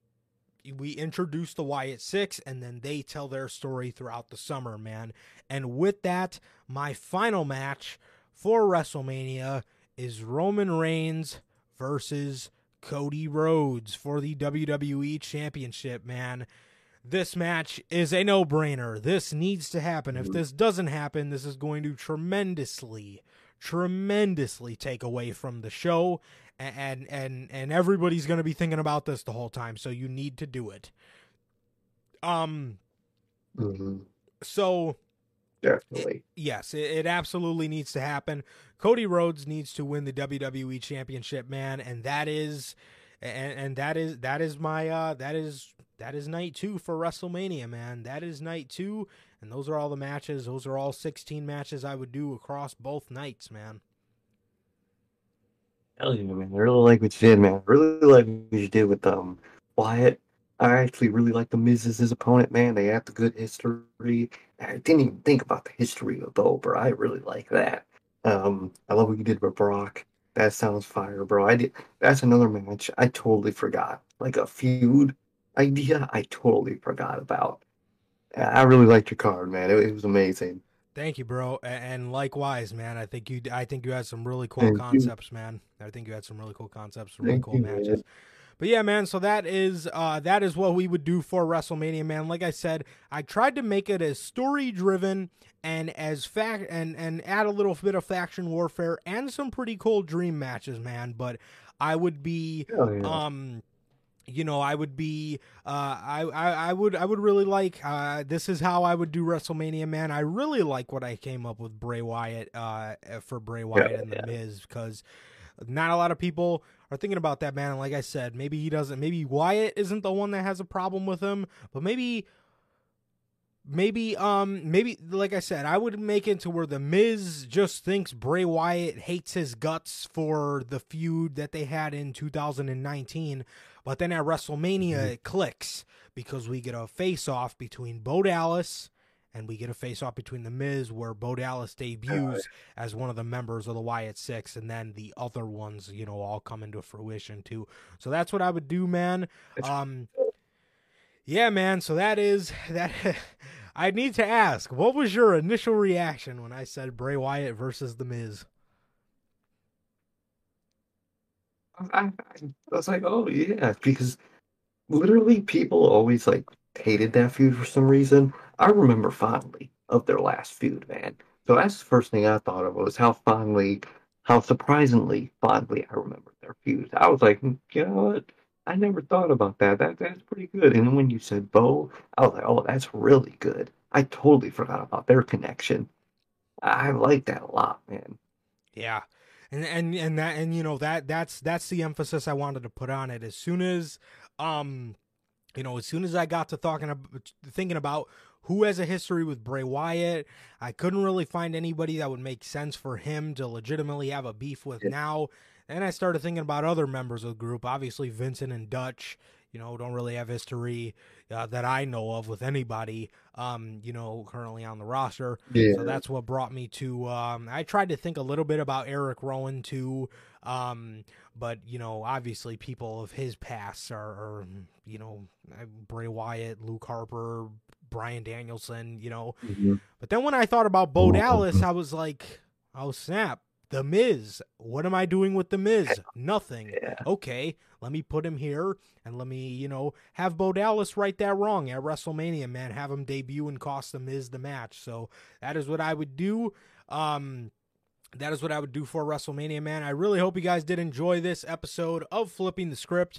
we introduce the Wyatt Six, and then they tell their story throughout the summer, man. And with that, my final match for WrestleMania is Roman Reigns versus Cody Rhodes for the WWE Championship, man. This match is a no brainer. This needs to happen. If mm-hmm. this doesn't happen, this is going to tremendously, tremendously take away from the show and and and everybody's going to be thinking about this the whole time so you need to do it. Um mm-hmm. so definitely. it, yes it, it, absolutely needs to happen. Cody rhodes needs to win the wwe championship man and that is and, and that is that is my uh that is that is night two for wrestlemania man. That is night two and those are all the matches. Those are all 16 matches i would do across both nights man Hell yeah, man. I really like what you did, man. I really like what you did with um Wyatt. I actually really like the Miz as his opponent, man. They have the good history. I didn't even think about the history of Bo, bro. I really like that. Um, I love what you did with Brock. That sounds fire, bro. I did. That's another match I totally forgot. Like a feud idea, I totally forgot about. I really liked your card, man. It, it was amazing. Thank you, bro. And likewise, man. I think you I think you had some really cool Thank concepts, you. man. I think you had some really cool concepts, really Thank cool you, matches. Man. But yeah, man, so that is uh that is what we would do for WrestleMania, man. Like I said, I tried to make it as story driven and as fact and and add a little bit of faction warfare and some pretty cool dream matches, man. But I would be yeah. um you know, I would be, uh, I, I, I would, I would really like. Uh, this is how I would do WrestleMania, man. I really like what I came up with Bray Wyatt, uh, for Bray Wyatt yeah, and the yeah. Miz because not a lot of people are thinking about that man. And like I said, maybe he doesn't. Maybe Wyatt isn't the one that has a problem with him, but maybe maybe um maybe like I said, I would make it to where the Miz just thinks Bray Wyatt hates his guts for the feud that they had in 2019, but then at WrestleMania Mhm. it clicks because we get a face off between Bo Dallas and we get a face off between the Miz where Bo Dallas debuts as one of the members of the Wyatt Six, and then the other ones, you know, all come into fruition too. So that's what I would do, man. Um, yeah, man. So that is *laughs* that. I need to ask, what was your initial reaction when I said Bray Wyatt versus The Miz? I, I was like, oh yeah, because literally people always like hated that feud for some reason. I remember fondly of their last feud, man. So that's the first thing I thought of was how fondly, how surprisingly fondly I remembered their feud. I was like, "Hmm, you know what? I never thought about that. That that's pretty good. And then when you said Bo, I was like, oh, that's really good. I totally forgot about their connection. I like that a lot, man. Yeah. And and and that and you know that that's that's the emphasis I wanted to put on it. As soon as um you know, as soon as I got to talking about thinking about who has a history with Bray Wyatt, I couldn't really find anybody that would make sense for him to legitimately have a beef with Yeah. now. And I started thinking about other members of the group. Obviously, Vincent and Dutch, you know, don't really have history uh, that I know of with anybody, um, you know, currently on the roster. Yeah. So that's what brought me to. Um, I tried to think a little bit about Eric Rowan too, um, but you know, obviously, people of his past are, are, you know, Bray Wyatt, Luke Harper, Bryan Danielson, you know. Mhm. But then when I thought about Bo Mhm. Dallas, I was like, oh snap, The Miz. What am I doing with The Miz? Nothing. Yeah. Okay, let me put him here and let me, you know, have Bo Dallas right that wrong at WrestleMania, man. Have him debut and cost The Miz the match. So that is what I would do. Um, that is what I would do for WrestleMania, man. I really hope you guys did enjoy this episode of Flipping the Script.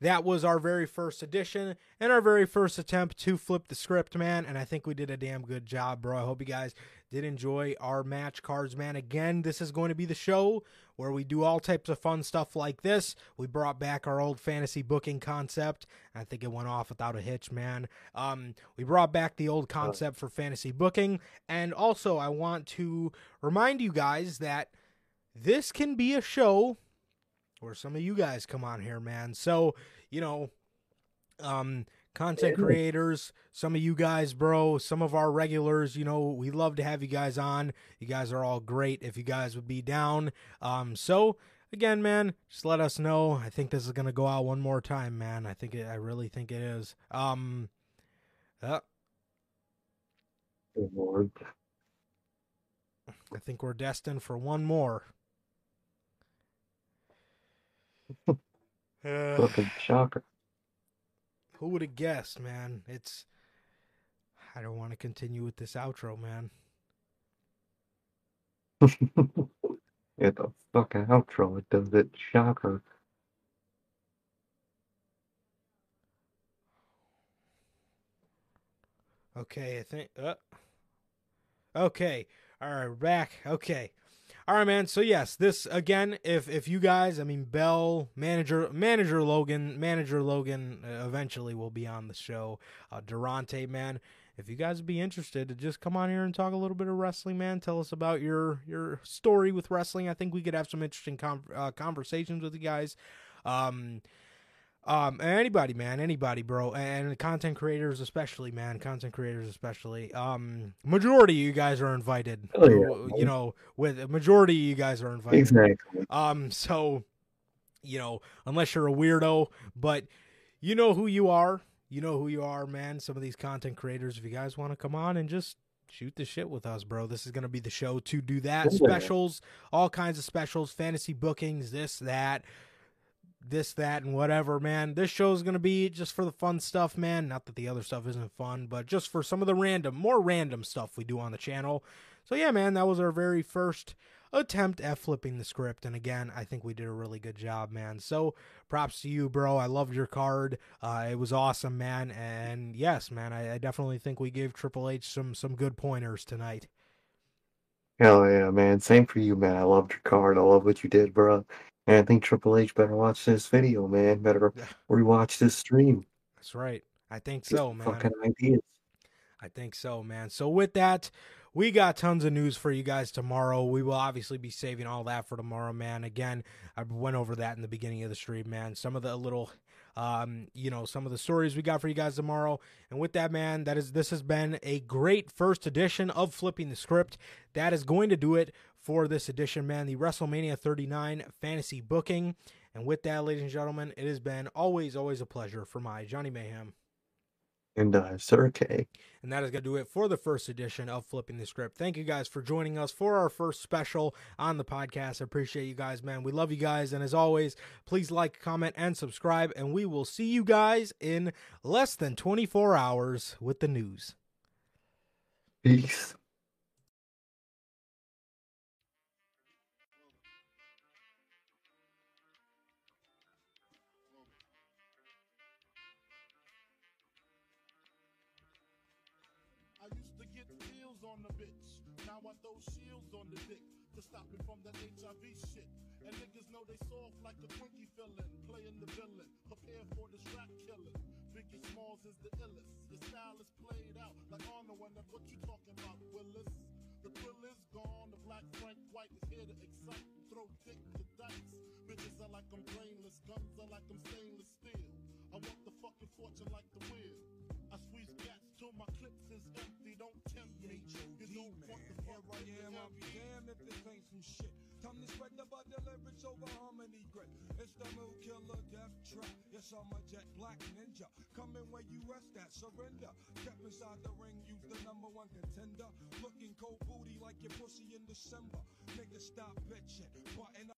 That was our very first edition and our very first attempt to flip the script, man. And I think we did a damn good job, bro. I hope you guys did enjoy our match cards, man. Again, this is going to be the show where we do all types of fun stuff like this. We brought back our old fantasy booking concept. I think it went off without a hitch, man. Um, we brought back the old concept for fantasy booking. And also, I want to remind you guys that this can be a show where some of you guys come on here, man. So, you know, um, content creators, some of you guys, bro, some of our regulars, you know, we love to have you guys on. You guys are all great if you guys would be down. Um, so again, man, just let us know. I think this is gonna go out one more time, man. I think it, I really think it is. Um, uh, Lord. I think we're destined for one more. Fucking shocker. Who would have guessed, man? It's. I don't want to continue with this outro, man. *laughs* yeah, the fucking outro. It does it. Shocker. Okay, I think. Uh, okay, all right, we're back. Okay, all right, man. So yes, this again. If if you guys, I mean, Bell manager manager Logan manager Logan uh, eventually will be on the show. Uh, Durante, man. If you guys would be interested to just come on here and talk a little bit of wrestling, man, tell us about your your story with wrestling. I think we could have some interesting com- uh, conversations with you guys. Um, um, anybody, man, anybody, bro, and content creators especially, man, content creators especially. Um, majority of you guys are invited. Oh, yeah, you know, with a majority of you guys are invited. Exactly. Um, so, you know, unless you're a weirdo, but you know who you are. You know who you are, man. Some of these content creators, if you guys want to come on and just shoot the shit with us, bro, this is going to be the show to do that. Specials, all kinds of specials, fantasy bookings, this, that, this, that, and whatever, man. This show is going to be just for the fun stuff, man. Not that the other stuff isn't fun, but just for some of the random, more random stuff we do on the channel. So, yeah, man, that was our very first attempt at flipping the script. And again, I think we did a really good job, man. So props to you, bro. I loved your card. Uh, it was awesome, man. And yes, man, I, I definitely think we gave Triple H some some good pointers tonight. Hell yeah, man. Same for you, man. I loved your card. I love what you did, bro. I think Triple H better watch this video, man. Better Yeah. rewatch this stream. That's right. I think Get so, man. Fucking ideas. I think so, man. So with that, we got tons of news for you guys tomorrow. We will obviously be saving all that for tomorrow, man. Again, I went over that in the beginning of the stream, man. Some of the little um, you know, some of the stories we got for you guys tomorrow. And with that, man, that is this has been a great first edition of Flipping the Script. That is going to do it for this edition, man. The WrestleMania 39 fantasy booking. And with that, ladies and gentlemen, it has been always, always a pleasure for my Johnny Mayhem and uh, Sir K. And that is going to do it for the first edition of Flipping the Script. Thank you guys for joining us for our first special on the podcast. I appreciate you guys, man. We love you guys. And as always, please like, comment, and subscribe. And we will see you guys in less than 24 hours with the news. Peace. Niggas know they soft like a Twinkie fillin', playing the villain, prepare for this rap killing. Biggie Smalls is the illest. Your style is played out like Arnold when that's what you talking about, Willis. The thrill is gone, the black Frank White is here to excite throw dick to dice. Bitches are like I'm brainless, guns are like I'm stainless steel. I want the fucking fortune like the wheel. I squeeze gas till my clips is empty, don't tempt me. You don't want the fuck Here I am, I'll be damned if this ain't some shit. Time to spread the butter lyrics over harmony grit. It's the mood killer death trap. Yes, I'm a jet black ninja. Coming where you rest at, surrender. Step inside the ring, you the number one contender. Looking cold booty like your pussy in December. Nigga, stop bitching. Button